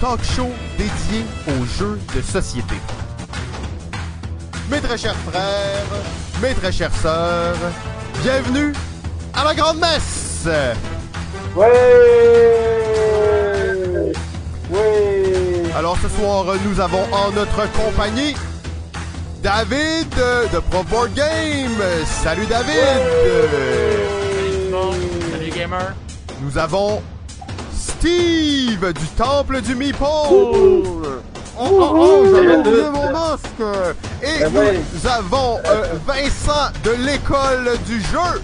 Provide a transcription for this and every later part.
talk show dédié aux jeux de société. Mes très chers frères, mes très chères sœurs, bienvenue à la Grande Messe! Ouais! Ouais! Alors ce soir, nous avons en notre compagnie David de Pro Board Game. Salut David! Salut tout le monde. Salut les gamers. Nous avons Steve du Temple du Meeple. Oh, oh, oh, j'avais oublié mon masque. Et Ben nous avons euh, Vincent de l'école du jeu.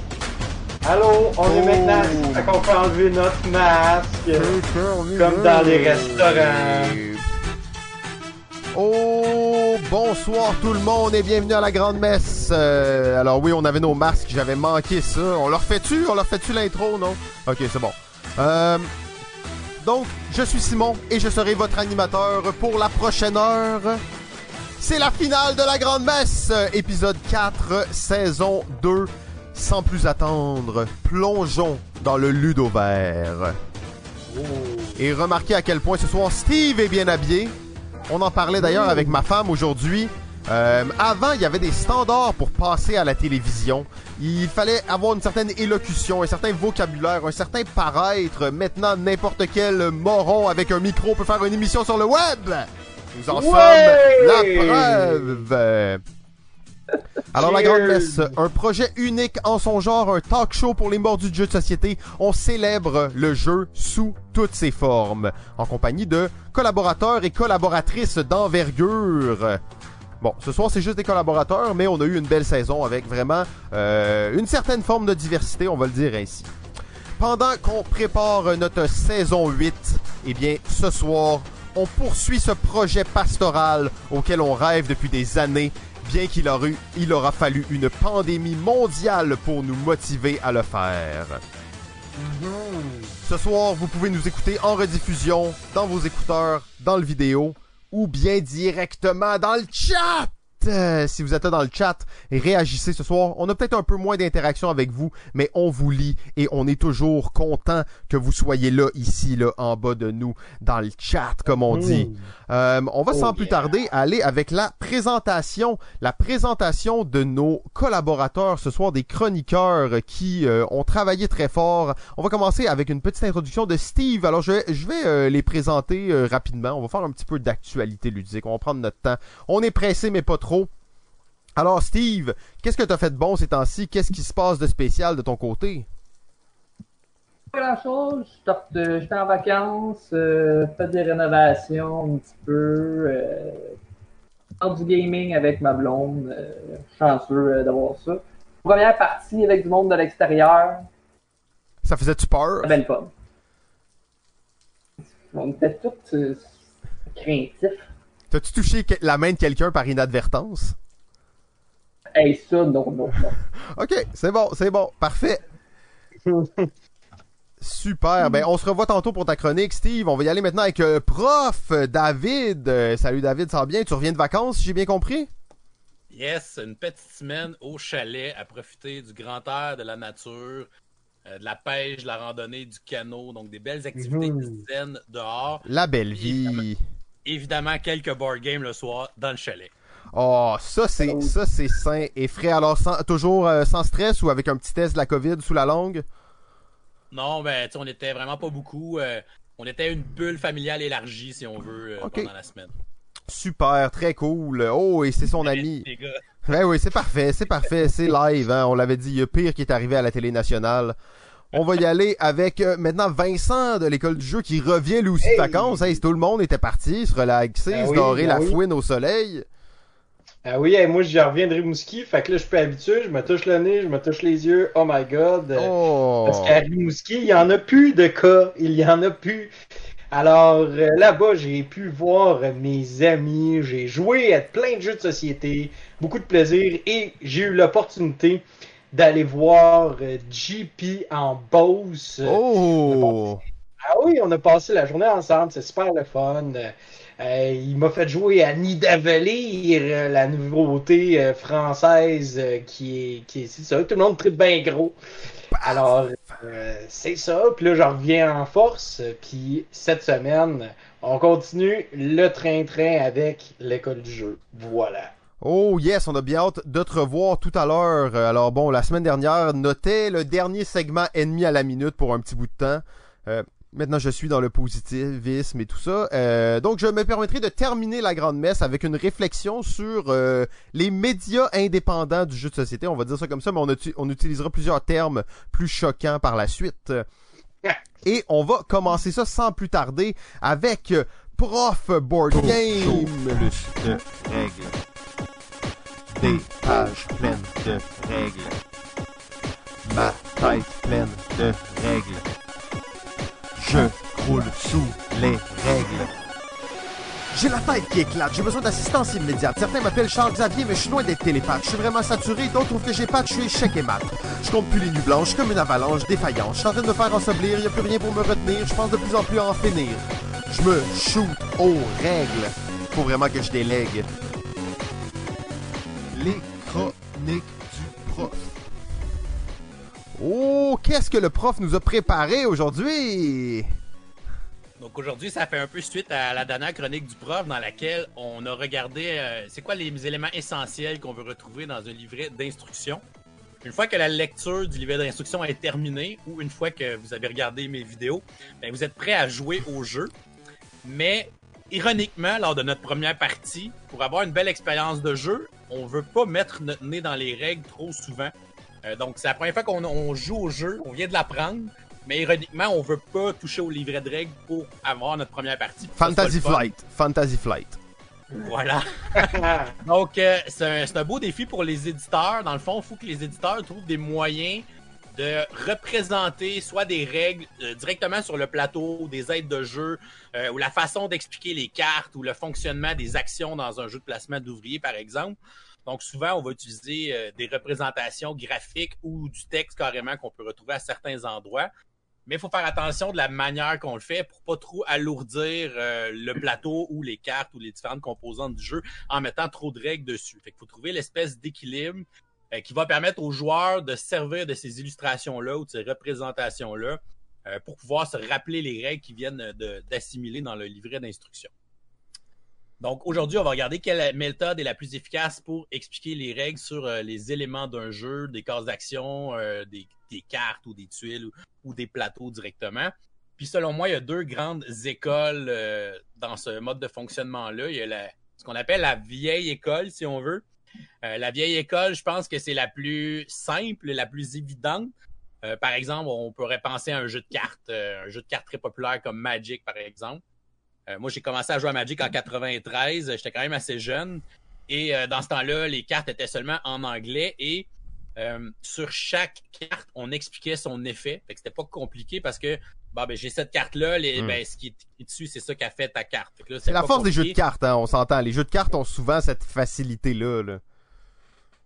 Allô, on est Oh. maintenant. Fait qu'on peut enlever notre masque. Comme dans les restaurants. Oh, bonsoir tout le monde et bienvenue à la grande messe. Euh, alors oui, on avait nos masques, j'avais manqué ça. On leur fait-tu On leur fait-tu l'intro, non? Ok, c'est bon. Euh, donc, je suis Simon et je serai votre animateur pour la prochaine heure. C'est la finale de la grande messe, épisode 4, saison 2. Sans plus attendre, plongeons dans le ludo vert. Et remarquez à quel point ce soir Steve est bien habillé. On en parlait d'ailleurs avec ma femme aujourd'hui. Euh, avant, il y avait des standards pour passer à la télévision. Il fallait avoir une certaine élocution, un certain vocabulaire, un certain paraître. Maintenant, n'importe quel moron avec un micro peut faire une émission sur le web. Nous en Ouais! sommes la preuve. Alors la grande messe, un projet unique en son genre, un talk show pour les mordus de jeux de société. On célèbre le jeu sous toutes ses formes, en compagnie de collaborateurs et collaboratrices d'envergure. Bon, ce soir c'est juste des collaborateurs, mais on a eu une belle saison avec vraiment euh, une certaine forme de diversité, on va le dire ainsi. Pendant qu'on prépare notre saison 8, eh bien, ce soir, on poursuit ce projet pastoral auquel on rêve depuis des années, bien qu'il aura, eu- il aura fallu une pandémie mondiale pour nous motiver à le faire. Ce soir, vous pouvez nous écouter en rediffusion, dans vos écouteurs, dans le vidéo, ou bien directement dans le chat. Euh, si vous êtes dans le chat, réagissez ce soir. On a peut-être un peu moins d'interaction avec vous, mais on vous lit et on est toujours content que vous soyez là, ici, là, en bas de nous, dans le chat, comme on dit. Euh, on va Oh sans plus tarder aller avec la présentation, la présentation de nos collaborateurs ce soir, des chroniqueurs qui euh, ont travaillé très fort. On va commencer avec une petite introduction de Steve. Alors je vais, je vais les présenter rapidement. On va faire un petit peu d'actualité ludique. On va prendre notre temps. On est pressé mais pas trop. Alors Steve, qu'est-ce que t'as fait de bon ces temps-ci? Qu'est-ce qui se passe de spécial de ton côté? Pas grand chose, j'étais en vacances, euh, fait des rénovations un petit peu, euh, du gaming avec ma blonde, euh, chanceux euh, d'avoir ça. Première partie avec du monde de l'extérieur, Ça faisait-tu peur? Belle fun. On était tous euh, craintifs. T'as-tu touché la main de quelqu'un par inadvertance? Hey, ça, non, non, non. Ok, c'est bon, c'est bon, parfait. Super. Ben, on se revoit tantôt pour ta chronique, Steve. On va y aller maintenant avec euh, prof David. Euh, salut David, ça va bien? Tu reviens de vacances, si j'ai bien compris? Yes, une petite semaine au chalet à profiter du grand air, de la nature, euh, de la pêche, de la randonnée, du canot, donc des belles activités saines dehors. La belle vie. Évidemment, quelques board games le soir dans le chalet. Oh, ça c'est ça c'est sain et frais. Alors sans- toujours euh, sans stress ou avec un petit test de la COVID sous la langue? Non, ben, tu sais, on était vraiment pas beaucoup. euh, on était une bulle familiale élargie, si on veut, euh, pendant la semaine. Super, très cool. Oh, et c'est son ami. Ben oui, c'est parfait, c'est parfait, c'est live, hein. On l'avait dit, il y a pire qui est arrivé à la télé nationale. On va y aller avec euh, maintenant Vincent de l'école du jeu qui revient lui aussi de Hey! vacances. Hey, tout le monde était parti, se relaxer, Ben se oui, dorer ben la oui. fouine au soleil. Ah oui, hey, moi je reviens de Rimouski, fait que là je suis pas habitué, je me touche le nez, je me touche les yeux, oh my god. Euh, Oh! Parce qu'à Rimouski, il y en a plus de cas, il y en a plus. Alors euh, là-bas, j'ai pu voir mes amis, j'ai joué à plein de jeux de société, beaucoup de plaisir et j'ai eu l'opportunité d'aller voir euh, JP en Beauce. Oh! Ah oui, on a passé la journée ensemble, c'est super le fun. Euh, il m'a fait jouer à Nidavellir, euh, la nouveauté euh, française qui est, qui est ça, tout le monde tripe bien gros. Alors, c'est ça. Puis là, je reviens en force. Puis cette semaine, on continue le train-train avec l'école du jeu. Voilà. Oh yes, on a bien hâte de te revoir tout à l'heure. Alors bon, la semaine dernière, notait le dernier segment ennemi à la minute pour un petit bout de temps. Maintenant, je suis dans le positivisme et tout ça. Euh, donc, je me permettrai de terminer la grande messe avec une réflexion sur euh, les médias indépendants du jeu de société. On va dire ça comme ça, mais on, on utilisera plusieurs termes plus choquants par la suite. Et on va commencer ça sans plus tarder avec Prof Board Game. Plus de règles. Des pages pleines de règles. Ma tête pleine de règles. Je croule sous les règles. J'ai la tête qui éclate, j'ai besoin d'assistance immédiate. Certains m'appellent Charles Xavier, mais je suis loin d'être télépathe. Je suis vraiment saturé, d'autres trouvent que j'ai pas, je suis et mat. Je compte plus les nuits blanches, comme une avalanche défaillante. Je suis en train de me faire ensemblir, y a plus rien pour me retenir, je pense de plus en plus à en finir. Je me shoot aux règles. Faut vraiment que je délègue. Les chroniques du prof. Oh, qu'est-ce que le prof nous a préparé aujourd'hui? Donc aujourd'hui, ça fait un peu suite à la dernière chronique du prof dans laquelle on a regardé euh, c'est quoi les éléments essentiels qu'on veut retrouver dans un livret d'instruction. Une fois que la lecture du livret d'instruction est terminée ou une fois que vous avez regardé mes vidéos, ben, vous êtes prêt à jouer au jeu. Mais ironiquement, lors de notre première partie, pour avoir une belle expérience de jeu, on veut pas mettre notre nez dans les règles trop souvent. Euh, donc, c'est la première fois qu'on joue au jeu, on vient de l'apprendre, mais ironiquement, on veut pas toucher au livret de règles pour avoir notre première partie. Fantasy Flight. Fantasy Flight. Voilà. donc, euh, c'est un, beau défi pour les éditeurs. Dans le fond, il faut que les éditeurs trouvent des moyens de représenter soit des règles euh, directement sur le plateau, des aides de jeu, ou la façon d'expliquer les cartes ou le fonctionnement des actions dans un jeu de placement d'ouvriers, par exemple. Donc, souvent, on va utiliser euh, des représentations graphiques ou du texte carrément qu'on peut retrouver à certains endroits. Mais il faut faire attention de la manière qu'on le fait pour pas trop alourdir euh, le plateau ou les cartes ou les différentes composantes du jeu en mettant trop de règles dessus. Fait qu'il faut trouver l'espèce d'équilibre euh, qui va permettre aux joueurs de servir de ces illustrations-là ou de ces représentations-là pour pouvoir se rappeler les règles qui viennent d'assimiler dans le livret d'instruction. Donc aujourd'hui, on va regarder quelle méthode est la plus efficace pour expliquer les règles sur euh, les éléments d'un jeu, des cases d'action, euh, des, cartes ou des tuiles ou, des plateaux directement. Puis selon moi, il y a deux grandes écoles euh, dans ce mode de fonctionnement-là. Il y a ce qu'on appelle la vieille école, si on veut. la vieille école, je pense que c'est la plus simple, la plus évidente. par exemple, on pourrait penser à un jeu de cartes, un jeu de cartes très populaire comme Magic, par exemple. Euh, moi, j'ai commencé à jouer à Magic en 93. J'étais quand même assez jeune. Et euh, dans ce temps-là, les cartes étaient seulement en anglais et euh, sur chaque carte, on expliquait son effet. Fait que c'était pas compliqué parce que ben, j'ai cette carte-là, hmm. ben, ce qui est dessus, c'est ça qui a fait ta carte. C'est la force des jeux de cartes, hein, on s'entend. Les jeux de cartes ont souvent cette facilité-là. Là.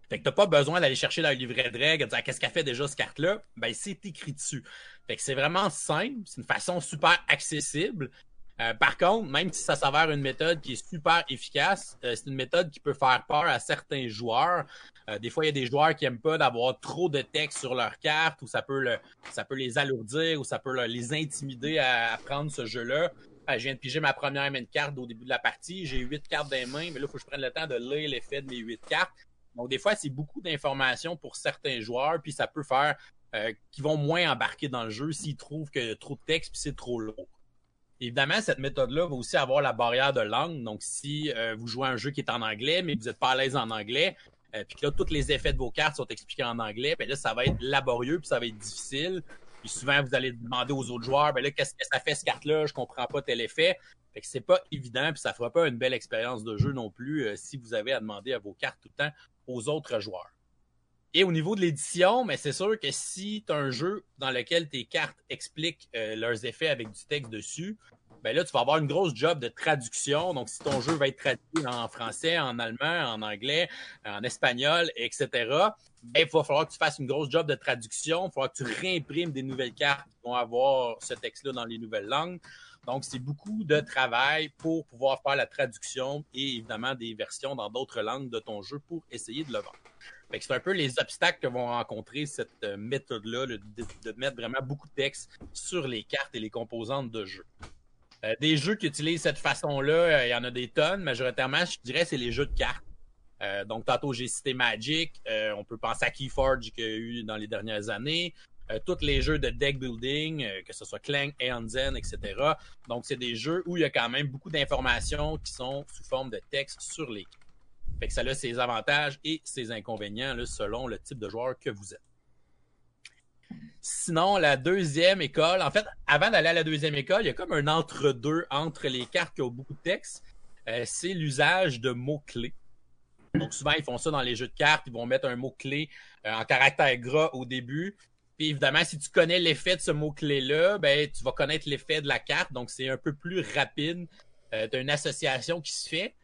Fait que t'as pas besoin d'aller chercher dans le livret de règles, dire qu'est-ce qu'a fait déjà cette carte-là? Ben, c'est écrit dessus. Fait que c'est vraiment simple, c'est une façon super accessible. Euh, par contre, même si ça s'avère une méthode qui est super efficace, euh, c'est une méthode qui peut faire peur à certains joueurs. Euh, des fois, il y a des joueurs qui aiment pas d'avoir trop de texte sur leur carte, ou ça peut le, ça peut les alourdir, ou ça peut les intimider à, prendre ce jeu-là. je viens de piger ma première main de carte au début de la partie. J'ai huit cartes dans les mains, mais là, il faut que je prenne le temps de lire l'effet de mes huit cartes. Donc, des fois, c'est beaucoup d'informations pour certains joueurs, puis ça peut faire qu'ils vont moins embarquer dans le jeu s'ils trouvent a trop de texte puis c'est trop lourd. Évidemment, cette méthode-là va aussi avoir la barrière de langue. Donc, si euh, vous jouez un jeu qui est en anglais, mais vous n'êtes pas à l'aise en anglais, euh, puis que là, tous les effets de vos cartes sont expliqués en anglais, ben là, ça va être laborieux, puis ça va être difficile. Puis souvent, vous allez demander aux autres joueurs, ben là, qu'est-ce que ça fait cette carte-là? Je comprends pas tel effet. Fait que c'est pas évident, puis ça fera pas une belle expérience de jeu non plus euh, si vous avez à demander à vos cartes tout le temps aux autres joueurs. Et au niveau de l'édition, mais c'est sûr que si tu as un jeu dans lequel tes cartes expliquent euh, leurs effets avec du texte dessus, ben là, tu vas avoir une grosse job de traduction. Donc, si ton jeu va être traduit en français, en allemand, en anglais, en espagnol, etc., ben, il va falloir que tu fasses une grosse job de traduction. Il va falloir que tu réimprimes des nouvelles cartes qui vont avoir ce texte-là dans les nouvelles langues. Donc, c'est beaucoup de travail pour pouvoir faire la traduction et évidemment des versions dans d'autres langues de ton jeu pour essayer de le vendre. C'est un peu les obstacles que vont rencontrer cette euh, méthode-là de, mettre vraiment beaucoup de texte sur les cartes et les composantes de jeu. Euh, des jeux qui utilisent cette façon-là, euh, il y en a des tonnes. Majoritairement, je dirais, c'est les jeux de cartes. Donc, tantôt, j'ai cité Magic. on peut penser à Keyforge qu'il y a eu dans les dernières années. tous les jeux de deck building, que ce soit Clank, Zen, etc. Donc, c'est des jeux où il y a quand même beaucoup d'informations qui sont sous forme de texte sur les cartes. Ça a ses avantages et ses inconvénients selon le type de joueur que vous êtes. Sinon, la deuxième école, en fait, avant d'aller à la deuxième école, il y a comme un entre-deux entre les cartes qui ont beaucoup de texte. Euh, c'est l'usage de mots-clés. Donc, souvent, ils font ça dans les jeux de cartes. Ils vont mettre un mot-clé euh, en caractère gras au début. Puis évidemment, si tu connais l'effet de ce mot-clé-là, ben, tu vas connaître l'effet de la carte. Donc, c'est un peu plus rapide. Euh, tu as une association qui se fait.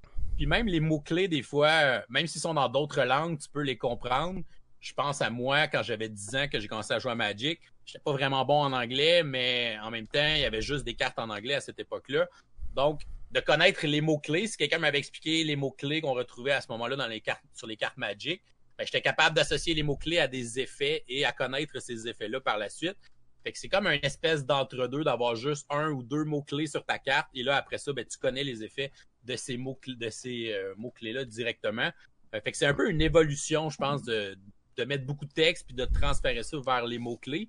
Puis même les mots-clés, des fois, même s'ils sont dans d'autres langues, tu peux les comprendre je pense à moi quand j'avais 10 ans que j'ai commencé à jouer à Magic. J'étais pas vraiment bon en anglais, mais en même temps, il y avait juste des cartes en anglais à cette époque-là. Donc, de connaître les mots-clés, si quelqu'un m'avait expliqué les mots-clés qu'on retrouvait à ce moment-là dans les cartes, sur les cartes Magic, ben, j'étais capable d'associer les mots-clés à des effets et à connaître ces effets-là par la suite. Fait que c'est comme une espèce d'entre-deux d'avoir juste un ou deux mots-clés sur ta carte. Et là, après ça, ben, tu connais les effets de ces mots-clés, de ces euh, mots-clés-là directement. Fait que c'est un peu une évolution, je pense, de, de mettre beaucoup de texte puis de transférer ça vers les mots-clés.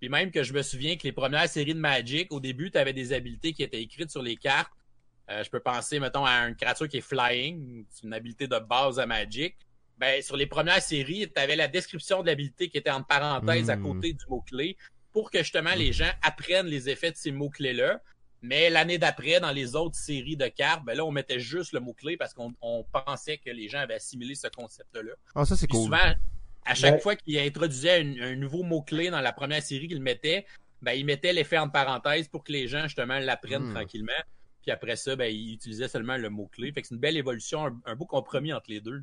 Puis même que je me souviens que les premières séries de Magic, au début, tu avais des habiletés qui étaient écrites sur les cartes. Euh, je peux penser, mettons, à une créature qui est flying, c'est une habileté de base à Magic. Ben, sur les premières séries, tu avais la description de l'habileté qui était en parenthèse à hmm. côté du mot-clé pour que justement les gens apprennent les effets de ces mots-clés-là. Mais l'année d'après, dans les autres séries de cartes, ben là, on mettait juste le mot-clé parce qu'on pensait que les gens avaient assimilé ce concept-là. Ah, ça, c'est cool. Souvent, à chaque fois qu'il introduisait un, nouveau mot-clé dans la première série qu'il mettait, ben, il mettait l'effet en parenthèse pour que les gens, justement, l'apprennent hmm. tranquillement. Puis après ça, ben, il utilisait seulement le mot-clé. Fait que c'est une belle évolution, un, beau compromis entre les deux.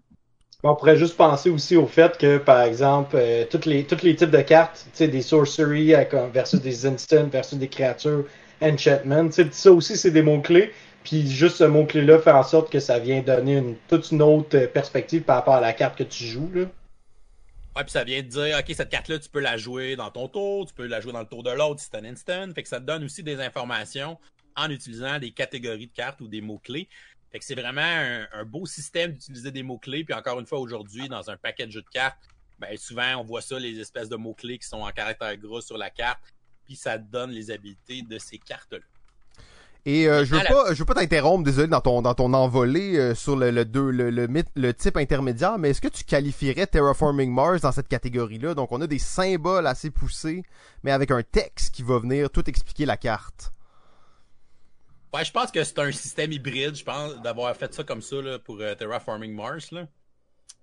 On pourrait juste penser aussi au fait que, par exemple, euh, tous les, toutes les types de cartes, des sorcery versus des instant versus des créatures, enchantment, ça aussi, c'est des mots-clés. Puis juste ce mot-clé-là fait en sorte que ça vient donner une, toute une autre perspective par rapport à la carte que tu joues. Là. Ouais, puis ça vient de dire, OK, cette carte-là, tu peux la jouer dans ton tour, tu peux la jouer dans le tour de l'autre si c'est un instant. Fait que ça te donne aussi des informations en utilisant des catégories de cartes ou des mots-clés. Fait que c'est vraiment un, beau système d'utiliser des mots-clés. Puis encore une fois, aujourd'hui, dans un paquet de jeux de cartes, ben, souvent, on voit ça, les espèces de mots-clés qui sont en caractère gros sur la carte. Puis ça donne les habiletés de ces cartes-là. Et euh, je veux pas, je veux pas t'interrompre, désolé, dans ton dans ton envolée euh, sur le le, le, le, le, type intermédiaire, mais est-ce que tu qualifierais Terraforming Mars dans cette catégorie-là? Donc on a des symboles assez poussés, mais avec un texte qui va venir tout expliquer la carte. Ouais, je pense que c'est un système hybride, je pense, d'avoir fait ça comme ça là, pour euh, Terraforming Mars. Là.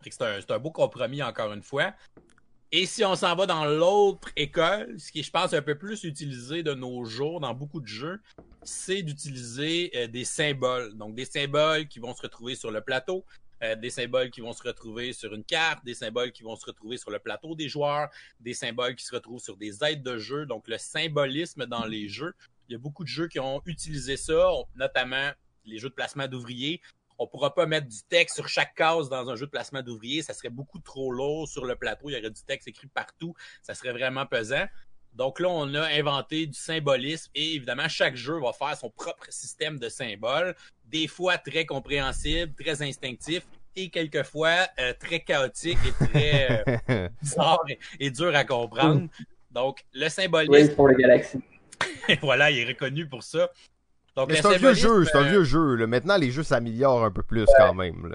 C'est un, un beau compromis encore une fois. Et si on s'en va dans l'autre école, ce qui je pense, un peu plus utilisé de nos jours dans beaucoup de jeux, c'est d'utiliser euh, des symboles. Donc, des symboles qui vont se retrouver sur le plateau, euh, des symboles qui vont se retrouver sur une carte, des symboles qui vont se retrouver sur le plateau des joueurs, des symboles qui se retrouvent sur des aides de jeu. Donc, le symbolisme dans les jeux. Il y a beaucoup de jeux qui ont utilisé ça, notamment les jeux de placement d'ouvriers on pourra pas mettre du texte sur chaque case dans un jeu de placement d'ouvriers. Ça serait beaucoup trop lourd sur le plateau. Il y aurait du texte écrit partout. Ça serait vraiment pesant. Donc là, on a inventé du symbolisme et évidemment, chaque jeu va faire son propre système de symboles, des fois très compréhensible, très instinctif et quelquefois euh, très chaotique et très euh, bizarre et, dur à comprendre. Donc, le symbolisme. pour les galaxies. voilà, il est reconnu pour ça c'est un vieux jeu, c'est un vieux jeu. Maintenant, les jeux s'améliorent un peu plus quand même.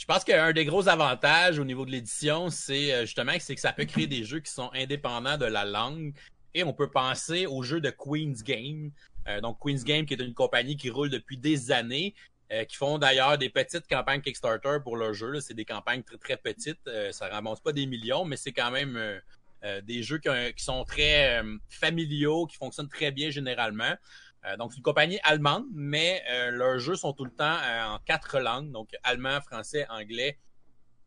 Je pense qu'un des gros avantages au niveau de l'édition, c'est euh, justement c'est que ça peut créer des jeux qui sont indépendants de la langue. Et on peut penser aux jeux de Queen's Game. Euh, donc Queen's Game, qui est une compagnie qui roule depuis des années, euh, qui font d'ailleurs des petites campagnes Kickstarter pour leurs jeux. C'est des campagnes très très petites. ça ne ramasse pas des millions, mais c'est quand même des jeux qui, qui sont très familiaux, qui fonctionnent très bien généralement. Euh, donc, c'est une compagnie allemande, mais euh, leurs jeux sont tout le temps euh, en quatre langues, donc allemand, français, anglais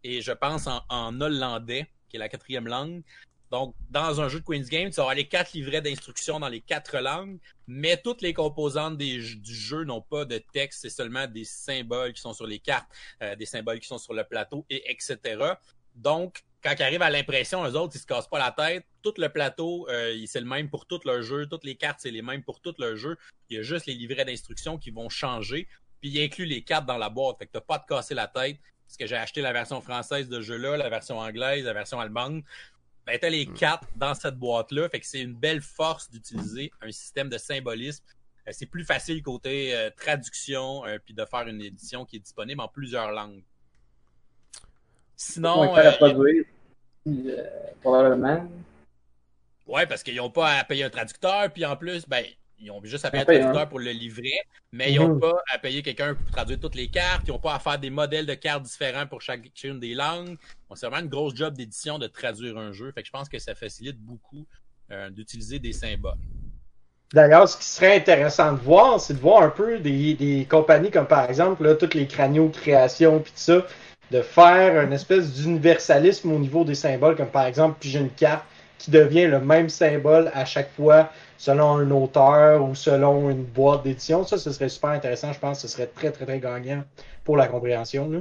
et je pense en, en hollandais, qui est la quatrième langue. Donc, dans un jeu de Queen's Game, tu avoir les quatre livrets d'instructions dans les quatre langues, mais toutes les composantes du jeu n'ont pas de texte, c'est seulement des symboles qui sont sur les cartes, euh, des symboles qui sont sur le plateau, et etc. Donc, quand ils arrivent à l'impression, eux autres, ils se cassent pas la tête. Tout le plateau, euh, c'est le même pour tout le jeu. Toutes les cartes, c'est les mêmes pour tout le jeu. Il y a juste les livrets d'instructions qui vont changer. Puis il inclut les cartes dans la boîte. Fait que t'as pas de casser la tête. Parce que j'ai acheté la version française de jeu-là, la version anglaise, la version allemande. Ben, t'as les cartes dans cette boîte-là. Fait que c'est une belle force d'utiliser un système de symbolisme. Euh, c'est plus facile côté euh, traduction, euh, puis de faire une édition qui est disponible en plusieurs langues. Sinon, à euh, produire, euh, probablement. Ouais, parce qu'ils n'ont pas à payer un traducteur, puis en plus, ben, ils ont juste à payer un traducteur pour le livrer, mais ils n'ont Mhm. pas à payer quelqu'un pour traduire toutes les cartes, ils n'ont pas à faire des modèles de cartes différents pour chacune des langues. Bon, c'est vraiment une grosse job d'édition de traduire un jeu, fait que je pense que ça facilite beaucoup euh, d'utiliser des symboles. D'ailleurs, ce qui serait intéressant de voir, c'est de voir un peu des, des compagnies comme par exemple là, toutes les cranios créations puis tout ça, de faire une espèce d'universalisme au niveau des symboles, comme par exemple puis j'ai une carte qui devient le même symbole à chaque fois selon un auteur ou selon une boîte d'édition. Ça, ce serait super intéressant. Je pense que ce serait très, très, très gagnant pour la compréhension. Là.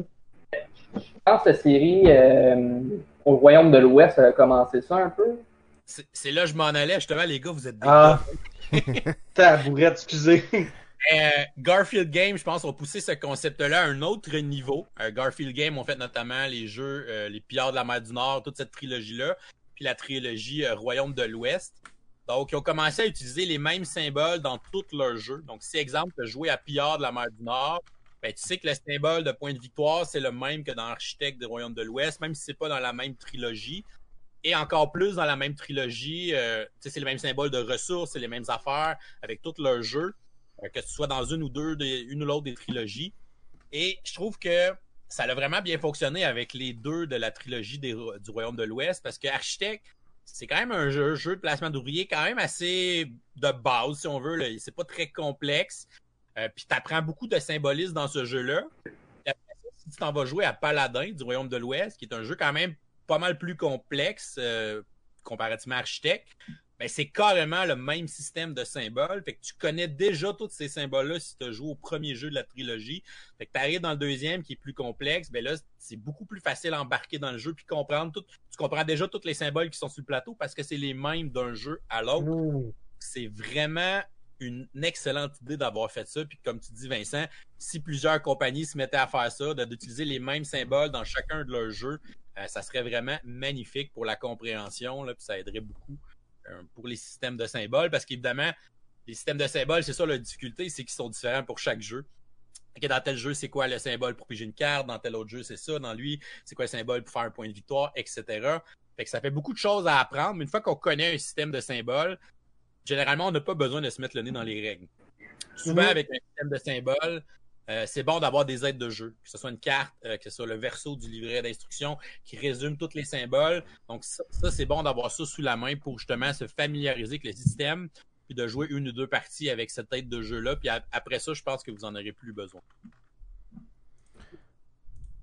Je pense que la série euh, au Royaume de l'Ouest a commencé ça un peu. C'est là que je m'en allais, justement, les gars, vous êtes des Ah, tabourette, excusez. Euh, Garfield Game, je pense, ont poussé ce concept-là à un autre niveau. Euh, Garfield Game ont fait notamment les jeux euh, Les Pillards de la mer du Nord, toute cette trilogie-là, puis la trilogie Royaume de l'Ouest. Donc, ils ont commencé à utiliser les mêmes symboles dans tous leurs jeux. Donc, si, exemple, tu joué à Pillards de la mer du Nord, ben, tu sais que le symbole de point de victoire, c'est le même que dans Architecte des Royaumes de l'Ouest, même si c'est pas dans la même trilogie. Et encore plus dans la même trilogie, euh, c'est le même symbole de ressources, c'est les mêmes affaires avec tous leurs jeux que ce soit dans une ou deux, des, une ou l'autre des trilogies. Et je trouve que ça a vraiment bien fonctionné avec les deux de la trilogie du Royaume de l'Ouest, parce que Architect, c'est quand même un jeu, jeu de placement d'ouvriers quand même assez de base, si on veut. C'est pas très complexe. Euh, Puis tu apprends beaucoup de symbolisme dans ce jeu-là. Si tu t'en vas jouer à Paladin du Royaume de l'Ouest, qui est un jeu quand même pas mal plus complexe euh, comparativement à Architect, ben, c'est carrément le même système de symboles. Fait que tu connais déjà tous ces symboles-là si tu as joué au premier jeu de la trilogie. Fait que tu arrives dans le deuxième qui est plus complexe, ben là, c'est beaucoup plus facile à embarquer dans le jeu puis comprendre tout. Tu comprends déjà tous les symboles qui sont sur le plateau parce que c'est les mêmes d'un jeu à l'autre. Mmh. C'est vraiment une excellente idée d'avoir fait ça. Puis comme tu dis, Vincent, si plusieurs compagnies se mettaient à faire ça, d'utiliser les mêmes symboles dans chacun de leurs jeux, euh, ça serait vraiment magnifique pour la compréhension. Là, puis ça aiderait beaucoup pour les systèmes de symboles. Parce qu'évidemment, les systèmes de symboles, c'est ça la difficulté, c'est qu'ils sont différents pour chaque jeu. Dans tel jeu, c'est quoi le symbole pour piger une carte, dans tel autre jeu, c'est ça, dans lui, c'est quoi le symbole pour faire un point de victoire, etc. Fait que ça fait beaucoup de choses à apprendre, mais une fois qu'on connaît un système de symboles, généralement, on n'a pas besoin de se mettre le nez dans les règles. Souvent, Mhm. avec un système de symboles, euh, c'est bon d'avoir des aides de jeu, que ce soit une carte, euh, que ce soit le verso du livret d'instruction qui résume tous les symboles. Donc ça, c'est bon d'avoir ça sous la main pour justement se familiariser avec le système, puis de jouer une ou deux parties avec cette aide de jeu-là. Puis après ça, je pense que vous en aurez plus besoin.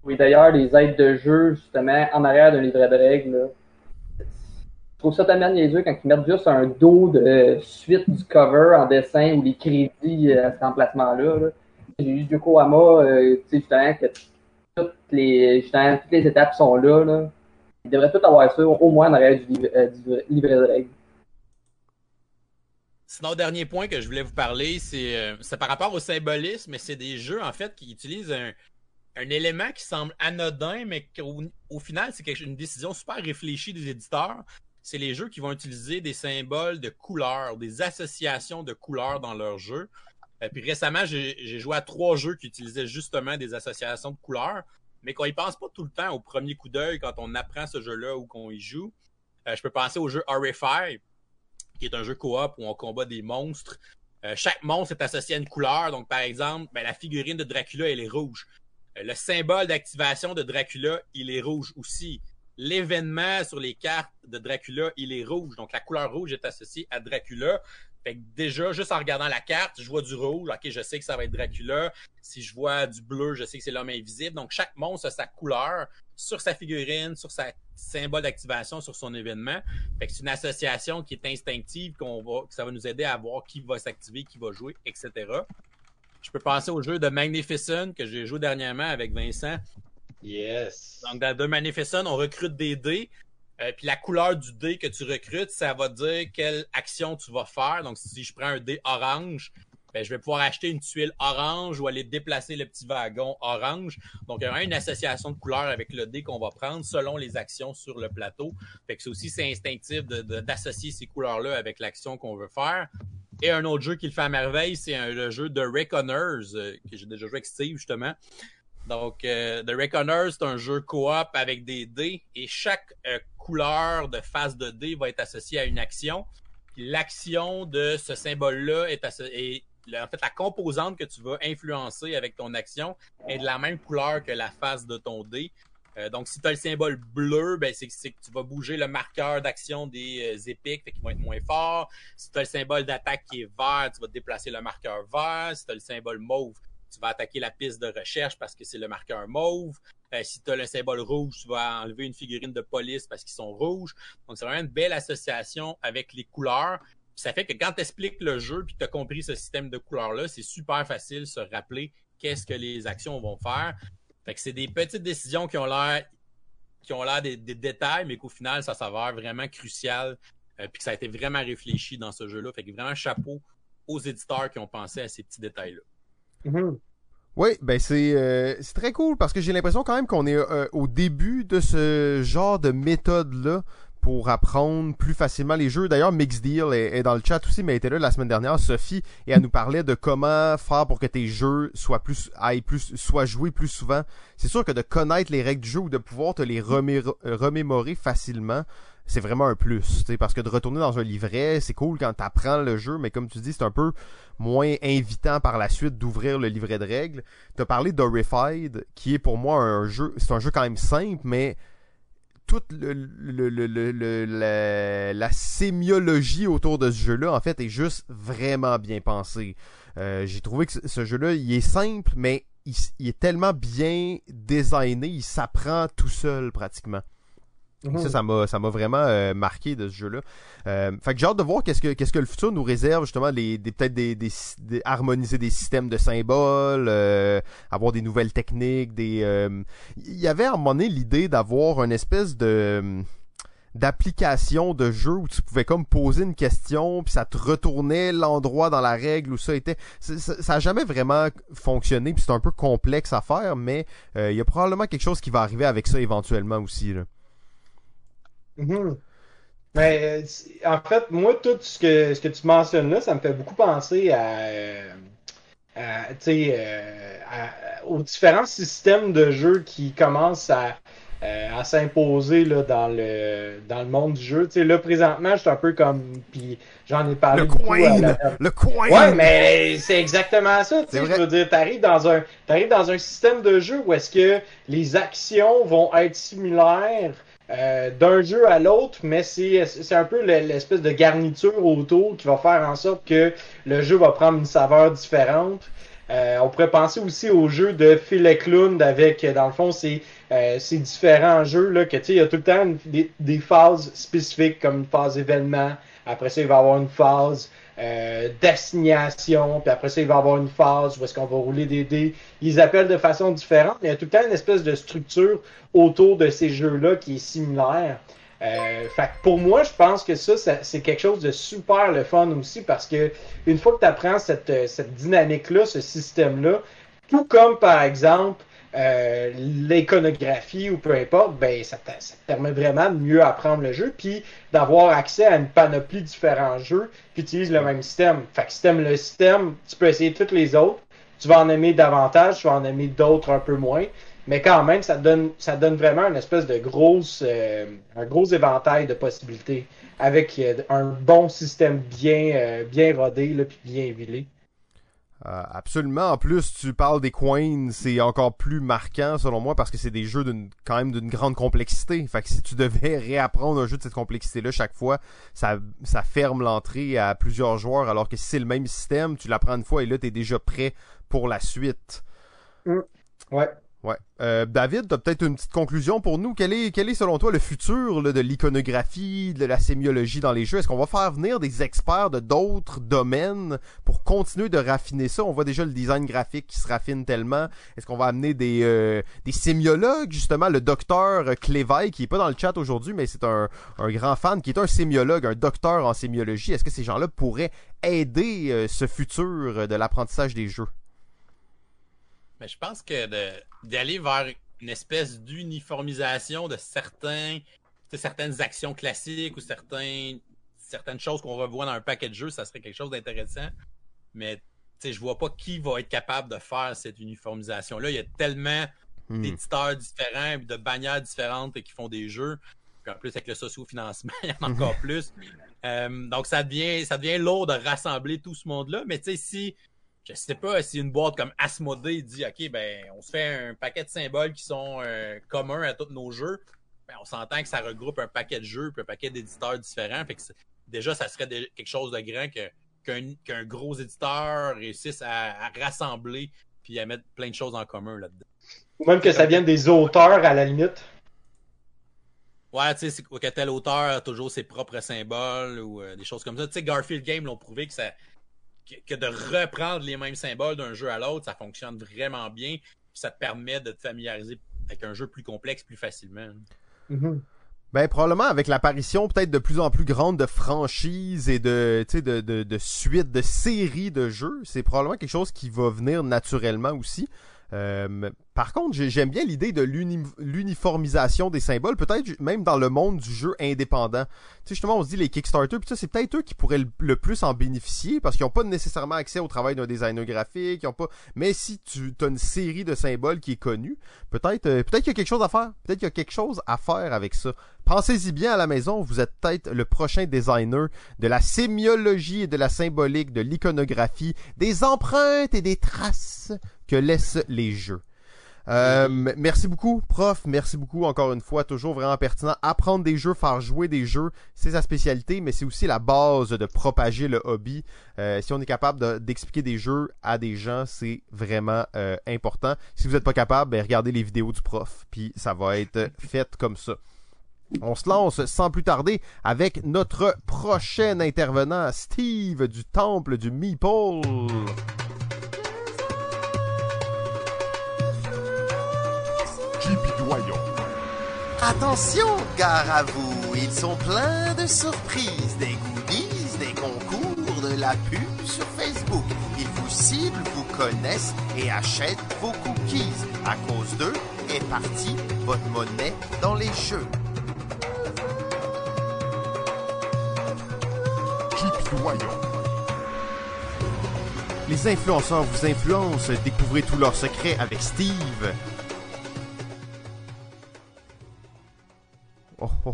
Oui, d'ailleurs, les aides de jeu, justement, en arrière d'un livret de règles, je trouve ça tellement niaiseux quand ils mettent juste un dos de suite du cover en dessin ou les crédits à cet emplacement-là. là. J'ai eu Yokohama, euh, tu sais, justement, que toutes les, toutes les étapes sont là. Ils devraient tout avoir ça, au moins en arrière du, euh, livret de règles. Sinon, dernier point que je voulais vous parler, c'est euh, c'est par rapport au symbolisme, mais c'est des jeux en fait qui utilisent un, un élément qui semble anodin, mais qu'au au final, c'est une décision super réfléchie des éditeurs. C'est les jeux qui vont utiliser des symboles de couleurs, des associations de couleurs dans leurs jeux. Euh, puis récemment, j'ai joué à trois jeux qui utilisaient justement des associations de couleurs, mais qu'on y pense pas tout le temps au premier coup d'œil quand on apprend ce jeu-là ou qu'on y joue. Euh, je peux penser au jeu RFI, qui est un jeu coop où on combat des monstres. Euh, chaque monstre est associé à une couleur. Donc, par exemple, ben, la figurine de Dracula, elle est rouge. Le symbole d'activation de Dracula, il est rouge aussi. L'événement sur les cartes de Dracula, il est rouge. Donc, la couleur rouge est associée à Dracula. Fait que déjà, juste en regardant la carte, je vois du rouge, ok, je sais que ça va être Dracula. Si je vois du bleu, je sais que c'est l'homme invisible. Donc chaque monstre a sa couleur sur sa figurine, sur sa symbole d'activation, sur son événement. Fait que c'est une association qui est instinctive, qu'on va, que ça va nous aider à voir qui va s'activer, qui va jouer, etc. Je peux penser au jeu de Magnificent que j'ai joué dernièrement avec Vincent. Yes. Donc, dans The Magnificent, on recrute des dés. Euh, puis la couleur du dé que tu recrutes, ça va dire quelle action tu vas faire. Donc, si je prends un dé orange, ben, je vais pouvoir acheter une tuile orange ou aller déplacer le petit wagon orange. Donc, il y aura une association de couleurs avec le dé qu'on va prendre selon les actions sur le plateau. Fait que c'est aussi c'est instinctif d'associer ces couleurs-là avec l'action qu'on veut faire. Et un autre jeu qui le fait à merveille, c'est le jeu de Reckoners, euh, que j'ai déjà joué avec Steve, justement. Donc, euh, The Reckoners, c'est un jeu coop avec des dés et chaque euh, couleur de face de dés va être associée à une action. L'action de ce symbole-là est, associée en fait, la composante que tu vas influencer avec ton action est de la même couleur que la face de ton dé. Euh, donc, si tu as le symbole bleu, ben, c'est que tu vas bouger le marqueur d'action des euh, épiques, qui vont être moins forts. Si tu as le symbole d'attaque qui est vert, tu vas déplacer le marqueur vert. Si tu as le symbole mauve, tu vas attaquer la piste de recherche parce que c'est le marqueur mauve. Euh, si tu as le symbole rouge, tu vas enlever une figurine de police parce qu'ils sont rouges. Donc, c'est vraiment une belle association avec les couleurs. ça fait que quand tu expliques le jeu puis que tu as compris ce système de couleurs-là, c'est super facile de se rappeler qu'est-ce que les actions vont faire. C'est des petites décisions qui ont l'air qui ont l'air des, détails, mais qu'au final, ça s'avère vraiment crucial. Euh, puis que ça a été vraiment réfléchi dans ce jeu-là. Fait que vraiment chapeau aux éditeurs qui ont pensé à ces petits détails-là. Mhm. Oui, ben c'est euh, c'est très cool parce que j'ai l'impression quand même qu'on est euh, au début de ce genre de méthode-là pour apprendre plus facilement les jeux. D'ailleurs, Mix Deal est, dans le chat aussi, mais elle était là la semaine dernière, Sophie, et elle nous parlait de comment faire pour que tes jeux soient plus, aillent plus, soient joués plus souvent. C'est sûr que de connaître les règles du jeu ou de pouvoir te les remémorer facilement, c'est vraiment un plus, parce que de retourner dans un livret, c'est cool quand tu apprends le jeu, mais comme tu dis, c'est un peu moins invitant par la suite d'ouvrir le livret de règles. Tu as parlé d'Horrified, qui est pour moi un jeu, c'est un jeu quand même simple, mais toute le, la, sémiologie autour de ce jeu-là, en fait, est juste vraiment bien pensée. Euh, j'ai trouvé que ce jeu-là, il est simple, mais il, est tellement bien designé, il s'apprend tout seul pratiquement. Ça, mhm. ça m'a, ça m'a vraiment euh, marqué de ce jeu-là. Euh, fait que j'ai hâte de voir qu'est-ce que, qu'est-ce que le futur nous réserve, justement, des, peut-être des, des, harmoniser des systèmes de symboles, euh, avoir des nouvelles techniques, des. Il y avait à un moment donné l'idée d'avoir une espèce de d'application de jeu où tu pouvais comme poser une question puis ça te retournait l'endroit dans la règle où ça était ça, ça, a jamais vraiment fonctionné puis c'est un peu complexe à faire mais il y a probablement quelque chose qui va arriver avec ça éventuellement aussi là. Mhm. Euh, en fait, moi, tout ce que, ce que tu mentionnes là, ça me fait beaucoup penser à, euh, euh, aux différents systèmes de jeu qui commencent à, à s'imposer dans le, dans le monde du jeu. là, présentement, je suis un peu comme. Puis j'en ai parlé. Le coin! Le coin! Ouais, mais c'est exactement ça. Je veux dire, t'arrives dans un arrives dans un système de jeu où est-ce que les actions vont être similaires euh, d'un jeu à l'autre, mais c'est un peu l'espèce de garniture autour qui va faire en sorte que le jeu va prendre une saveur différente. Euh, on pourrait penser aussi au jeu de Phil avec, dans le fond, c'est euh, ces différents jeux là que tu sais, il y a tout le temps des, phases spécifiques comme une phase événement. Après ça, il va y avoir une phase euh, d'assignation, puis après ça, il va y avoir une phase où est-ce qu'on va rouler des dés. Ils appellent de façon différente, mais il y a tout le temps une espèce de structure autour de ces jeux-là qui est similaire. Euh, fait pour moi, je pense que ça, c'est quelque chose de super le fun aussi parce que une fois que tu apprends cette, cette dynamique-là, ce système-là, tout comme par exemple euh, l'iconographie ou peu importe, ben ça te, permet vraiment de mieux apprendre le jeu, puis d'avoir accès à une panoplie de différents jeux qui utilisent le même système. Fait que si t'aimes le système, tu peux essayer toutes les autres. Tu vas en aimer davantage, tu vas en aimer d'autres un peu moins. Mais quand même, ça donne, ça donne vraiment une espèce de grosse, euh, un gros éventail de possibilités avec euh, un bon système bien, bien rodé, là, puis bien huilé. Euh, absolument. En plus, tu parles des coins, c'est encore plus marquant selon moi parce que c'est des jeux d'une quand même d'une grande complexité. Fait que si tu devais réapprendre un jeu de cette complexité-là chaque fois, ça, ça ferme l'entrée à plusieurs joueurs. Alors que si c'est le même système, tu l'apprends une fois et là t'es déjà prêt pour la suite. Ouais. Ouais. Euh, David, tu as peut-être une petite conclusion pour nous. Quel est, selon toi le futur de l'iconographie, de la sémiologie dans les jeux? Est-ce qu'on va faire venir des experts de d'autres domaines pour continuer de raffiner ça? On voit déjà le design graphique qui se raffine tellement. Est-ce qu'on va amener des, euh, sémiologues, justement? Le docteur Cléveille, qui est pas dans le chat aujourd'hui, mais c'est un, grand fan, qui est un sémiologue, un docteur en sémiologie. Est-ce que ces gens-là pourraient aider euh, ce futur de l'apprentissage des jeux? Mais je pense que d'aller vers une espèce d'uniformisation de certains, certaines actions classiques ou certains, certaines choses qu'on revoit dans un paquet de jeux, ça serait quelque chose d'intéressant. Mais je vois pas qui va être capable de faire cette uniformisation-là. Il y a tellement Hmm. d'éditeurs différents, de bannières différentes qui font des jeux. Puis en plus, avec le socio-financement, il y en a encore plus. Euh, donc, ça devient, ça devient lourd de rassembler tout ce monde-là. Mais tu sais, si, je sais pas, si une boîte comme Asmodee dit, OK, ben, on se fait un paquet de symboles qui sont euh, communs à tous nos jeux, ben, on s'entend que ça regroupe un paquet de jeux puis un paquet d'éditeurs différents. Fait que déjà, ça serait de- quelque chose de grand que, qu'un, gros éditeur réussisse à, à rassembler puis à mettre plein de choses en commun là-dedans. Ou même que ça vienne des auteurs à la limite. Ouais, tu sais, c'est que tel auteur a toujours ses propres symboles ou euh, des choses comme ça. Tu sais, Garfield Game l'ont prouvé que ça que, que de reprendre les mêmes symboles d'un jeu à l'autre, ça fonctionne vraiment bien. Puis ça te permet de te familiariser avec un jeu plus complexe plus facilement. Mhm. Ben probablement avec l'apparition peut-être de plus en plus grande de franchises et de tu sais de, de, de suites de séries de jeux, c'est probablement quelque chose qui va venir naturellement aussi. Euh, par contre, j'ai- j'aime bien l'idée de l'uni- l'uniformisation des symboles, peut-être même dans le monde du jeu indépendant. Tu sais, justement, on se dit les Kickstarter, puis ça, c'est peut-être eux qui pourraient le, plus en bénéficier parce qu'ils n'ont pas nécessairement accès au travail d'un designer graphique, ils pas. Mais si tu as une série de symboles qui est connue, peut-être, euh, peut-être qu'il y a quelque chose à faire. Peut-être qu'il y a quelque chose à faire avec ça. Pensez-y bien à la maison, vous êtes peut-être le prochain designer de la sémiologie et de la symbolique, de l'iconographie, des empreintes et des traces que laissent les jeux. Euh, merci beaucoup, prof. Merci beaucoup encore une fois. Toujours vraiment pertinent. Apprendre des jeux, faire jouer des jeux, c'est sa spécialité, mais c'est aussi la base de propager le hobby. Euh, si on est capable de- d'expliquer des jeux à des gens, c'est vraiment euh, important. Si vous n'êtes pas capable, ben, regardez les vidéos du prof, puis ça va être fait comme ça. On se lance sans plus tarder avec notre prochain intervenant, Steve du Temple du Meeple. Attention, gare à vous, ils sont pleins de surprises, des goodies, des concours, de la pub sur Facebook. Ils vous ciblent, vous connaissent et achètent vos cookies. À cause d'eux est partie votre monnaie dans les jeux. Les influenceurs vous influencent, découvrez tous leurs secrets avec Steve. Oh oh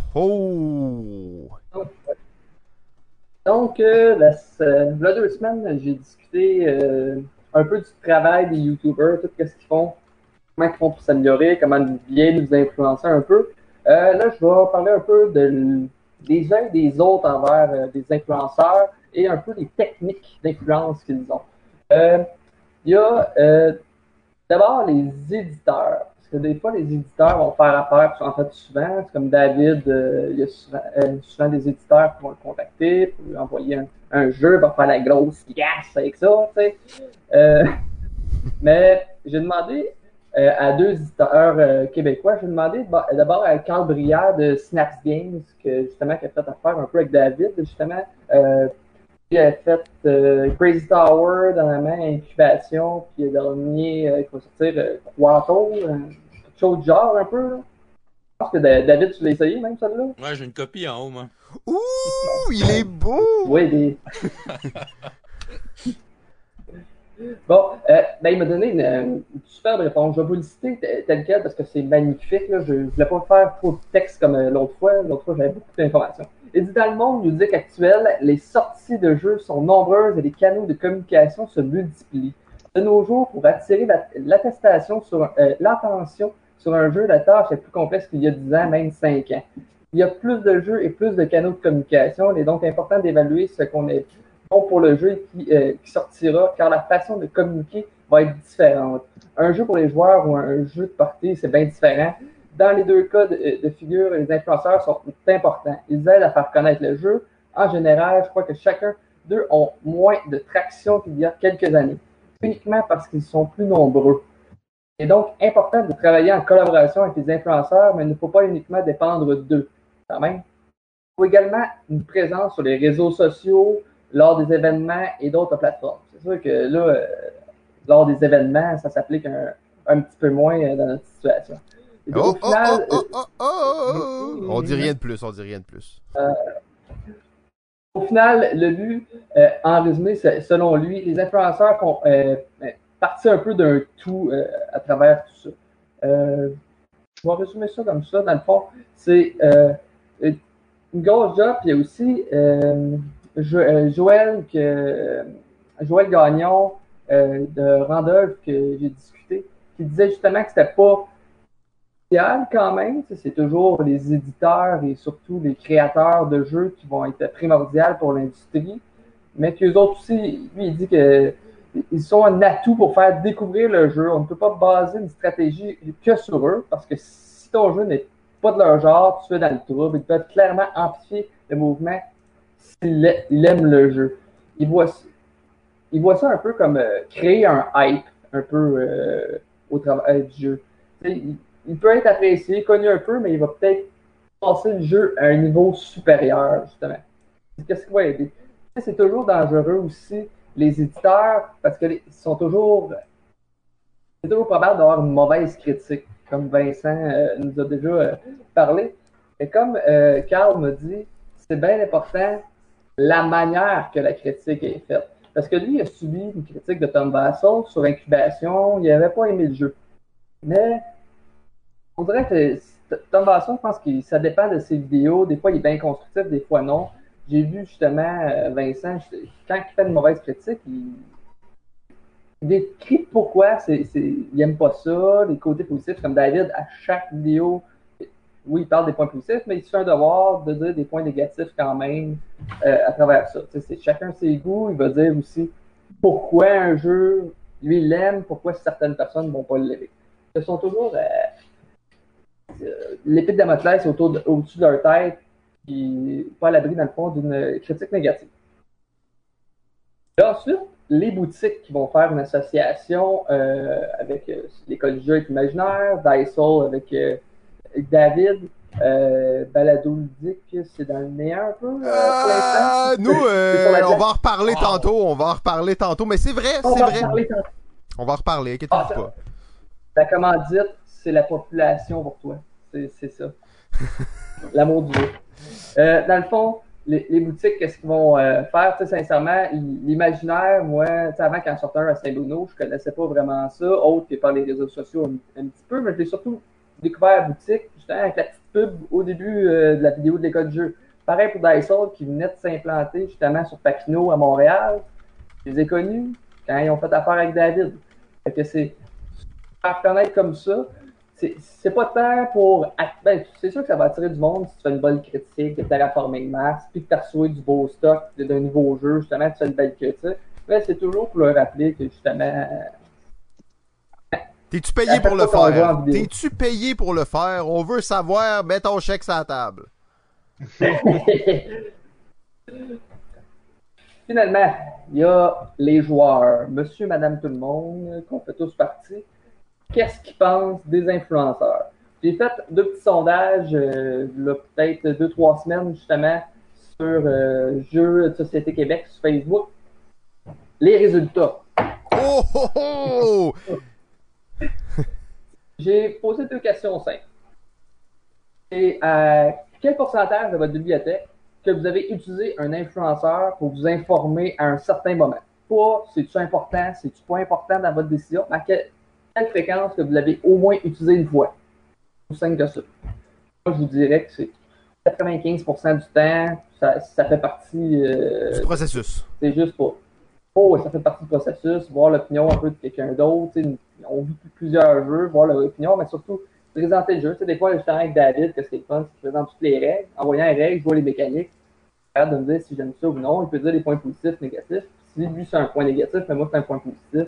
oh! Donc, euh, la, deux semaines, j'ai discuté euh, un peu du travail des YouTubers, tout ce qu'ils font, comment ils font pour s'améliorer, comment bien nous influencer un peu. Euh, là, je vais parler un peu des uns et des autres envers des influenceurs et un peu des techniques d'influence qu'ils ont. Il y a d'abord les éditeurs. Parce des fois, les éditeurs vont faire affaire, en fait, souvent, comme David, euh, il y a souvent, euh, souvent des éditeurs qui vont le contacter pour lui envoyer un, jeu, va faire la grosse gasse avec ça. Euh, mais j'ai demandé à deux éditeurs québécois, j'ai demandé d'abord à Carl Brière de Snaps Games, que justement, qui a fait affaire un peu avec David, justement. Il a fait Crazy Tower dans la main, Incubation, puis le dernier, il faut sortir Quato, euh, quelque chose du genre un peu. Là. Je pense que Da- David, tu l'as essayé même, celle-là? Ouais, j'ai une copie en haut, moi. Ouh, il est beau! Oui, des. bon, euh, ben, il m'a donné une, une superbe réponse. Je vais vous le citer tel quel parce que c'est magnifique. Là. Je ne voulais pas faire trop de texte comme euh, l'autre fois. L'autre fois, j'avais beaucoup d'informations. Et dit dans le monde ludique actuel, les sorties de jeux sont nombreuses et les canaux de communication se multiplient. De nos jours, pour attirer la- l'attestation sur euh, l'attention sur un jeu, la tâche est plus complexe qu'il y a 10 ans, même 5 ans. Il y a plus de jeux et plus de canaux de communication. Il est donc important d'évaluer ce qu'on est bon pour le jeu qui, euh, sortira, car la façon de communiquer va être différente. Un jeu pour les joueurs ou un jeu de partie, c'est bien différent. Dans les deux cas de, de figure, les influenceurs sont importants. Ils aident à faire connaître le jeu. En général, je crois que chacun d'eux ont moins de traction qu'il y a quelques années, uniquement parce qu'ils sont plus nombreux. Il est donc important de travailler en collaboration avec les influenceurs, mais il ne faut pas uniquement dépendre d'eux, quand même. Il faut également une présence sur les réseaux sociaux, lors des événements et d'autres plateformes. C'est sûr que là, euh, lors des événements, ça s'applique un, un petit peu moins euh, dans notre situation. Donc, Oh, au oh, final, oh, oh, oh, oh, oh. On dit rien de plus, on dit rien de plus. Au final, le but, euh, en résumé, selon lui, les influenceurs font euh, euh, partie un peu d'un tout euh, à travers tout ça. Euh, je vais résumer ça comme ça. Dans le fond, c'est euh, une grosse job. Il y a aussi euh, Jo- Joël, que, Joël Gagnon de Randolph que j'ai discuté, qui disait justement que c'était pas idéal quand même. C'est toujours les éditeurs et surtout les créateurs de jeux qui vont être primordiaux pour l'industrie. Mais qu'eux autres aussi, lui, il dit que ils sont un atout pour faire découvrir le jeu. On ne peut pas baser une stratégie que sur eux, parce que si ton jeu n'est pas de leur genre, tu es dans le trouble. Ils peuvent clairement amplifier le mouvement s'ils aiment le jeu. Ils voient, ils voient ça un peu comme euh, créer un hype un peu euh, au travail du jeu. Il, il peut être apprécié, connu un peu, mais il va peut-être passer le jeu à un niveau supérieur, justement. Qu'est-ce qui va aider? C'est toujours dangereux aussi, les éditeurs, parce qu'ils sont toujours. C'est toujours probable d'avoir une mauvaise critique, comme Vincent euh, nous a déjà euh, parlé. Et comme euh, Carl me dit, c'est bien important la manière que la critique est faite. Parce que lui, il a subi une critique de Tom Vassell sur Incubation, il n'avait pas aimé le jeu. Mais on dirait que Tom Vassell, je pense que ça dépend de ses vidéos. Des fois, il est bien constructif, des fois non. J'ai vu justement euh, Vincent, quand il fait une mauvaise critique, il, décrit pourquoi il n'aime pas ça, les côtés positifs, comme David, à chaque vidéo, oui, il parle des points positifs, mais il se fait un devoir de dire des points négatifs quand même euh, à travers ça. Chacun ses goûts, il va dire aussi pourquoi un jeu, lui, il l'aime, pourquoi certaines personnes ne vont pas l'aimer. Ce sont toujours euh, euh, l'épée de Damoclès au-dessus de leur tête, qui pas à l'abri, dans le fond, d'une critique négative. Et ensuite, les boutiques qui vont faire une association euh, avec euh, l'école du jeu avec l'imaginaire, Dysol avec euh, David, euh, Balado Ludique, c'est dans le néant un peu euh, pour l'instant. Euh, nous, euh, on va en reparler tantôt, on va en reparler tantôt, mais c'est vrai, On c'est va en vrai. On va en reparler, inquiétez-vous Ah, pas. La commandite, c'est la population pour toi. C'est c'est ça. L'amour du jeu. Euh, dans le fond, les, boutiques, qu'est-ce qu'ils vont euh, faire? Tu sais, sincèrement, l'imaginaire, moi, avant quand sortait un à Saint-Bruno, je connaissais pas vraiment ça, autre que par les réseaux sociaux un, petit peu, mais je l'ai surtout découvert la boutique, justement avec la petite pub au début euh, de la vidéo de l'école du jeu. Pareil pour Dysol qui venait de s'implanter justement sur Papineau à Montréal. Je les ai connus quand ils ont fait affaire avec David. Que c'est faire connaître comme ça, c'est pas tant pour. Ben, c'est sûr que ça va attirer du monde si tu fais une bonne critique de Terraforming Mars, puis que tu as reçu du beau stock d'un nouveau jeu, justement, tu fais une belle critique. Mais c'est toujours pour leur rappeler que justement. T'es-tu payé pour le faire? T'es-tu payé pour le faire? On veut savoir, mets ton chèque sur la table. Finalement, il y a les joueurs, monsieur, madame, tout le monde, qu'on fait tous partie. Qu'est-ce qu'ils pensent des influenceurs? J'ai fait deux petits sondages, euh, peut-être deux, trois semaines, justement, sur euh, Jeux de Société Québec sur Facebook. Les résultats. Oh oh oh! J'ai posé deux questions simples. Et à quel pourcentage de votre bibliothèque que vous avez utilisé un influenceur pour vous informer à un certain moment? Pas c'est-tu important, c'est-tu pas important dans votre décision, à quelle fréquence que vous l'avez au moins utilisé une fois? Aussi simple que ça. Moi, je vous dirais que c'est 95% du temps, ça, ça fait partie. euh, Du processus. c'est juste pas. Oh, ça fait partie du processus, voir l'opinion un peu de quelqu'un d'autre. On vit plusieurs jeux, voir l'opinion, mais surtout présenter le jeu. Tu sais, des fois, j'étais avec David, que c'est le fun, il présente toutes les règles. En voyant les règles, je vois les mécaniques. Capable de me dire si j'aime ça ou non. Il peut dire des points positifs, négatifs. Si lui, c'est un point négatif, mais moi, c'est un point positif.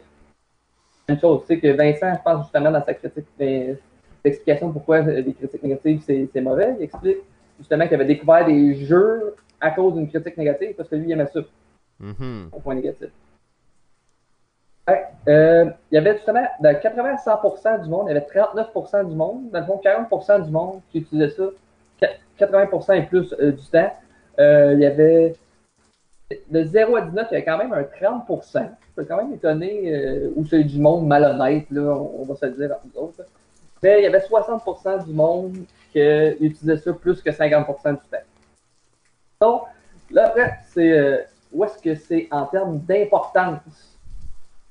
Même chose, sais que Vincent, je pense justement dans sa critique, ben, l'explication pourquoi les critiques négatives, c'est c'est mauvais. Il explique justement qu'il avait découvert des jeux à cause d'une critique négative parce que lui, il aimait ça Mhm. au point négatif. Ouais, euh, il y avait justement, de 80 à 100% du monde, il y avait 39% du monde, dans le fond, 40% du monde qui utilisait ça, Qu- 80% et plus euh, du temps. Euh, il y avait, de 0 à 19, il y avait quand même un 30%. Je suis quand même étonné, euh, où c'est du monde malhonnête, là, on, va se le dire entre nous autres. là. Mais il y avait 60% du monde qui utilisait ça plus que 50% du temps. Donc, là, après, c'est euh, où est-ce que c'est en termes d'importance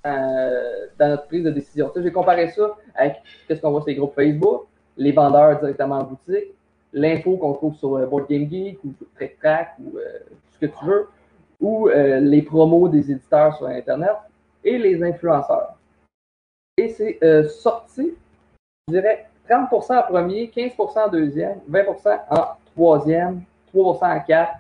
euh, dans notre prise de décision? J'ai comparé ça avec qu'est-ce qu'on voit sur les groupes Facebook, les vendeurs directement en boutique, l'info qu'on trouve sur euh, Board Game Geek ou Trick Track ou euh, ce que tu veux, ou euh, les promos des éditeurs sur Internet et les influenceurs. Et c'est euh, sorti, je dirais, 30% en premier, 15% en deuxième, 20% en troisième, 3% en quatre.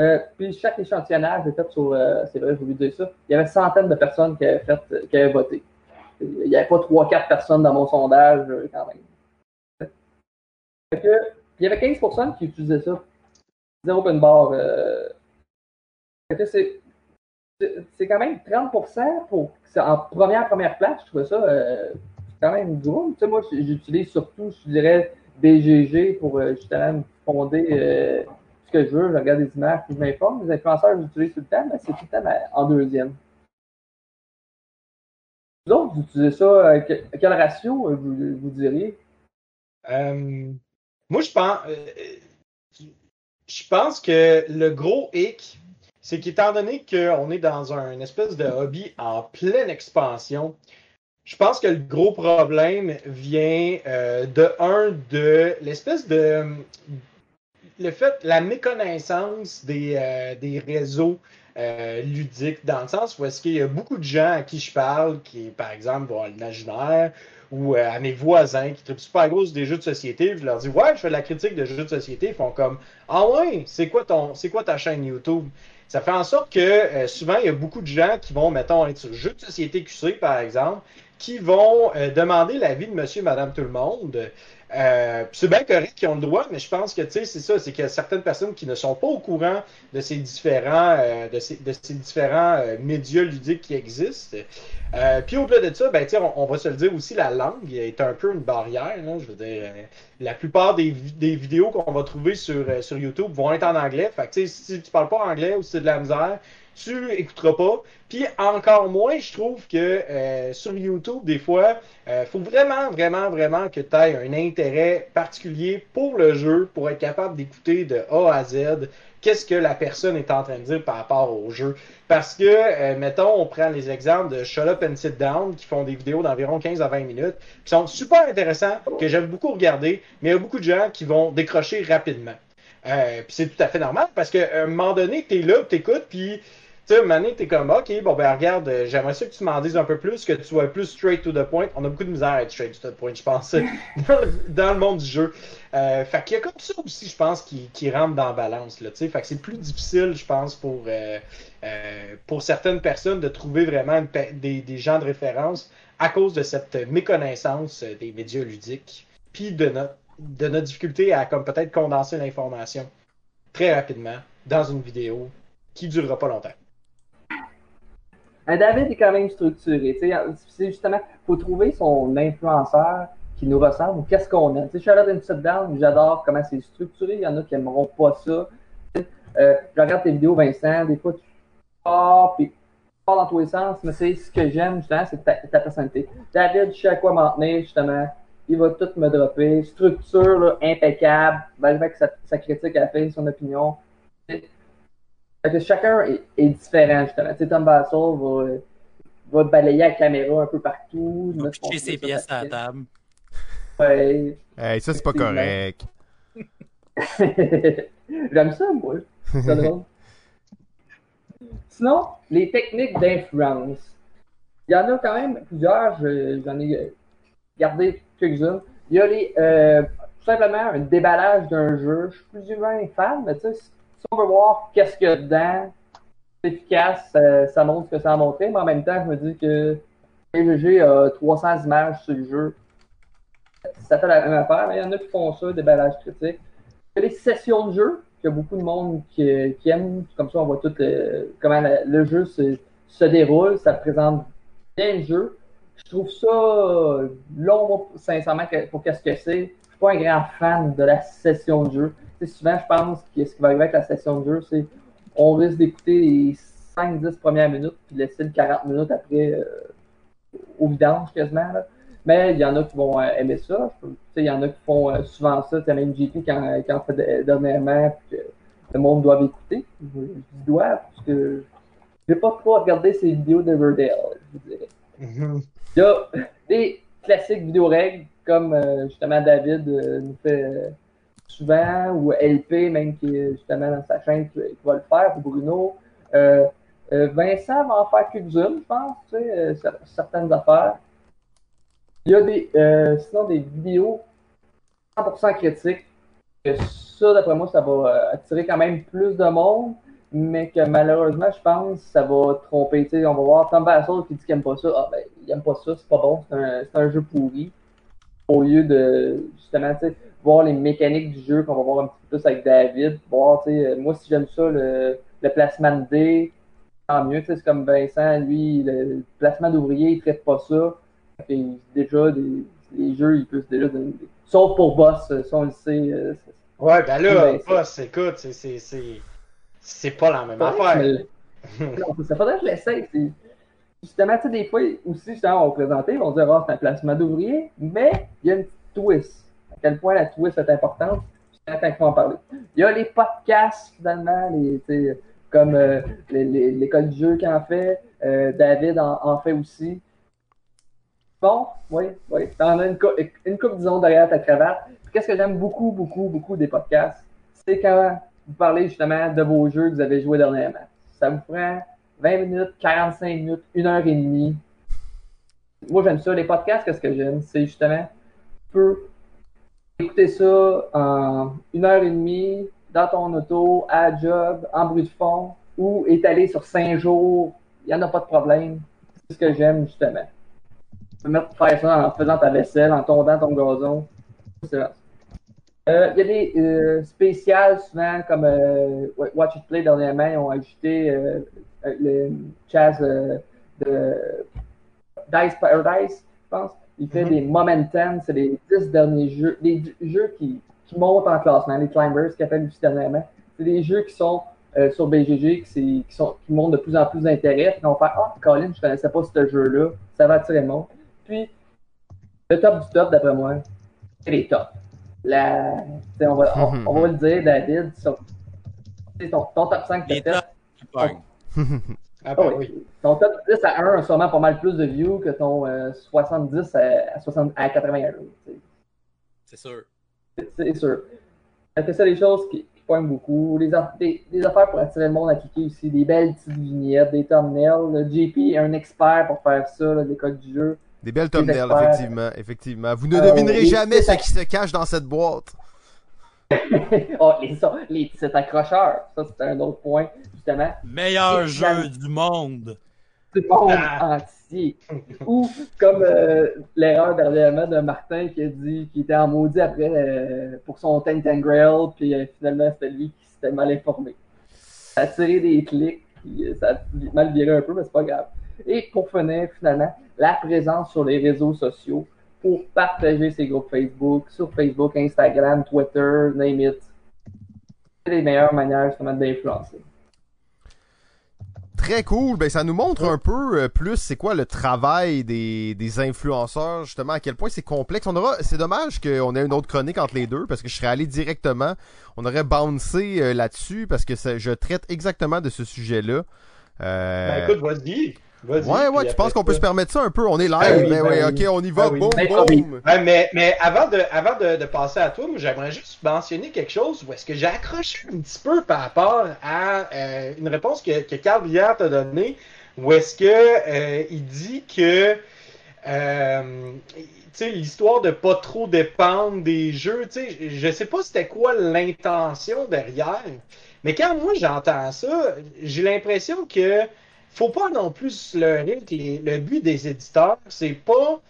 Euh, puis chaque échantillonnage est fait sur, euh, c'est vrai, je voulais dire ça, il y avait centaines de personnes qui avaient, fait, qui avaient voté. Il n'y avait pas 3-4 personnes dans mon sondage euh, quand même. Que, il y avait 15 personnes qui utilisaient ça. Zéro open bar. Euh, c'est, c'est- quand même 30% pour en première première place. Je trouvais ça euh, quand même gros. Tu sais, moi, j'utilise surtout, je dirais, BGG pour euh, justement me fonder euh, ce que je veux. Je regarde des images, je m'informe. Les influenceurs, j'utilise tout le temps, mais c'est tout le temps ben, en deuxième. Vous autres, vous utilisez ça, quel ratio vous, vous diriez? Moi, je pense, je pense que le gros hic, c'est qu'étant donné qu'on est dans un espèce de hobby en pleine expansion, je pense que le gros problème vient euh, de un de l'espèce de le fait, la méconnaissance des, euh, des réseaux euh, ludiques, dans le sens où est-ce qu'il y a beaucoup de gens à qui je parle, qui, par exemple, vont à l'imaginaire, ou à mes voisins qui trippent super gros des jeux de société, je leur dis Ouais, je fais de la critique de jeux de société, ils font comme Ah ouais, c'est quoi ton c'est quoi ta chaîne YouTube? Ça fait en sorte que euh, souvent il y a beaucoup de gens qui vont, mettons, être sur jeux de société QC, par exemple, qui vont euh, demander l'avis de monsieur, madame, tout le monde. Euh, c'est bien correct qu'ils ont le droit, mais je pense que c'est ça, c'est qu'il y a certaines personnes qui ne sont pas au courant de ces différents, euh, de ces, de ces différents euh, médias ludiques qui existent. Euh, puis au-delà de ça, ben, on, on va se le dire aussi, la langue est un peu une barrière. Là, je veux dire, euh, la plupart des, des vidéos qu'on va trouver sur, euh, sur YouTube vont être en anglais. Fait que si tu parles pas anglais ou si c'est de la misère, tu écouteras pas. Puis encore moins, je trouve que euh, sur YouTube, des fois, euh, faut vraiment, vraiment, vraiment que tu aies un intérêt particulier pour le jeu, pour être capable d'écouter de A à Z qu'est-ce que la personne est en train de dire par rapport au jeu. Parce que, euh, mettons, on prend les exemples de Shut Up and Sit Down, qui font des vidéos d'environ 15 à 20 minutes, qui sont super intéressants, que j'aime beaucoup regarder, mais il y a beaucoup de gens qui vont décrocher rapidement. Euh, puis c'est tout à fait normal, parce qu'à un moment donné, t'es là, t'écoutes, puis tu sais, donné, t'es comme, OK, bon, ben regarde, euh, j'aimerais ça que tu m'en dises un peu plus, que tu sois plus straight to the point. On a beaucoup de misère à être straight to the point, je pense, dans, le, monde du jeu. Euh, fait qu'il y a comme ça aussi, je pense, qui, qui rentre dans la balance, là, tu sais. Fait que c'est plus difficile, je pense, pour, euh, euh, pour certaines personnes de trouver vraiment des, des gens de référence à cause de cette méconnaissance des médias ludiques, puis de notre, de notre difficulté à, comme peut-être, condenser l'information très rapidement dans une vidéo qui durera pas longtemps. Un David est quand même structuré. tu sais, C'est justement, faut trouver son influenceur qui nous ressemble ou qu'est-ce qu'on aime. Tu sais, Charlotte and Sit Down, j'adore comment c'est structuré. Il y en a qui aimeront pas ça. Euh, je regarde tes vidéos, Vincent, des fois tu pars, puis tu pars dans tous les sens, mais c'est ce que j'aime, justement, c'est ta, personnalité. David, je sais à quoi m'en tenir, justement. Il va tout me dropper. Structure là, impeccable, malgré avec sa, sa critique à la fin, son opinion. Fait que chacun est, est différent, justement. Tu sais, Tom va, va balayer la caméra un peu partout. Il pitcher ses pièces à la table. Ouais. Hey, ça, c'est pas correct. J'aime ça, moi. C'est drôle. Sinon, les techniques d'influence. Il y en a quand même plusieurs. je- J'en ai gardé quelques-unes. Il y a les, euh, tout simplement un déballage d'un jeu. Je suis plus ou moins fan, mais tu sais, si on veut voir qu'est-ce qu'il y a dedans, c'est efficace, ça, montre ce que ça a montré, mais en même temps, je me dis que PGG a 300 images sur le jeu. Ça fait la même affaire, mais il y en a qui font ça, déballage critique. Il y a les sessions de jeu, qu'il y a beaucoup de monde qui, aime. Comme ça, on voit tout comment le jeu se, déroule. Ça présente bien le jeu. Je trouve ça euh, long, sincèrement, pour qu'est-ce que c'est. Je suis pas un grand fan de la session de jeu. Souvent, je pense que ce qui va arriver avec la session de jeu, c'est on risque d'écouter les 5-10 premières minutes, puis laisser le 40 minutes après euh, au vidange quasiment. Là. Mais il y en a qui vont euh, aimer ça. Il y en a qui font euh, souvent ça. Tu Même JP, quand, quand on fait de- dernièrement, puis que le monde doit écouter. Je, dis doit, parce que je vais pas trop regarder ces vidéos de Riverdale, je vous dirais. Mhm. Il y a des classiques vidéo règles, comme justement David nous fait souvent, ou LP, même qui est justement dans sa chaîne qui, va le faire, ou Bruno. Euh, euh, Vincent va en faire quelques-unes, je pense, tu sais, euh, cer- certaines affaires. Il y a des, sinon des vidéos 100% critiques, que ça, d'après moi, ça va attirer quand même plus de monde, mais que malheureusement, je pense ça va tromper. On va voir Tom Vassell qui dit qu'il aime pas ça. Ah ben, il aime pas ça, c'est pas bon, c'est un, un jeu pourri. Au lieu de, justement, tu sais, voir les mécaniques du jeu qu'on va voir un petit peu plus avec David, voir, tu sais, euh, moi, si j'aime ça, le, le placement de dés, tant mieux, tu sais, c'est comme Vincent, lui, le placement d'ouvrier, il traite pas ça. Déjà, des- les jeux, ils peuvent déjà donner des- Sauf pour Boss, euh, ça, on le sait. euh, Ouais, ben là, boss, écoute, c'est- c'est- c'est c'est pas la même affaire. non, ça faudrait que je l'essaye. Justement, tu sais, des fois, aussi, justement, on va présenter, on va dire, ah, c'est un placement d'ouvrier, mais il y a une petite twist. Quel point la twist est importante, quand il faut en parler. Il y a les podcasts, finalement, les, comme euh, l'école du jeu qui en fait, euh, David en, fait aussi. Bon, oui, oui. T'en as une, cou- une coupe, disons, derrière ta cravate. Qu'est-ce que j'aime beaucoup, beaucoup, beaucoup des podcasts? C'est quand vous parlez justement de vos jeux que vous avez joués dernièrement. Ça vous prend 20 minutes, 45 minutes, une heure et demie. Moi, j'aime ça. Les podcasts, qu'est-ce que j'aime? C'est justement, tu peux écouter ça en une heure et demie, dans ton auto, à job, en bruit de fond, ou étalé sur cinq jours. Il n'y en a pas de problème. C'est ce que j'aime, justement. Tu peux mettre, faire ça en faisant ta vaisselle, en tondant ton gazon. Euh, Il y a des euh, spéciales souvent comme euh, Watch It Play dernièrement, ils ont ajouté euh, euh, le euh, de Dice Paradise, je pense. Il fait Mhm. des Momentum, c'est les 10 derniers jeux, des d- jeux qui, qui montent en classement, les Climbers, qui appellent aussi dernièrement. C'est des jeux qui sont euh, sur BGG, qui, qui, sont, qui montrent de plus en plus d'intérêt. Puis on va faire Ah, Colin, je connaissais pas ce jeu-là, ça va attirer le monde. Puis, le top du top, d'après moi, c'est les tops. La, tu on, va, on, on va le dire, David, sur, c'est ton, ton top 5 que Les Ah, Ah ben oui. oui. Ton top 10 à 1 a sûrement pas mal plus de views que ton euh, 70 à, à, 60, à 81. tu sais. C'est sûr. C'est- C'est sûr. Fait que c'est des choses qui, qui poignent beaucoup. Les, des, des affaires pour attirer le monde à cliquer aussi. Des belles petites vignettes, des thumbnails. Le JP est un expert pour faire ça, là, l'école du jeu. Des belles thumbnails, experts. effectivement, effectivement. Vous ne Euh, devinerez oui, jamais c'est ce qui se cache dans cette boîte. oh, les, ça, les petits accrocheurs. Ça, c'est un autre point, justement. Meilleur jeu la- du monde. du monde Ah. entier. Ou comme euh, l'erreur dernièrement de Martin qui a dit qu'il était en maudit après euh, pour son Tantangrail, puis euh, finalement c'était lui qui s'était mal informé. Ça a tiré des clics, puis ça a mal viré un peu, mais c'est pas grave. Et pour finir, finalement, la présence sur les réseaux sociaux pour partager ses groupes Facebook, sur Facebook, Instagram, Twitter, name it. C'est les meilleures manières justement d'influencer. Très cool. Ben, ça nous montre un peu euh, plus c'est quoi le travail des, des influenceurs, justement, à quel point c'est complexe. On aura, c'est dommage qu'on ait une autre chronique entre les deux parce que je serais allé directement. On aurait bouncé euh, là-dessus parce que ça- je traite exactement de ce sujet-là. Euh, Ben écoute, vas-y. Ouais, ouais, tu penses qu'on peut se permettre ça un peu? On est live, Ah oui, ben ben ouais, oui. ok, on y va, Ah oui. boum, Ben boum. mais, mais avant, de, avant de, de passer à toi, j'aimerais juste mentionner quelque chose où est-ce que j'ai accroché un petit peu par rapport à euh, une réponse que, que Carl Brière t'a donnée, où est-ce que euh, il dit que euh, tu sais, l'histoire de pas trop dépendre des jeux, tu sais, je sais pas c'était quoi l'intention derrière, mais quand moi j'entends ça, j'ai l'impression que faut pas non plus se leurrer que le but des éditeurs, c'est pas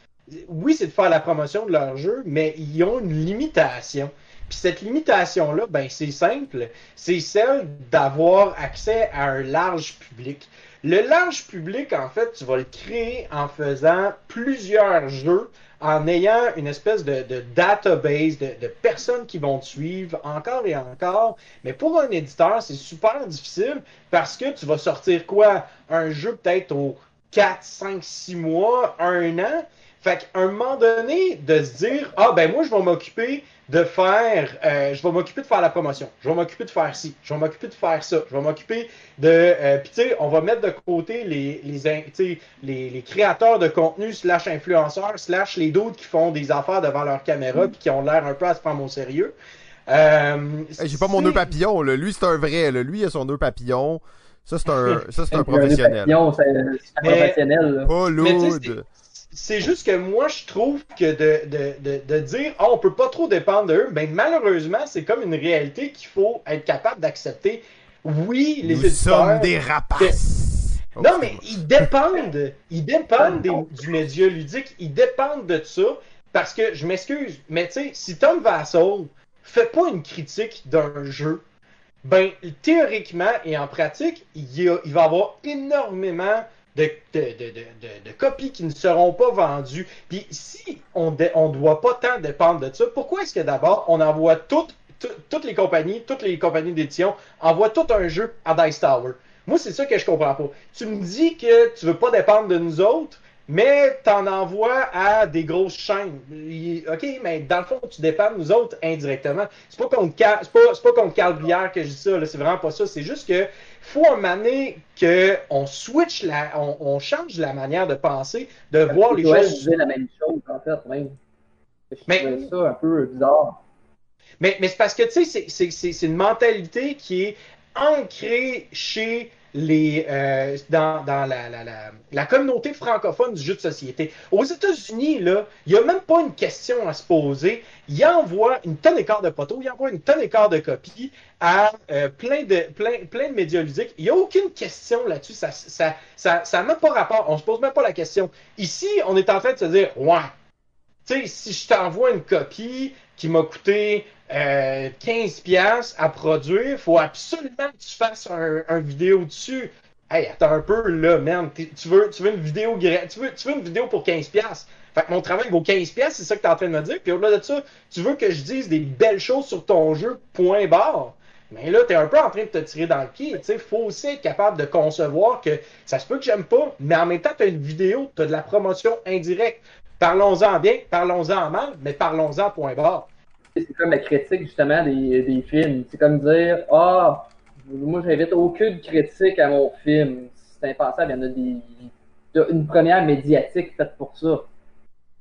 oui, c'est de faire la promotion de leur jeu, mais ils ont une limitation. Puis cette limitation-là, ben c'est simple, c'est celle d'avoir accès à un large public. Le large public, en fait, tu vas le créer en faisant plusieurs jeux, en ayant une espèce de, database de, de personnes qui vont te suivre encore et encore. Mais pour un éditeur, c'est super difficile parce que tu vas sortir quoi? Un jeu peut-être aux 4, 5, 6 mois, un an. Fait qu'à un moment donné, de se dire, ah ben moi je vais m'occuper de faire, euh, je vais m'occuper de faire la promotion, je vais m'occuper de faire ci, je vais m'occuper de faire ça, je vais m'occuper de, euh, puis tu sais, on va mettre de côté les les, in- tu sais, les les créateurs de contenu slash influenceurs slash les d'autres qui font des affaires devant leur caméra puis qui ont l'air un peu à se prendre au sérieux. Euh, Hey, J'ai pas mon nœud papillon, là. Lui, c'est un vrai, là. Lui, il a son nœud papillon. Ça, c'est un, ça, c'est un professionnel. papillon, C'est un Mais- professionnel. là. C'est juste que moi, je trouve que de, de, de, de dire oh, on peut pas trop dépendre d'eux, ben malheureusement, c'est comme une réalité qu'il faut être capable d'accepter. Oui, les Nous éditeurs. sommes des rapaces. Oh, Non, mais ils dépendent. Ils dépendent des- du média ludique. Ils dépendent de ça. Parce que, je m'excuse, mais tu sais, si Tom Vassal fait pas une critique d'un jeu, ben, théoriquement et en pratique, il, y a- il va y avoir énormément de, copies qui ne seront pas vendues. Puis si on ne doit pas tant dépendre de ça, pourquoi est-ce que d'abord on envoie toutes, tout- toutes les compagnies, toutes les compagnies d'édition envoient tout un jeu à Dice Tower? Moi, c'est ça que je comprends pas. Tu me dis que tu veux pas dépendre de nous autres, mais t'en envoies à des grosses chaînes. OK, mais dans le fond, tu dépends de nous autres indirectement. C'est pas contre pas, pas contre Carl Brière que je dis ça, c'est vraiment pas ça. C'est juste que faut un moment donné que on switch la, on, on change la manière de penser, de voir les choses. disait la même chose, en fait, même. Je Mais- ça un peu bizarre. Mais, mais c'est parce que, tu sais, c'est une mentalité qui est ancrée chez les euh, dans, dans la, la, la, communauté francophone du jeu de société. Aux États-Unis, il n'y a même pas une question à se poser. Ils envoient une tonne d'écart de poteaux, ils envoient une tonne d'écart de copies à euh, plein, de, plein, plein de médias ludiques. Il n'y a aucune question là-dessus. Ça ça, ça, ça n'a même pas rapport. On se pose même pas la question. Ici, on est en train de se dire, ouais, tu sais, si je t'envoie une copie qui m'a coûté euh, 15 pièces à produire, faut absolument que tu fasses un, un vidéo dessus. Hey, attends un peu là, man. T'es- Tu veux, tu veux une vidéo tu veux, tu veux une vidéo pour 15 pièces. Fait que mon travail vaut 15 pièces, c'est ça que tu es en train de me dire. Puis au-delà de ça, tu veux que je dise des belles choses sur ton jeu, point barre. Mais là, tu es un peu en train de te tirer dans le pied. Sais, faut aussi être capable de concevoir que ça se peut que j'aime pas, mais en même temps, tu as une vidéo, tu as de la promotion indirecte. Parlons-en bien, parlons-en mal, mais parlons-en point barre. C'est comme la critique, justement, des, des films. C'est comme dire, ah, moi, j'invite aucune critique à mon film. C'est impensable, il y en a des. une première médiatique faite pour ça.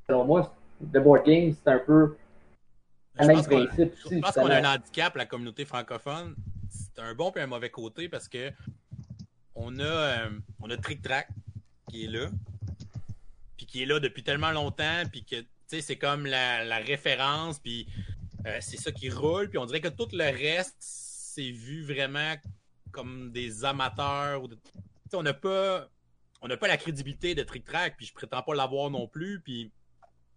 Selon moi, The Board Game, c'est un peu le même principe Je pense qu'on a un handicap, la communauté francophone. C'est un bon et un mauvais côté parce que on a, euh, on a Trick Track qui est là, puis qui est là depuis tellement longtemps, puis que tu sais, c'est comme la, la référence, puis euh, c'est ça qui roule, puis on dirait que tout le reste, c'est vu vraiment comme des amateurs. On n'a pas, on n'a pas la crédibilité de Trick Track, puis je prétends pas l'avoir non plus, puis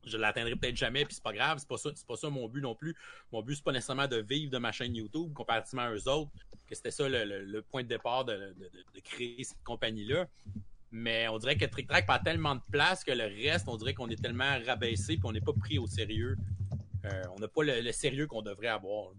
je l'atteindrai peut-être jamais, puis c'est pas grave, c'est pas ça, pas ça mon but non plus. Mon but, c'est pas nécessairement de vivre de ma chaîne YouTube comparativement à eux autres, que c'était ça le, le- point de départ de- de créer cette compagnie-là. Mais on dirait que Trick Track prend tellement de place que le reste, on dirait qu'on est tellement rabaissé puis on n'est pas pris au sérieux. Euh, on n'a pas le, le sérieux qu'on devrait avoir.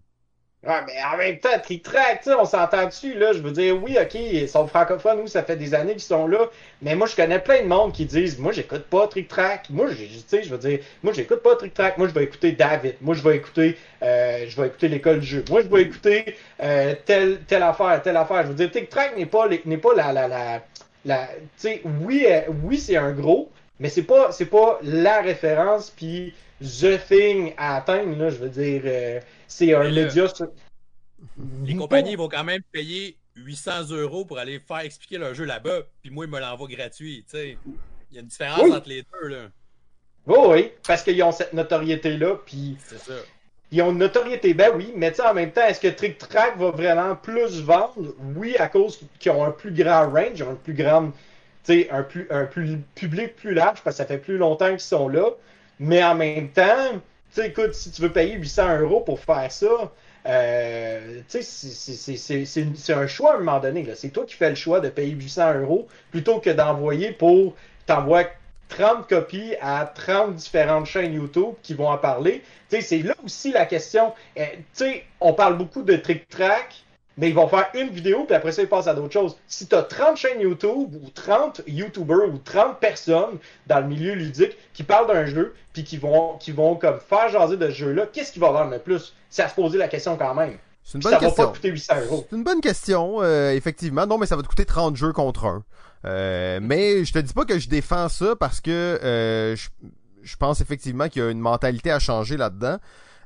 Mais en même temps, sais, on s'entend dessus, là? Je veux dire, oui, ok, ils sont francophones, nous, ça fait des années qu'ils sont là. Mais moi, je connais plein de monde qui disent, moi, j'écoute pas Trick Track. Moi, tu sais, je veux dire, moi, j'écoute pas Trick Track. Moi, je vais écouter David. Moi, je vais écouter, euh, je vais écouter l'école du jeu. Moi, je vais écouter euh, telle, telle affaire, telle affaire. Je veux dire, Trick Track n'est pas, n'est pas la, la, la, la, tu sais, oui, euh, oui, c'est un gros, mais c'est pas, c'est pas la référence puis the thing à atteindre là. Je veux dire, euh, c'est un média. sur- Les compagnies vont quand même payer 800 euros pour aller faire expliquer leur jeu là-bas, puis moi, ils me l'envoient gratuit. tu sais. Il y a une différence Oui. entre les deux, là. Oui, oui, parce qu'ils ont cette notoriété là, puis C'est ça. ils ont une notoriété, ben oui, mais en même temps, est-ce que Trick Track va vraiment plus vendre? Oui, à cause qu'ils ont un plus grand range, ils ont un plus grand, tu un, plus, un plus, public plus large, parce que ça fait plus longtemps qu'ils sont là. Mais en même temps, tu sais, écoute, si tu veux payer 800 euros pour faire ça, euh, c'est- un choix à un moment donné. C'est toi qui fais le choix de payer 800 euros plutôt que d'envoyer pour, t'envoies 30 copies à 30 différentes chaînes YouTube qui vont en parler. C'est là aussi la question. Euh, on parle beaucoup de trick track, mais ils vont faire une vidéo puis après ça ils passent à d'autres choses. Si tu as 30 chaînes YouTube ou 30 YouTubers ou 30 personnes dans le milieu ludique qui parlent d'un jeu puis qui vont qui vont comme faire jaser de ce jeu-là, qu'est-ce qui va vendre le plus? C'est à se poser la question quand même. C'est une bonne ça va question. pas coûter 800 euros. C'est une bonne question, euh, effectivement. Non, mais ça va te coûter 30 jeux contre un. Euh, mais je te dis pas que je défends ça parce que euh, je, je pense effectivement qu'il y a une mentalité à changer là-dedans.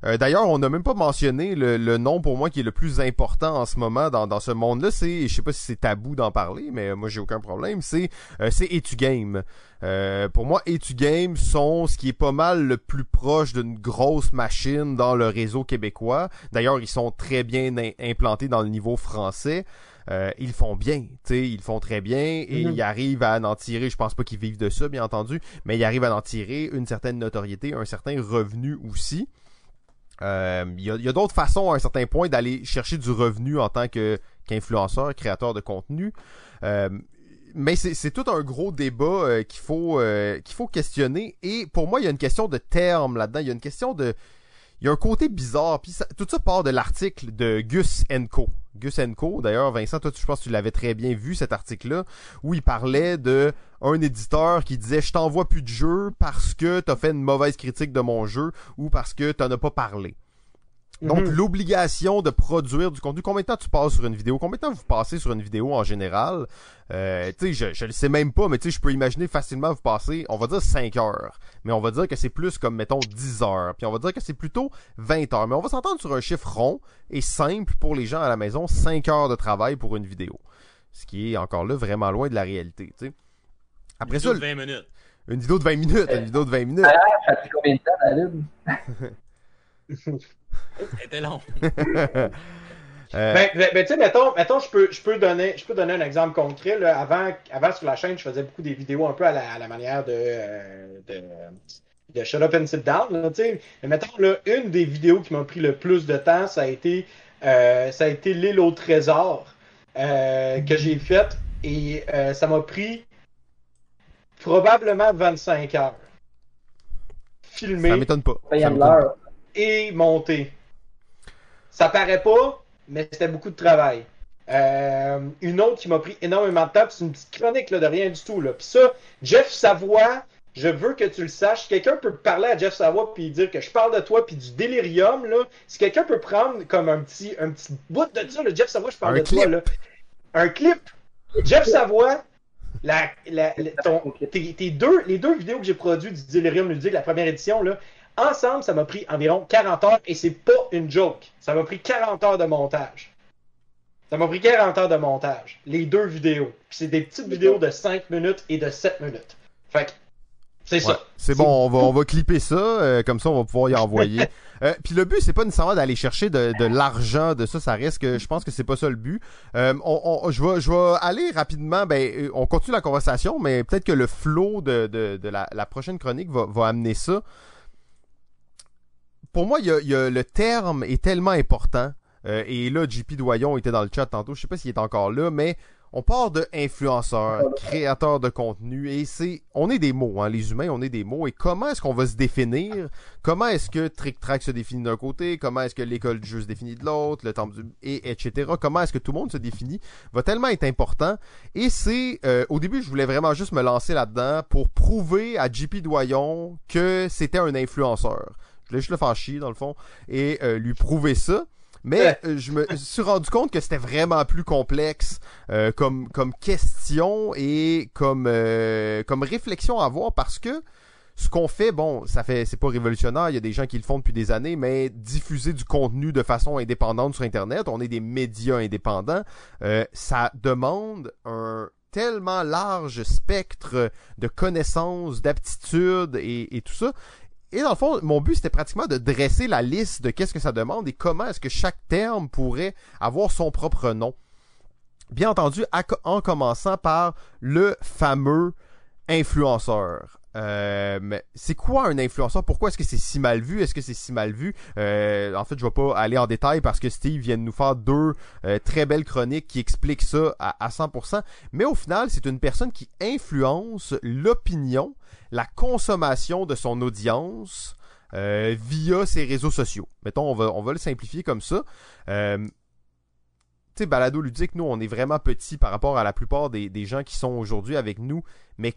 Euh, D'ailleurs, on n'a même pas mentionné le, le nom pour moi qui est le plus important en ce moment dans, dans ce monde-là. C'est, je sais pas si c'est tabou d'en parler, mais moi j'ai aucun problème. C'est euh, c'est Etugame. Euh, pour moi, Etugame sont ce qui est pas mal le plus proche d'une grosse machine dans le réseau québécois. D'ailleurs, ils sont très bien implantés dans le niveau français. Euh, ils font bien, tu sais, ils font très bien et Mhm. ils arrivent à en tirer, je pense pas qu'ils vivent de ça, bien entendu, mais ils arrivent à en tirer une certaine notoriété, un certain revenu aussi. Euh, Il y a, a d'autres façons à un certain point d'aller chercher du revenu en tant que qu'influenceur, créateur de contenu. Euh, mais c'est tout un gros débat euh, qu'il faut qu'il faut questionner et pour moi il y a une question de terme là-dedans, il y a une question de il y a un côté bizarre puis tout ça part de l'article de Gus Co. Gus Co. D'ailleurs Vincent toi tu- je pense que tu l'avais très bien vu cet article là où il parlait de un éditeur qui disait je t'envoie plus de jeu parce que t'as fait une mauvaise critique de mon jeu ou parce que t'en as pas parlé. Donc, Mhm. l'obligation de produire du contenu. Combien de temps tu passes sur une vidéo? Combien de temps vous passez sur une vidéo en général? Euh, tu sais, je, je le sais même pas, mais tu sais, je peux imaginer facilement vous passer, on va dire 5 heures. Mais on va dire que c'est plus comme, mettons, 10 heures. Puis on va dire que c'est plutôt 20 heures. Mais on va s'entendre sur un chiffre rond et simple pour les gens à la maison, 5 heures de travail pour une vidéo. Ce qui est encore là vraiment loin de la réalité, tu sais. Après ça, Vidéo de 20 minutes. une vidéo de 20 minutes, une vidéo de 20 minutes. Ça fait combien de temps? C'était long. Euh, Ben, ben, ben, tu sais, mettons, mettons je, peux, je, peux donner, je peux donner un exemple concret. Là. Avant, avant, sur la chaîne, je faisais beaucoup des vidéos un peu à la, à la manière de, euh, de, de Shut Up and Sit Down. Là. Mais mettons, là, une des vidéos qui m'a pris le plus de temps, ça a été, euh, ça a été l'île au trésor euh, que j'ai faite. Et euh, ça m'a pris probablement 25 heures. ça Filmé m'étonne pas. Payant Ça m'étonne pas. l'heure. Et monter. Ça paraît pas, mais c'était beaucoup de travail. Euh, une autre qui m'a pris énormément de temps, c'est une petite chronique là, de rien du tout. Là. Puis ça, Jeff Savoie, je veux que tu le saches. Si quelqu'un peut parler à Jeff Savoie puis dire que je parle de toi puis du délirium, là, si quelqu'un peut prendre comme un petit, un petit bout de ça, là, Jeff Savoie, je parle Un de toi. clip. Là. Un clip. Jeff Savoie, la, la, la- ton- tes, tes deux, les deux vidéos que j'ai produites du Délirium Ludique, la première édition, là, ensemble, ça m'a pris environ 40 heures et c'est pas une joke. Ça m'a pris 40 heures de montage. Ça m'a pris 40 heures de montage. Les deux vidéos. Puis c'est des petites vidéos de 5 minutes et de 7 minutes. Fait que, c'est Ouais, ça. c'est bon, on va, on va clipper ça, euh, comme ça on va pouvoir y envoyer. Euh, Puis le but, c'est pas nécessairement d'aller chercher de, de l'argent de ça, ça reste que je pense que c'est pas ça le but. Euh, on, on- je, vais, je vais aller rapidement, ben, on continue la conversation, mais peut-être que le flow de, de, de la, la prochaine chronique va, va amener ça. Pour moi, il y a, il y a- le terme est tellement important. Euh, et là, JP Doyon était dans le chat tantôt, je sais pas s'il est encore là, mais on part de influenceur, créateur de contenu, et c'est, on est des mots, hein, les humains, on est des mots, et comment est-ce qu'on va se définir? Comment est-ce que Trick Track se définit d'un côté? Comment est-ce que l'école du jeu se définit de l'autre? Le temple du et etc. Comment est-ce que tout le monde se définit Va tellement être important. Et c'est, euh, au début, je voulais vraiment juste me lancer là-dedans pour prouver à JP Doyon que c'était un influenceur. Juste le faire chier dans le fond et euh, lui prouver ça. Mais euh, je me suis rendu compte que c'était vraiment plus complexe euh, comme, comme question et comme, euh, comme réflexion à avoir parce que ce qu'on fait, bon, ça fait, c'est pas révolutionnaire, il y a des gens qui le font depuis des années, mais diffuser du contenu de façon indépendante sur Internet, on est des médias indépendants, euh, ça demande un tellement large spectre de connaissances, d'aptitudes et, et tout ça. Et dans le fond, mon but, c'était pratiquement de dresser la liste de qu'est-ce que ça demande et comment est-ce que chaque terme pourrait avoir son propre nom. Bien entendu, en commençant par le fameux influenceur. Euh, mais c'est quoi un influenceur? Pourquoi est-ce que c'est si mal vu? Est-ce que c'est si mal vu? Euh, en fait, je vais pas aller en détail parce que Steve vient de nous faire deux euh, très belles chroniques qui expliquent ça à, à 100%. Mais au final, c'est une personne qui influence l'opinion, la consommation de son audience euh, via ses réseaux sociaux. Mettons, on va, le simplifier comme ça. Euh, tu sais, balado ludique, nous, on est vraiment petits par rapport à la plupart des, des gens qui sont aujourd'hui avec nous, mais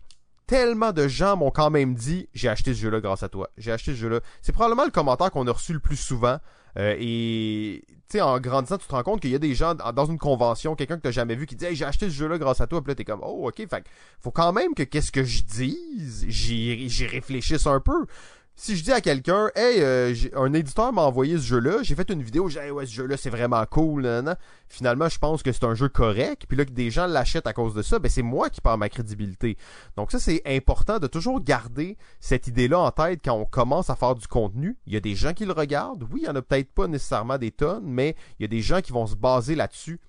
tellement de gens m'ont quand même dit j'ai acheté ce jeu-là grâce à toi. J'ai acheté ce jeu-là. C'est probablement le commentaire qu'on a reçu le plus souvent. Euh, et tu sais, en grandissant, tu te rends compte qu'il y a des gens dans une convention, quelqu'un que t'as jamais vu qui dit j'ai acheté ce jeu-là grâce à toi. Puis là, t'es comme oh ok. Fait faut quand même que qu'est-ce que je dise, j'y réfléchisse un peu. Si je dis à quelqu'un, hey, euh, un éditeur m'a envoyé ce jeu-là, j'ai fait une vidéo, j'ai dit, ouais, ce jeu-là, c'est vraiment cool. Finalement, je pense que c'est un jeu correct, puis là, que des gens l'achètent à cause de ça, ben, c'est moi qui perds ma crédibilité. Donc ça, c'est important de toujours garder cette idée-là en tête quand on commence à faire du contenu. Il y a des gens qui le regardent. Oui, il y en a peut-être pas nécessairement des tonnes, mais il y a des gens qui vont se baser là-dessus.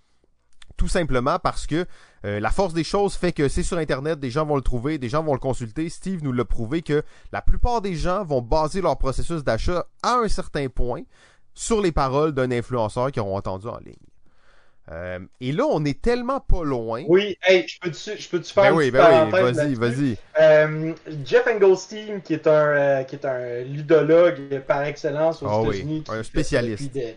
Tout simplement parce que euh, la force des choses fait que c'est sur Internet, des gens vont le trouver, des gens vont le consulter. Steve nous l'a prouvé que la plupart des gens vont baser leur processus d'achat à un certain point sur les paroles d'un influenceur qu'ils auront entendu en ligne. Euh, et là, on est tellement pas loin. Oui, hey, je peux-tu je faire Ben oui, ben oui, vas-y, vas-y. Euh, Jeff Engelstein, qui est un euh, qui est un ludologue par excellence aux Ah oui, États-unis, qui un spécialiste. depuis des-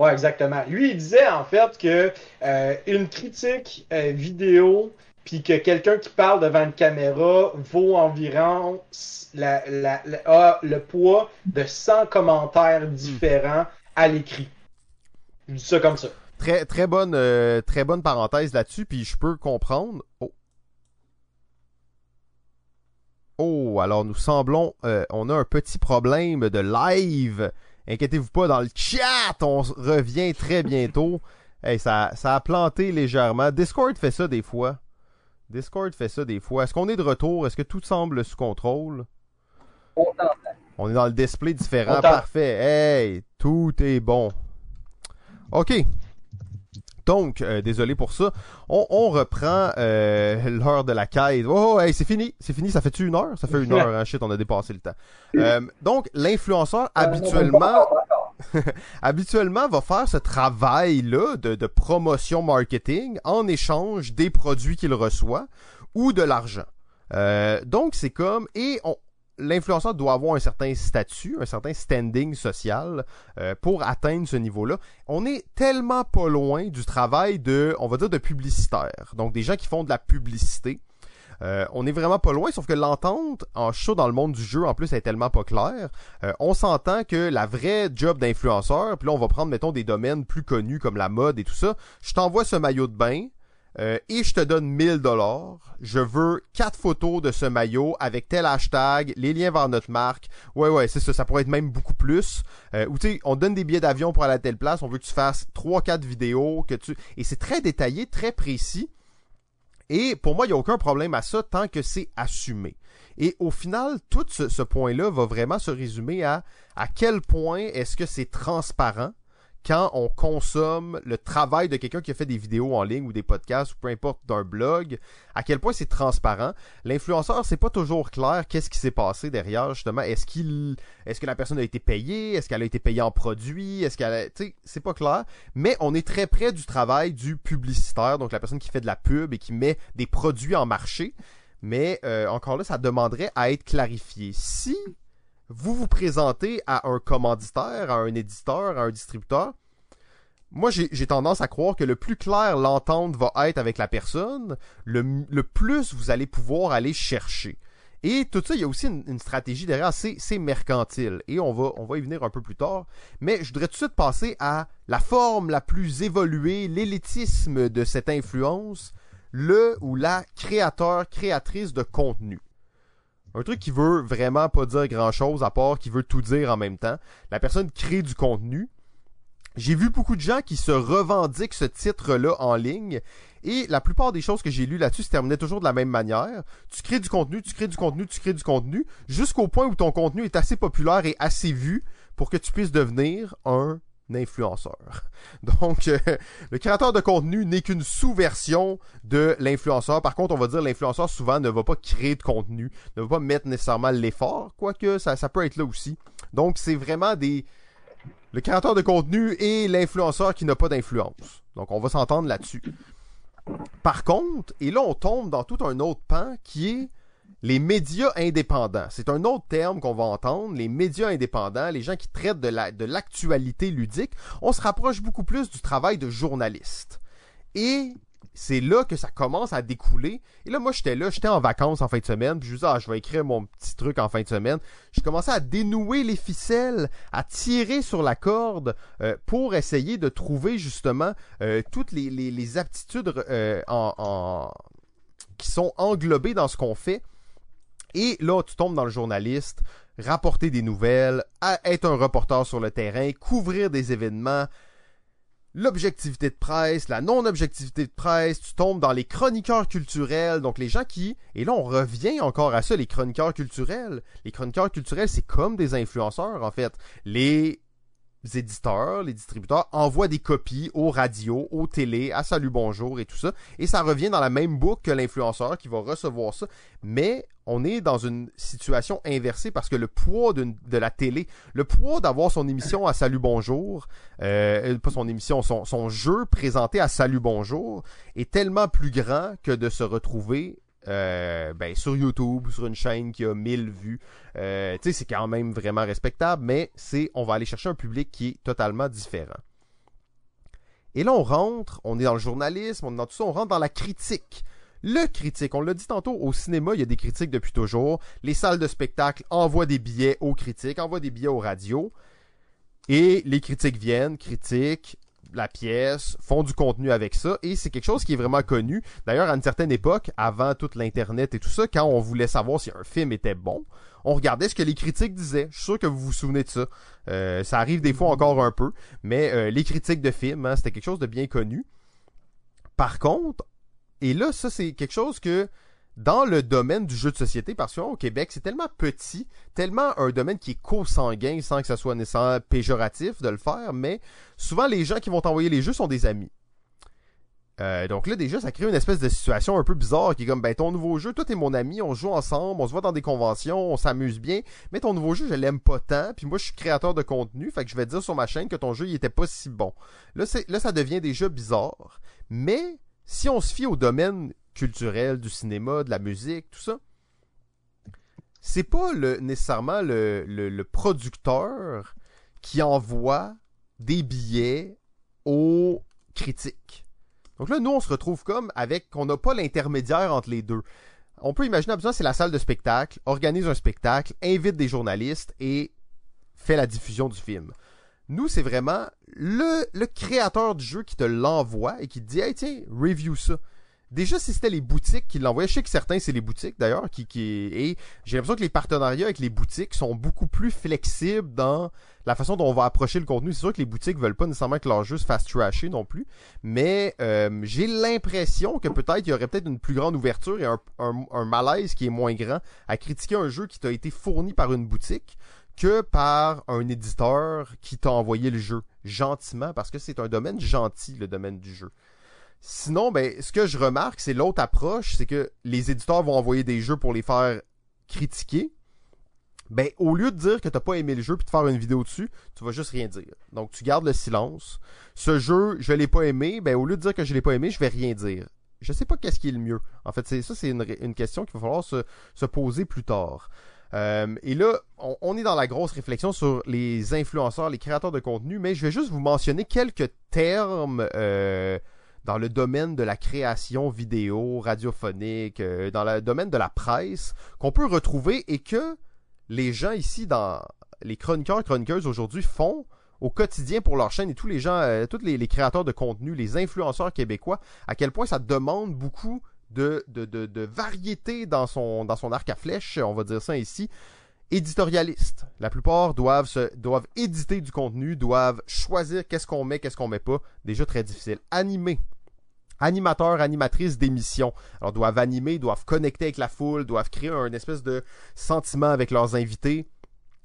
Ouais, exactement. Lui, il disait en fait que euh, une critique euh, vidéo, puis que quelqu'un qui parle devant une caméra vaut environ la, la, la- a le poids de 100 commentaires différents à l'écrit. Je dis ça comme ça. Très, très bonne, euh, très bonne parenthèse là-dessus, puis je peux comprendre. Oh. Oh, alors nous semblons, euh, on a un petit problème de live. Inquiétez-vous pas dans le chat, on revient très bientôt. Hey, ça, ça a planté légèrement. Discord fait ça des fois. Discord fait ça des fois. Est-ce qu'on est de retour? Est-ce que tout semble sous contrôle? On est dans le display différent. Parfait. Hey, tout est bon. OK. Donc, euh, désolé pour ça. On, on reprend euh, l'heure de la quête. Oh, oh, hey, c'est fini. C'est fini. Ça fait-tu une heure? Ça fait une heure. Hein? Shit, on a dépassé le temps. Euh, donc, l'influenceur, habituellement, habituellement va faire ce travail-là de, de promotion marketing en échange des produits qu'il reçoit ou de l'argent. Euh, donc c'est comme et on, l'influenceur doit avoir un certain statut, un certain standing social euh, pour atteindre ce niveau-là. On est tellement pas loin du travail de, on va dire, de publicitaire. Donc des gens qui font de la publicité. Euh, on est vraiment pas loin, sauf que l'entente en chaud dans le monde du jeu, en plus, est tellement pas claire. Euh, on s'entend que la vraie job d'influenceur, puis là, on va prendre, mettons, des domaines plus connus comme la mode et tout ça. Je t'envoie ce maillot de bain euh, et je te donne 1000 dollars. Je veux quatre photos de ce maillot avec tel hashtag, les liens vers notre marque. Ouais, ouais, c'est ça. Ça pourrait être même beaucoup plus. Euh, ou tu sais, on donne des billets d'avion pour aller à telle place. On veut que tu fasses trois, quatre vidéos, que tu et c'est très détaillé, très précis. Et pour moi, il n'y a aucun problème à ça tant que c'est assumé. Et au final, tout ce, ce point-là va vraiment se résumer à à quel point est-ce que c'est transparent? Quand on consomme le travail de quelqu'un qui a fait des vidéos en ligne ou des podcasts ou peu importe d'un blog, à quel point c'est transparent. L'influenceur, c'est pas toujours clair qu'est-ce qui s'est passé derrière justement. Est-ce qu'il, est-ce que la personne a été payée, est-ce qu'elle a été payée en produits, est-ce qu'elle, a... tu sais, c'est pas clair. Mais on est très près du travail du publicitaire, donc la personne qui fait de la pub et qui met des produits en marché. Mais euh, encore là, ça demanderait à être clarifié. Si vous vous présentez à un commanditaire, à un éditeur, à un distributeur, moi j'ai tendance à croire que le plus clair l'entente va être avec la personne, le, plus vous allez pouvoir aller chercher. Et tout ça, il y a aussi une, stratégie derrière, c'est mercantile. Et on va, on va y venir un peu plus tard. Mais je voudrais tout de suite passer à la forme la plus évoluée, l'élitisme de cette influence, le ou la créateur, créatrice de contenu. Un truc qui veut vraiment pas dire grand chose à part qui veut tout dire en même temps. La personne crée du contenu. J'ai vu beaucoup de gens qui se revendiquent ce titre-là en ligne et la plupart des choses que j'ai lues là-dessus se terminaient toujours de la même manière. Tu crées du contenu, tu crées du contenu, tu crées du contenu, jusqu'au point où ton contenu est assez populaire et assez vu pour que tu puisses devenir un influenceur. Donc, euh, le créateur de contenu n'est qu'une sous-version de l'influenceur. Par contre, on va dire l'influenceur souvent ne va pas créer de contenu, ne va pas mettre nécessairement l'effort, quoique ça, peut être là aussi. Donc, c'est vraiment des... Le créateur de contenu et l'influenceur qui n'a pas d'influence. Donc, on va s'entendre là-dessus. Par contre, et là, on tombe dans tout un autre pan qui est les médias indépendants. C'est un autre terme qu'on va entendre, les médias indépendants, les gens qui traitent de la de l'actualité ludique. On se rapproche beaucoup plus du travail de journaliste. Et c'est là que ça commence à découler. Et là, moi, j'étais là, j'étais en vacances en fin de semaine, puis je me disais, ah, je vais écrire mon petit truc en fin de semaine. J'ai commencé à dénouer les ficelles, à tirer sur la corde euh, pour essayer de trouver justement euh, toutes les, aptitudes euh, qui sont englobées dans ce qu'on fait. Et là, tu tombes dans le journaliste, rapporter des nouvelles, être un reporter sur le terrain, couvrir des événements, l'objectivité de presse, la non-objectivité de presse, tu tombes dans les chroniqueurs culturels, donc les gens qui, et là on revient encore à ça, les chroniqueurs culturels. Les chroniqueurs culturels, c'est comme des influenceurs en fait. Les éditeurs, les distributeurs envoient des copies aux radios, aux télés, à Salut Bonjour et tout ça, et ça revient dans la même boucle que l'influenceur qui va recevoir ça, mais on est dans une situation inversée parce que le poids de la télé, le poids d'avoir son émission à Salut Bonjour, euh, pas son émission, son jeu présenté à Salut Bonjour est tellement plus grand que de se retrouver euh, ben, sur YouTube ou sur une chaîne qui a 1000 vues. Euh, tu sais, c'est quand même vraiment respectable, mais c'est on va aller chercher un public qui est totalement différent. Et là, on rentre, on est dans le journalisme, on est dans tout ça, on rentre dans la critique. Le critique, on l'a dit tantôt, au cinéma, il y a des critiques depuis toujours. Les salles de spectacle envoient des billets aux critiques, envoient des billets aux radios. Et les critiques viennent, critiquent la pièce, font du contenu avec ça, et c'est quelque chose qui est vraiment connu. D'ailleurs, à une certaine époque, avant toute l'Internet et tout ça, quand on voulait savoir si un film était bon, on regardait ce que les critiques disaient. Je suis sûr que vous vous souvenez de ça. Euh, ça arrive des fois encore un peu, mais euh, les critiques de films, hein, c'était quelque chose de bien connu. Par contre, et là, ça, c'est quelque chose que dans le domaine du jeu de société, parce que au Québec, c'est tellement petit, tellement un domaine qui est co-sanguin sans que ça soit nécessairement péjoratif de le faire, mais souvent les gens qui vont t'envoyer les jeux sont des amis. Euh, donc là, déjà, ça crée une espèce de situation un peu bizarre qui est comme, ben, ton nouveau jeu, toi, t'es mon ami, on joue ensemble, on se voit dans des conventions, on s'amuse bien, mais ton nouveau jeu, je l'aime pas tant, puis moi, je suis créateur de contenu, fait que je vais dire sur ma chaîne que ton jeu, il était pas si bon. Là, là, ça devient déjà bizarre, mais si on se fie au domaine culturel, du cinéma, de la musique, tout ça, c'est pas le, nécessairement le, producteur qui envoie des billets aux critiques. Donc là, nous, on se retrouve comme avec qu'on n'a pas l'intermédiaire entre les deux. On peut imaginer, besoin, c'est la salle de spectacle, organise un spectacle, invite des journalistes et fait la diffusion du film. Nous, c'est vraiment le, le créateur du jeu qui te l'envoie et qui te dit, hey, tiens, review ça. Déjà, si c'était les boutiques qui l'envoyaient, je sais que certains, c'est les boutiques d'ailleurs, qui, et j'ai l'impression que les partenariats avec les boutiques sont beaucoup plus flexibles dans la façon dont on va approcher le contenu. C'est sûr que les boutiques veulent pas nécessairement que leur jeu se fasse trasher non plus, mais euh, j'ai l'impression que peut-être il y aurait peut-être une plus grande ouverture et un malaise qui est moins grand à critiquer un jeu qui t'a été fourni par une boutique que par un éditeur qui t'a envoyé le jeu gentiment, parce que c'est un domaine gentil, le domaine du jeu. Sinon, ben, ce que je remarque, c'est l'autre approche, c'est que les éditeurs vont envoyer des jeux pour les faire critiquer. Ben, au lieu de dire que t'as pas aimé le jeu puis de faire une vidéo dessus, tu vas juste rien dire. Donc, tu gardes le silence. Ce jeu, je l'ai pas aimé, ben, au lieu de dire que je l'ai pas aimé, je vais rien dire. Je sais pas qu'est-ce qui est le mieux. En fait, ça, c'est une, une question qu'il va falloir se, se poser plus tard. Euh, et là, on, on, est dans la grosse réflexion sur les influenceurs, les créateurs de contenu, mais je vais juste vous mentionner quelques termes euh, dans le domaine de la création vidéo, radiophonique, euh, dans le domaine de la presse, qu'on peut retrouver et que les gens ici, dans les chroniqueurs, chroniqueuses aujourd'hui, font au quotidien pour leur chaîne et tous les gens, euh, tous les, créateurs de contenu, les influenceurs québécois, à quel point ça demande beaucoup de, variété dans son arc à flèche, on va dire ça ici. Éditorialiste. La plupart doivent doivent éditer du contenu, doivent choisir qu'est-ce qu'on met, qu'est-ce qu'on met pas. Déjà très difficile. Animer. Animateurs, animatrices d'émissions. Alors doivent animer, doivent connecter avec la foule, doivent créer un espèce de sentiment avec leurs invités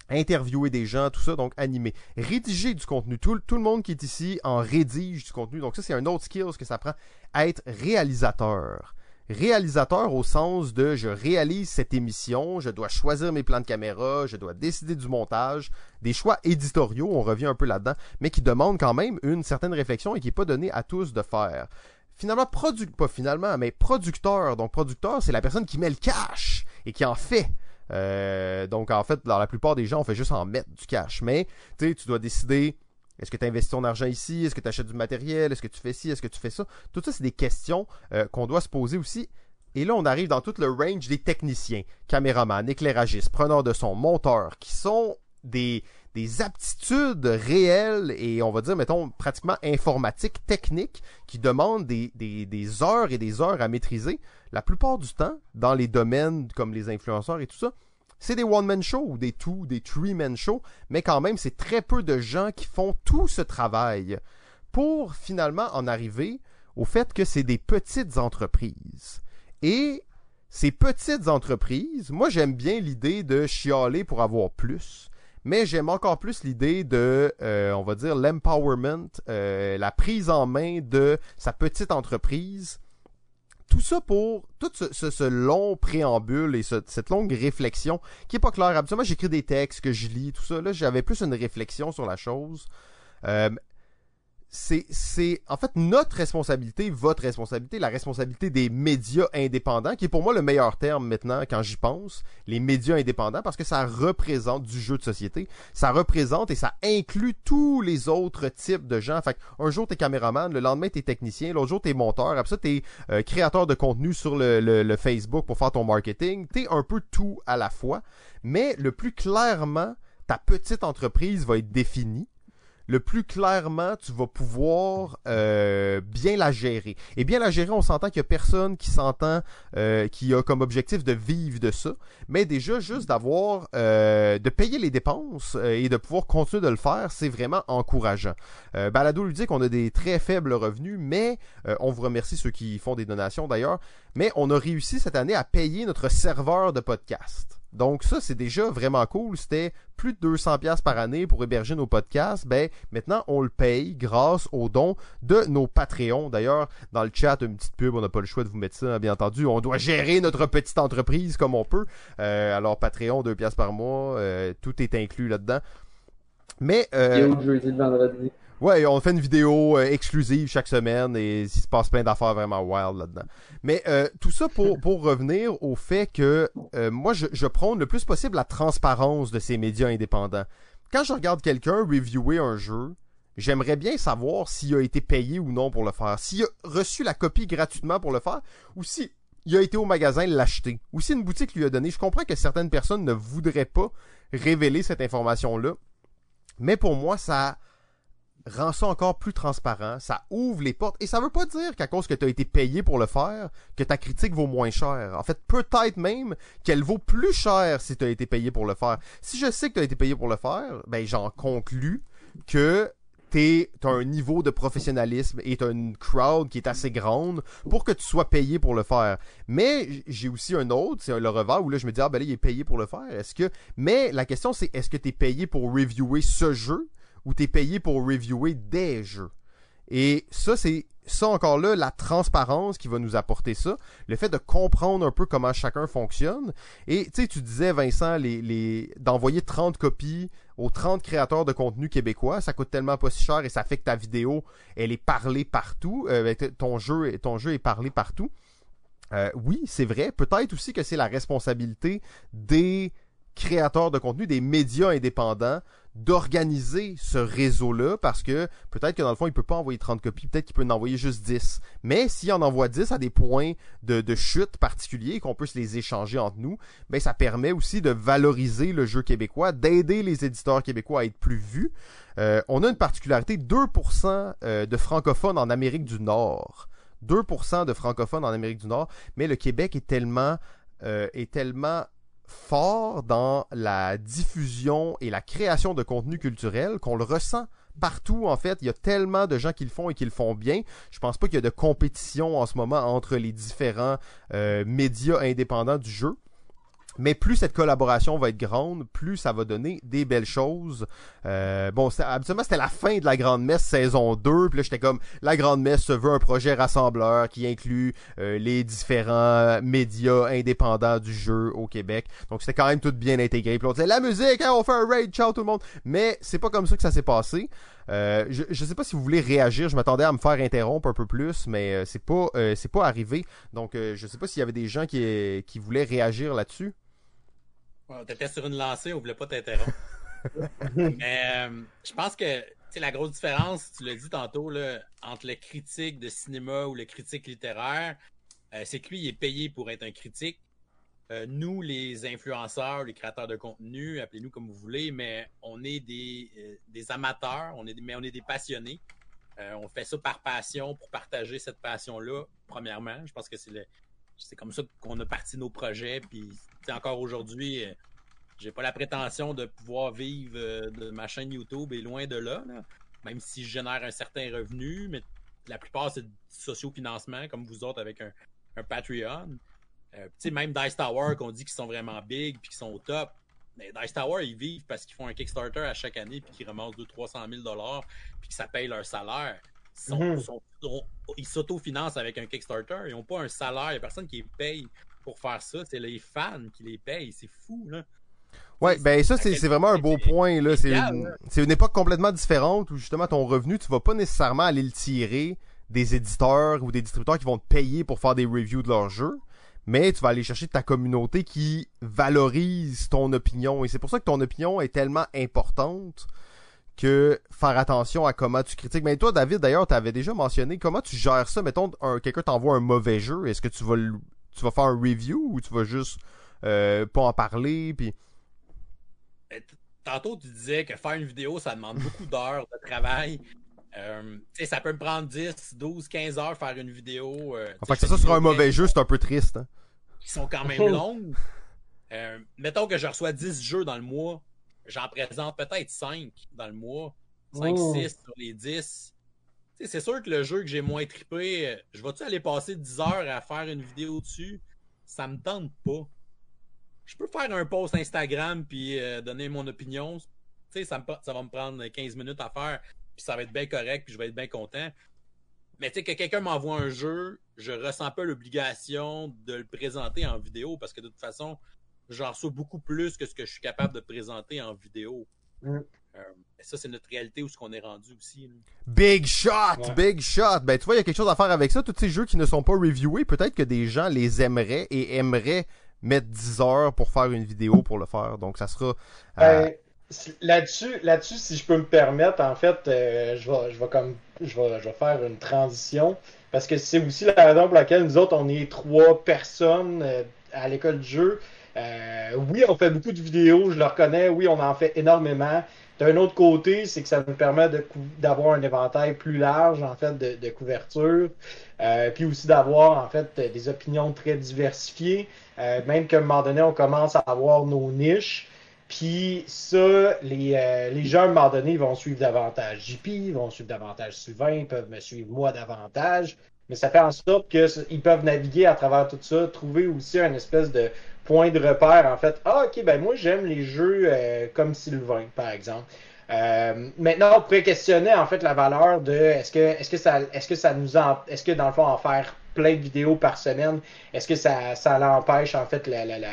interviewer des gens, tout ça, donc animer. Rédiger du contenu. Tout, tout le monde qui est ici en rédige du contenu. Donc ça, c'est un autre skill que ça prend. Être réalisateur. Réalisateur au sens de je réalise cette émission, je dois choisir mes plans de caméra, je dois décider du montage, des choix éditoriaux, on revient un peu là-dedans, mais qui demandent quand même une certaine réflexion et qui n'est pas donné à tous de faire. Finalement, produc pas finalement, mais producteur. Donc producteur, c'est la personne qui met le cash et qui en fait. Euh, donc en fait, dans la plupart des gens, on fait juste en mettre du cash. Mais tu dois décider est-ce que tu investis ton argent ici? Est-ce que tu achètes du matériel? Est-ce que tu fais ci? Est-ce que tu fais ça? Tout ça, c'est des questions euh, qu'on doit se poser aussi. Et là, on arrive dans tout le range des techniciens, caméramans, éclairagistes, preneurs de son, monteurs, qui sont des, des aptitudes réelles et on va dire, mettons, pratiquement informatiques, techniques, qui demandent des, des, des heures et des heures à maîtriser. La plupart du temps, dans les domaines comme les influenceurs et tout ça, c'est des one-man shows des two, des three-man shows, mais quand même, c'est très peu de gens qui font tout ce travail pour finalement en arriver au fait que c'est des petites entreprises. Et ces petites entreprises, moi j'aime bien l'idée de chialer pour avoir plus, mais j'aime encore plus l'idée de, euh, on va dire, l'empowerment, euh, la prise en main de sa petite entreprise tout ça pour tout ce, long préambule et cette longue réflexion qui est pas claire. Habituellement, j'écris des textes que je lis, tout ça. Là, j'avais plus une réflexion sur la chose. Euh, c'est en fait notre responsabilité, votre responsabilité, la responsabilité des médias indépendants, qui est pour moi le meilleur terme maintenant quand j'y pense, les médias indépendants, parce que ça représente du jeu de société, ça représente et ça inclut tous les autres types de gens. Fait un jour t'es caméraman, le lendemain t'es technicien, l'autre jour t'es monteur, après ça t'es euh, créateur de contenu sur le, le Facebook pour faire ton marketing, t'es un peu tout à la fois, mais le plus clairement ta petite entreprise va être définie le plus clairement tu vas pouvoir euh, bien la gérer. Et bien la gérer, on s'entend qu'il y a personne qui s'entend, euh, qui a comme objectif de vivre de ça, mais déjà juste d'avoir, euh, de payer les dépenses et de pouvoir continuer de le faire, c'est vraiment encourageant. Balado lui dit qu'on a des très faibles revenus, mais on vous remercie ceux qui font des donations d'ailleurs, mais on a réussi cette année à payer notre serveur de podcast. Donc ça, c'est déjà vraiment cool. C'était plus de 200 pièces par année pour héberger nos podcasts. Ben maintenant, on le paye grâce aux dons de nos Patreons. D'ailleurs, dans le chat, une petite pub, on n'a pas le choix de vous mettre ça, bien entendu. On doit gérer notre petite entreprise comme on peut. Euh, alors Patreon, 2 pièces par mois, euh, tout est inclus là-dedans. Mais euh. Ouais, on fait une vidéo euh, exclusive chaque semaine et il se passe plein d'affaires vraiment wild là-dedans. Mais euh, tout ça pour, pour revenir au fait que euh, moi, je, je prône le plus possible la transparence de ces médias indépendants. Quand je regarde quelqu'un reviewer un jeu, j'aimerais bien savoir s'il a été payé ou non pour le faire, s'il a reçu la copie gratuitement pour le faire, ou si il a été au magasin l'acheter, ou si une boutique lui a donné. Je comprends que certaines personnes ne voudraient pas révéler cette information-là, mais pour moi, ça rend ça encore plus transparent, ça ouvre les portes, et ça veut pas dire qu'à cause que tu as été payé pour le faire, que ta critique vaut moins cher. En fait, peut-être même qu'elle vaut plus cher si tu as été payé pour le faire. Si je sais que tu as été payé pour le faire, ben j'en conclus que tu as un niveau de professionnalisme et t'as une crowd qui est assez grande pour que tu sois payé pour le faire. Mais j'ai aussi un autre, c'est le revers où là je me dis ah ben là il est payé pour le faire. Est-ce que mais la question c'est est-ce que tu es payé pour reviewer ce jeu? Où tu es payé pour reviewer des jeux. Et ça, c'est ça encore là, la transparence qui va nous apporter ça, le fait de comprendre un peu comment chacun fonctionne. Et tu sais, tu disais, Vincent, d'envoyer 30 copies aux 30 créateurs de contenu québécois, ça coûte tellement pas si cher et ça fait que ta vidéo, elle est parlée partout, euh, ton, jeu, ton jeu est parlé partout. Euh, oui, c'est vrai. Peut-être aussi que c'est la responsabilité des créateurs de contenu, des médias indépendants, d'organiser ce réseau-là parce que peut-être que dans le fond, il peut pas envoyer 30 copies, peut-être qu'il peut en envoyer juste 10. Mais s'il en envoie 10 à des points de, de chute particuliers, qu'on peut se les échanger entre nous, ben ça permet aussi de valoriser le jeu québécois, d'aider les éditeurs québécois à être plus vus. Euh, on a une particularité, 2% euh, de francophones en Amérique du Nord. 2% de francophones en Amérique du Nord, mais le Québec est tellement, euh, est tellement fort dans la diffusion et la création de contenu culturel qu'on le ressent partout en fait. Il y a tellement de gens qui le font et qui le font bien. Je pense pas qu'il y a de compétition en ce moment entre les différents euh, médias indépendants du jeu. Mais plus cette collaboration va être grande, plus ça va donner des belles choses. Euh, bon, habituellement, c'était la fin de la Grande Messe saison 2. Puis là, j'étais comme, la Grande Messe se veut un projet rassembleur qui inclut euh, les différents médias indépendants du jeu au Québec. Donc, c'était quand même tout bien intégré. Puis on disait, la musique, hein, on fait un raid, ciao tout le monde. Mais c'est pas comme ça que ça s'est passé. Euh, je, je sais pas si vous voulez réagir. Je m'attendais à me faire interrompre un peu plus, mais euh, c'est pas, euh, c'est pas arrivé. Donc, euh, je sais pas s'il y avait des gens qui, qui voulaient réagir là-dessus. Ouais, T'étais sur une lancée, on voulait pas t'interrompre. Mais euh, je pense que la grosse différence, tu l'as dit tantôt, là, entre le critique de cinéma ou le critique littéraire, euh, c'est que lui, il est payé pour être un critique. Euh, nous, les influenceurs, les créateurs de contenu, appelez-nous comme vous voulez, mais on est des, euh, des amateurs, on est mais on est des passionnés. On fait ça par passion, pour partager cette passion-là, premièrement. Je pense que c'est le, c'est comme ça qu'on a parti nos projets. Puis, encore aujourd'hui, euh, j'ai pas la prétention de pouvoir vivre euh, de ma chaîne YouTube et loin de là. Même si je génère un certain revenu, mais la plupart, c'est du socio-financement, comme vous autres avec un, un Patreon. Euh, même Dice Tower, qu'on dit qu'ils sont vraiment big puis qu'ils sont au top. Mais Dice Tower, ils vivent parce qu'ils font un Kickstarter à chaque année puis qu'ils ramassent 200-300 000 puis que ça paye leur salaire. Sont- Mhm. sont- ils s'autofinancent avec un Kickstarter. Ils n'ont pas un salaire. Il n'y a personne qui les paye pour faire ça. C'est les fans qui les payent. C'est fou, là. Ouais, ben ça c'est vraiment un beau point là. C'est légal, une, là. c'est une époque complètement différente où justement ton revenu, tu vas pas nécessairement aller le tirer des éditeurs ou des distributeurs qui vont te payer pour faire des reviews de leurs jeux, mais tu vas aller chercher ta communauté qui valorise ton opinion et c'est pour ça que ton opinion est tellement importante que faire attention à comment tu critiques. Mais toi, David, d'ailleurs, tu avais déjà mentionné comment tu gères ça. Mettons, un, quelqu'un t'envoie un mauvais jeu. Est-ce que tu vas, le- tu vas faire un review ou tu vas juste euh, pas en parler puis Euh, Tantôt, tu disais que faire une vidéo, ça demande beaucoup d'heures de travail. Euh, tu sais, ça peut me prendre 10, 12, 15 heures faire une vidéo. euh, Enfin, sais, que ça sur un mauvais jeu, c'est un peu triste. hein. Qui sont quand même longues. Euh, mettons que je reçois 10 jeux dans le mois. J'en présente peut-être 5 dans le mois. 5, Oh. 6 sur les 10. Tu sais, c'est sûr que le jeu que j'ai moins trippé, je vais-tu aller passer 10 heures à faire une vidéo dessus? Ça me tente pas. Je peux faire un post Instagram puis euh, donner mon opinion. Tu sais, ça, me ça va me prendre 15 minutes à faire, puis ça va être bien correct, puis je vais être bien content. Mais tu sais, que quelqu'un m'envoie un jeu, je ressens pas l'obligation de le présenter en vidéo parce que de toute façon, j'en reçois beaucoup plus que ce que je suis capable de présenter en vidéo. Mm. Euh, ça, c'est notre réalité où ce qu'on est rendu aussi. là. Big shot! Ouais. Big shot! Ben, tu vois, il y a quelque chose à faire avec ça. Tous ces jeux qui ne sont pas reviewés, peut-être que des gens les aimeraient et aimeraient mettre 10 heures pour faire une vidéo pour le faire. Donc, ça sera... euh, Ben, Là-dessus, là-dessus, si je peux me permettre, en fait, euh, je vais, je vais comme, je vais, je vais faire une transition parce que c'est aussi la raison pour laquelle nous autres, on est trois personnes euh, à l'école du jeu. Euh, oui, on fait beaucoup de vidéos, je le reconnais. Oui, on en fait énormément. D'un autre côté, c'est que ça nous permet d'avoir un éventail plus large, en fait, de, couverture. Euh, puis aussi d'avoir, en fait, des opinions très diversifiées. Euh, même qu'à un moment donné, on commence à avoir nos niches. Puis ça, les, les gens, à un moment donné, ils vont suivre davantage JP, ils vont suivre davantage Sylvain, ils peuvent me suivre moi davantage. Mais ça fait en sorte qu'ils peuvent naviguer à travers tout ça, trouver aussi un espèce de point de repère, en fait. Ah, ok, ben moi, j'aime les jeux euh, comme Sylvain, par exemple. Euh, maintenant, on pourrait questionner en fait la valeur de est-ce que est-ce que ça est-ce que ça nous en, est-ce que dans le fond en faire plein de vidéos par semaine, est-ce que ça ça l'empêche en fait la, la, la,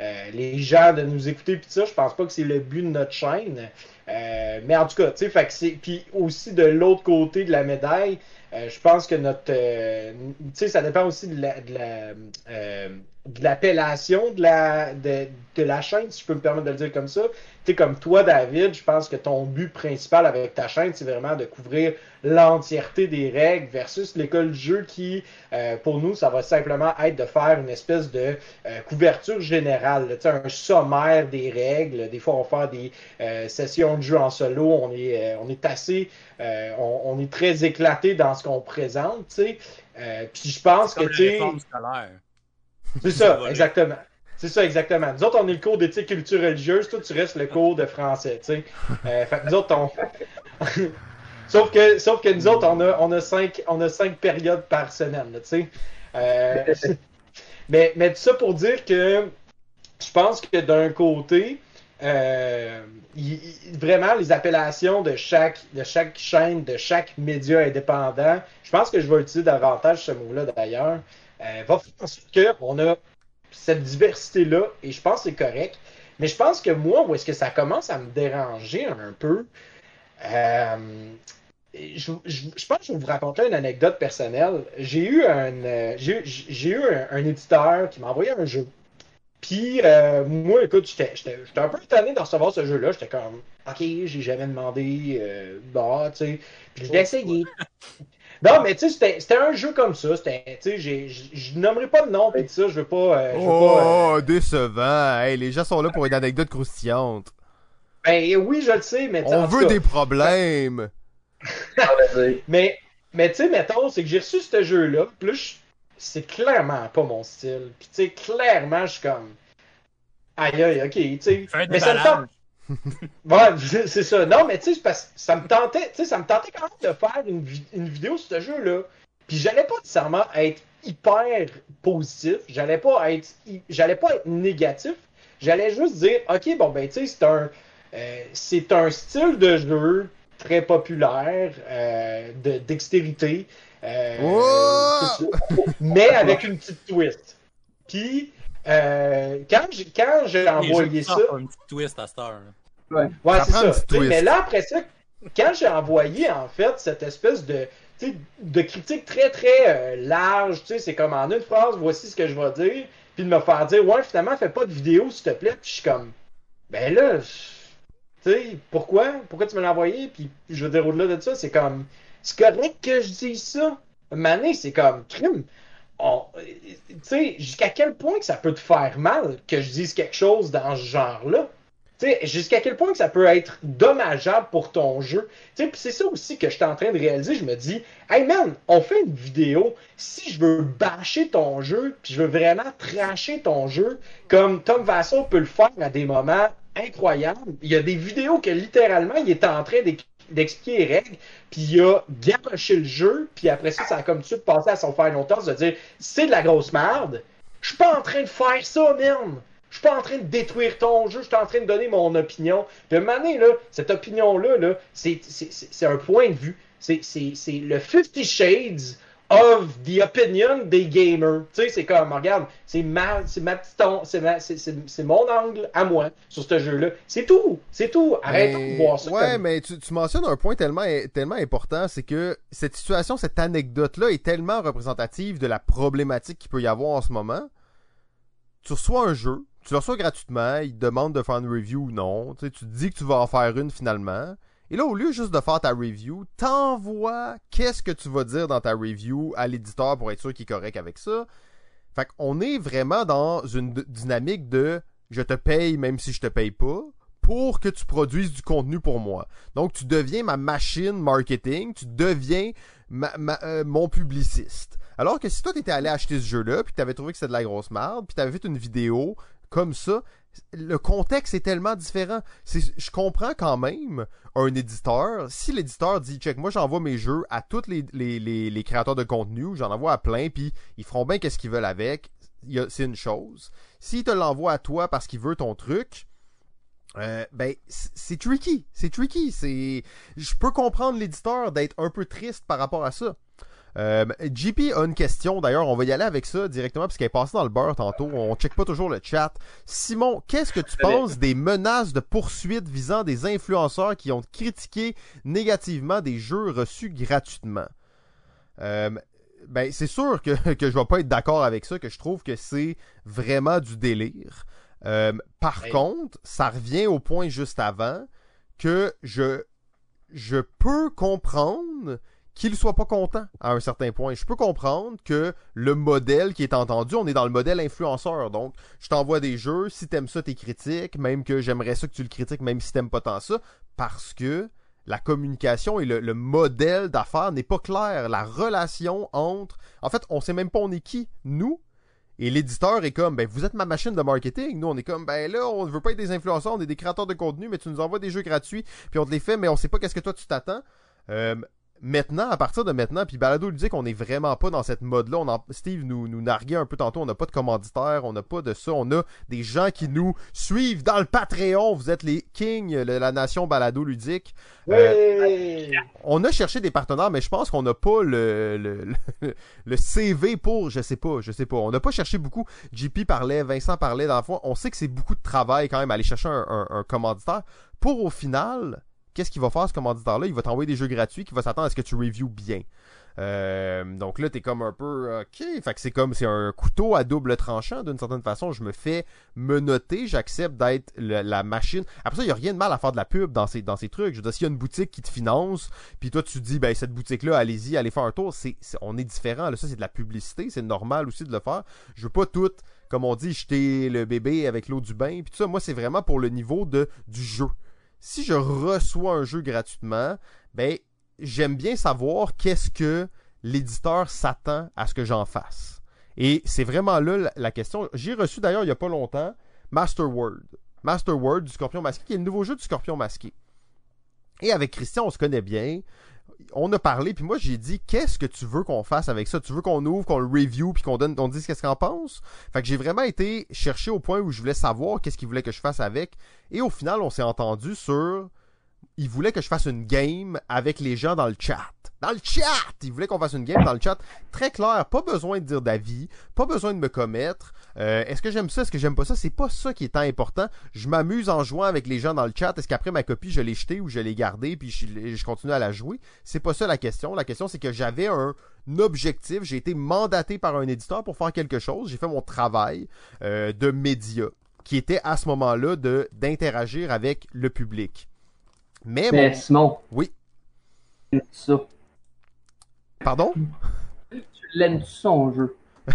euh, les gens de nous écouter puis ça, je pense pas que c'est le but de notre chaîne. Euh, mais en tout cas, tu sais. Puis aussi de l'autre côté de la médaille, euh, je pense que notre. euh, tu sais, ça dépend aussi de la. De la euh, de l'appellation de la, de, de la chaîne, si je peux me permettre de le dire comme ça. Tu sais, comme toi, David, je pense que ton but principal avec ta chaîne, c'est vraiment de couvrir l'entièreté des règles versus l'école du jeu qui, euh, pour nous, ça va simplement être de faire une espèce de euh, couverture générale, là, tu sais, un sommaire des règles. Des fois, on va faire des euh, sessions de jeu en solo. On est, euh, on est assez, euh, on, on est très éclaté dans ce qu'on présente, tu sais. Euh, Puis je pense que, tu sais. C'est ça, exactement. C'est ça, exactement. Nous autres, on est le cours d'éthique culture religieuse, toi, tu restes le cours de français, tu sais. Euh, fait que nous autres, on... sauf, que, sauf que nous autres, on a, on a, cinq, on a cinq périodes par semaine, tu sais. Euh, mais, mais tout ça pour dire que je pense que d'un côté, euh, vraiment les appellations de chaque, de chaque chaîne, de chaque média indépendant, je pense que je vais utiliser davantage ce mot-là d'ailleurs, euh, va faire en sorte qu'on a cette diversité-là, et je pense que c'est correct. Mais je pense que moi, où est-ce que ça commence à me déranger un peu, euh, je, je- je pense que je vais vous raconter une anecdote personnelle. J'ai eu un, euh, j'ai j'ai eu un, un éditeur qui m'a envoyé un jeu. Puis, euh, moi, écoute, j'étais j'étais- j'étais un peu étonné de recevoir ce jeu-là. J'étais comme, OK, j'ai jamais demandé, euh, bah, tu sais. Puis, je l'ai essayé. Non, mais tu sais, c'était- un jeu comme ça. C'était, tu sais, j'ai- je nommerai pas de nom, puis tout ça, je veux pas. euh, veux pas euh, Oh, décevant. Hey, les gens sont là pour une anecdote croustillante. ben oui, je le sais, mais tu sais, On veut cas, des problèmes. Mais, mais tu sais, mettons, c'est que j'ai reçu ce jeu-là, je- c'est clairement pas mon style. Puis tu sais, clairement, je suis comme. Aïe, aïe, ok, tu sais. Mais ça me tente. Ouais, c'est ça. Non, mais tu sais, c'est parce que ça me tentait, tu sais, ça me tentait quand même de faire une, une vidéo sur ce jeu-là. Puis j'allais pas nécessairement être hyper positif, j'allais pas être, j'allais pas être négatif. J'allais juste dire, ok, bon ben, tu sais, c'est un, euh, c'est un style de jeu très populaire, euh, de dextérité, euh, Oh! mais avec une petite twist. Puis euh, quand j'ai quand j'ai envoyé ça, une petite twist à cette heure. Ouais, c'est ça. Mais là, après ça, quand j'ai envoyé, en fait, cette espèce de, de critique très, très euh, large, tu sais, c'est comme en une phrase, voici ce que je vais dire, puis de me faire dire, ouais, finalement, fais pas de vidéo, s'il te plaît, puis je suis comme, ben là, tu sais, pourquoi? Pourquoi tu me l'as envoyé? Puis je veux dire, au-delà de ça, c'est comme, c'est correct que je dise ça? Mané, c'est comme, crime. Tu sais, jusqu'à quel point que ça peut te faire mal que je dise quelque chose dans ce genre-là? Tu jusqu'à quel point ça peut être dommageable pour ton jeu? Tu puis c'est ça aussi que je suis en train de réaliser. Je me dis, hey man, on fait une vidéo. Si je veux bâcher ton jeu, puis je veux vraiment tracher ton jeu, comme Tom Vasso peut le faire à des moments incroyables. Il y a des vidéos que littéralement, il est en train d'ex- d'expliquer les règles, puis il a garoché le jeu, puis après ça, ça a comme tout de passer à son final toss de dire, c'est de la grosse merde. Je suis pas en train de faire ça, man. Je suis pas en train de détruire ton jeu, je suis en train de donner mon opinion. Puis à un moment donné, là, cette opinion-là, là, c'est, un point de vue. C'est, le 50 Shades of the opinion des gamers. Tu sais, c'est comme, regarde, c'est ma, c'est ma petite, c'est, mon angle à moi sur ce jeu-là. C'est tout, c'est tout. Arrêtons Mais- de voir ça. Ouais, comme- mais tu, tu mentionnes un point tellement, tellement important, c'est que cette situation, cette anecdote-là est tellement représentative de la problématique qu'il peut y avoir en ce moment. Tu reçois un jeu, tu le reçois gratuitement, il te demande de faire une review ou non, tu sais, tu te dis que tu vas en faire une finalement. Et là, au lieu juste de faire ta review, t'envoies qu'est-ce que tu vas dire dans ta review à l'éditeur pour être sûr qu'il est correct avec ça. Fait qu'on est vraiment dans une dynamique de je te paye même si je te paye pas pour que tu produises du contenu pour moi. Donc tu deviens ma machine marketing, tu deviens euh, mon publiciste. Alors que si toi t'étais allé acheter ce jeu-là, puis t'avais trouvé que c'était de la grosse merde, puis t'avais fait une vidéo comme ça, le contexte est tellement différent. Je comprends quand même un éditeur. Si l'éditeur dit check, moi j'envoie mes jeux à tous les, créateurs de contenu, j'en envoie à plein, puis ils feront bien qu'est-ce qu'ils veulent avec. C'est une chose. S'il te l'envoie à toi parce qu'il veut ton truc, euh, ben c'est tricky, c'est tricky. Je peux comprendre l'éditeur d'être un peu triste par rapport à ça. Euh, JP a une question, d'ailleurs, on va y aller avec ça directement, puisqu'elle est passée dans le beurre tantôt. On check pas toujours le chat. Simon, qu'est-ce que tu penses des menaces de poursuite visant des influenceurs qui ont critiqué négativement des jeux reçus gratuitement? Euh, ben, c'est sûr que, que je vais pas être d'accord avec ça, que je trouve que c'est vraiment du délire. Euh, par contre, ça revient au point juste avant que je, je peux comprendre qu'il soit pas content à un certain point. Je peux comprendre que le modèle qui est entendu, on est dans le modèle influenceur. Donc, je t'envoie des jeux, si t'aimes ça, t'es critique, même que j'aimerais ça que tu le critiques, même si t'aimes pas tant ça, parce que la communication et le, le modèle d'affaires n'est pas clair. La relation entre... En fait, on sait même pas on est qui, nous, et l'éditeur est comme, ben, vous êtes ma machine de marketing. Nous, on est comme, ben là, on ne veut pas être des influenceurs, on est des créateurs de contenu, mais tu nous envoies des jeux gratuits, puis on te les fait, mais on sait pas qu'est-ce que toi tu t'attends. Euh, maintenant, à partir de maintenant, puis Balado lui dit qu'on est vraiment pas dans cette mode-là. On en- Steve nous, nous narguait un peu tantôt, on n'a pas de commanditaire, on n'a pas de ça. On a des gens qui nous suivent dans le Patreon. Vous êtes les kings, le- la nation Balado ludique. Euh, on a cherché des partenaires, mais je pense qu'on n'a pas le, le, le, le CV pour, je sais pas, je sais pas. On n'a pas cherché beaucoup. JP parlait, Vincent parlait dans la fois. On sait que c'est beaucoup de travail quand même aller chercher un, un- un commanditaire. Pour au final, qu'est-ce qu'il va faire ce commanditaire-là? Il va t'envoyer des jeux gratuits qui va s'attendre à ce que tu reviews bien. Euh, donc là, t'es comme un peu ok. Fait que c'est comme c'est un couteau à double tranchant d'une certaine façon. Je me fais menotter, j'accepte d'être la machine. Après ça, il y a rien de mal à faire de la pub dans ces trucs. Je veux dire, s'il y a une boutique qui te finance, puis toi tu dis ben cette boutique là, allez-y, allez faire un tour. C'est- on est différent. Là, ça c'est de la publicité, c'est normal aussi de le faire. Je veux pas tout comme on dit jeter le bébé avec l'eau du bain. Puis tout ça, moi c'est vraiment pour le niveau de du jeu. Si je reçois un jeu gratuitement, ben j'aime bien savoir qu'est-ce que l'éditeur s'attend à ce que j'en fasse. Et c'est vraiment là la, la question. J'ai reçu d'ailleurs il n'y a pas longtemps Master Word. Master Word du Scorpion Masqué, qui est le nouveau jeu du Scorpion Masqué. Et avec Christian, on se connaît bien. On a parlé, puis moi j'ai dit qu'est-ce que tu veux qu'on fasse avec ça? Tu veux qu'on ouvre, qu'on le review, puis qu'on donne, on dise qu'est-ce qu'on pense? Fait que j'ai vraiment été chercher au point où je voulais savoir qu'est-ce qu'il voulait que je fasse avec. Et au final, on s'est entendu sur il voulait que je fasse une game avec les gens dans le chat. Dans le chat! Il voulait qu'on fasse une game dans le chat. Très clair, pas besoin de dire d'avis, pas besoin de me commettre. Euh, est-ce que j'aime ça, est-ce que j'aime pas ça? C'est pas ça qui est tant important. Je m'amuse en jouant avec les gens dans le chat. Est-ce qu'après ma copie, je l'ai jetée ou je l'ai gardée puis je, je continue à la jouer? C'est pas ça la question. La question, c'est que j'avais un objectif. J'ai été mandaté par un éditeur pour faire quelque chose. J'ai fait mon travail euh, de média qui était à ce moment-là de d'interagir avec le public. Mais, Mais Simon. Oui. Ça? Pardon? Tu l'aimes-tu son jeu?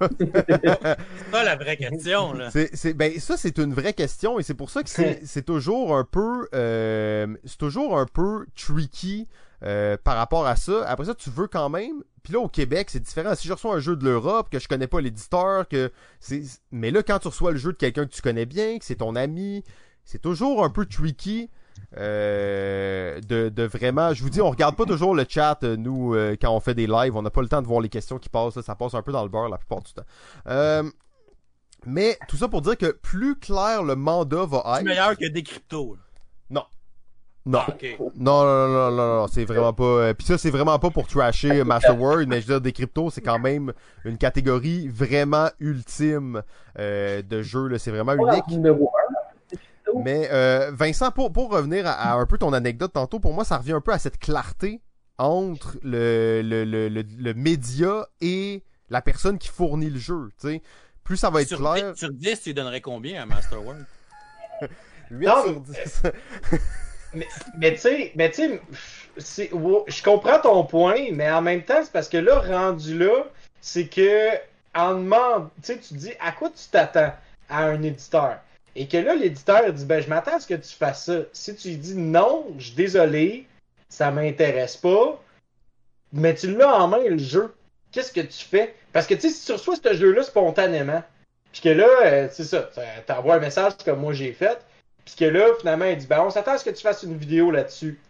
C'est pas la vraie question, là. C'est, c'est- ben, ça, c'est une vraie question et c'est pour ça que c'est, c'est toujours un peu, euh, c'est toujours un peu tricky euh, par rapport à ça. Après ça, tu veux quand même. Puis là, au Québec, c'est différent. Si je reçois un jeu de l'Europe, que je connais pas l'éditeur, que c'est, mais là, quand tu reçois le jeu de quelqu'un que tu connais bien, que c'est ton ami, c'est toujours un peu tricky. Euh, de, de vraiment, je vous dis, on regarde pas toujours le chat, euh, nous, euh, quand on fait des lives, on n'a pas le temps de voir les questions qui passent, là, ça passe un peu dans le beurre la plupart du temps. Euh, mais tout ça pour dire que plus clair le mandat va C'est être. meilleur que des cryptos. là. Non. Ah, ok. Non, non, non, non, non, c'est vraiment pas. euh, Puis ça, c'est vraiment pas pour trasher Master Word, mais je veux dire, des cryptos, c'est quand même une catégorie vraiment ultime euh, de jeu. C'est vraiment unique. numéro 1. Mais euh, Vincent, pour, pour revenir à, à un peu ton anecdote tantôt, pour moi, ça revient un peu à cette clarté entre le, le, le, le, le média et la personne qui fournit le jeu. tu sais. Plus ça va être Sur, clair. 10, sur 10, tu donnerais combien à Master World? 8 Non, sur 10. Mais, mais tu sais, mais je comprends ton point, mais en même temps, c'est parce que là, rendu là, c'est que en demande, tu sais, tu dis à quoi tu t'attends à un éditeur? Et que là, l'éditeur dit ben je m'attends à ce que tu fasses ça. Si tu dis non, je suis désolé, ça m'intéresse pas, mais tu l'as en main le jeu. Qu'est-ce que tu fais? Parce que tu sais, si tu reçois ce jeu-là spontanément, puis que là, euh, c'est ça, t'envoies un message comme moi j'ai fait, puis que là, finalement, il dit ben on s'attend à ce que tu fasses une vidéo là-dessus.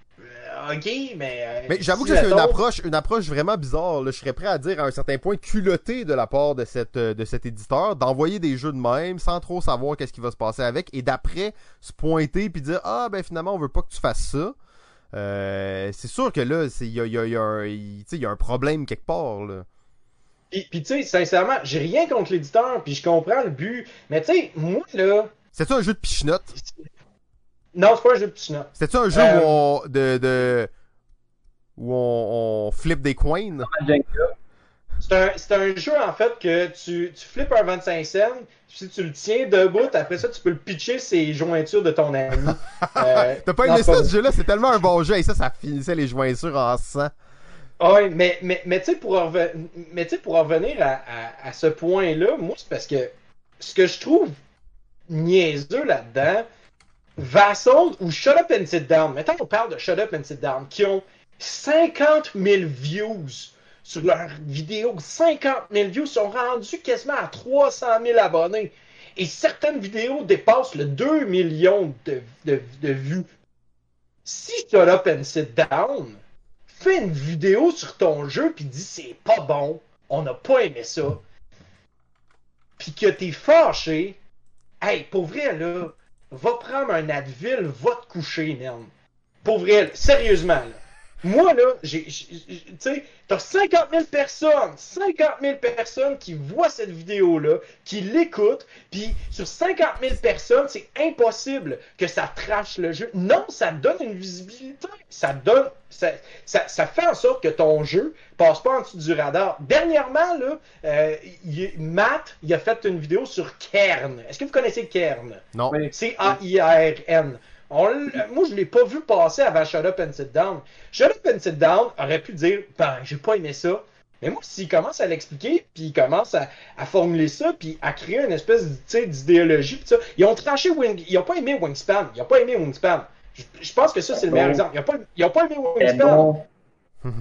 Ok, mais. euh, Mais j'avoue si, que c'est une approche, une approche vraiment bizarre. là. Je serais prêt à dire à un certain point culotté de la part de, cette, euh, de cet éditeur d'envoyer des jeux de même sans trop savoir qu'est-ce qui va se passer avec et d'après se pointer puis dire ah ben finalement on veut pas que tu fasses ça. Euh, c'est sûr que là, c'est- il y a, y a- y a un- y a problème quelque part. Là. Puis, puis tu sais, sincèrement, j'ai rien contre l'éditeur, puis je comprends le but. Mais tu sais, moi, là. C'était-tu un jeu de pichenote? Non, c'est pas un jeu de petit note. C'était-tu un jeu Euh, où on, de, de, où on, on flippe des coins? C'est un, c'est un jeu, en fait, que tu, tu flippes un 25 cents, si tu le tiens debout, après ça, tu peux le pitcher ses jointures de ton ami. Euh, T'as pas aimé ça, ce jeu-là? C'est tellement un bon jeu. Et ça, ça finissait les jointures en sang. Ah Oui, mais, mais, mais tu sais, pour, reven- revenir à, à, à ce point-là, moi, c'est parce que ce que je trouve niaiseux là-dedans, Vassal ou Shut Up and Sit Down, maintenant on parle de Shut Up and Sit Down, qui ont 50 000 views sur leur vidéo, 50 000 views, sont rendus quasiment à 300 000 abonnés. Et certaines vidéos dépassent le 2 millions de, de, de vues. Si Shut Up and Sit Down fais une vidéo sur ton jeu puis dis c'est pas bon, on n'a pas aimé ça, puis que t'es fâché, hey, pour vrai là, va prendre un Advil, va te coucher, man. Pour vrai, sérieusement là. Moi là, j'ai, tu sais, t'as 50 000 personnes, 50 000 personnes qui voient cette vidéo-là, qui l'écoutent, puis sur 50 000 personnes, c'est impossible que ça trache le jeu. Non, ça donne une visibilité, ça donne, ça, ça, ça fait en sorte que ton jeu passe pas en dessous du radar. Dernièrement, là, euh, il- Matt, il a fait une vidéo sur Kern. Est-ce que vous connaissez Kern? Non. Oui. C-A-I-R-N. On moi, je l'ai pas vu passer avant Shut Up and Sit Down. Shut Up and Sit Down aurait pu dire, ben, j'ai pas aimé ça. Mais moi, s'il commence à l'expliquer, puis il commence à, à formuler ça, puis à créer une espèce d'idéologie, puis ça, ils ont tranché Wing, ils ont pas aimé Wingspan, ils ont pas aimé Wingspan. Je, je pense que ça, c'est le meilleur exemple. Ils ont pas, ils ont pas aimé C'est Wingspan. bon.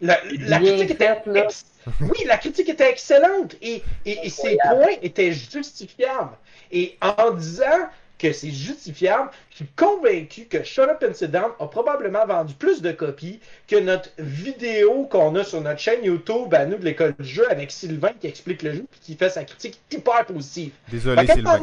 La, critique était ex- oui, la critique était excellente et, et, et ses points étaient justifiables. Et en disant que c'est justifiable, je suis convaincu que Shut Up and Sit Down a probablement vendu plus de copies que notre vidéo qu'on a sur notre chaîne YouTube à nous de l'école du jeu avec Sylvain qui explique le jeu et qui fait sa critique hyper positive. Désolé, Sylvain.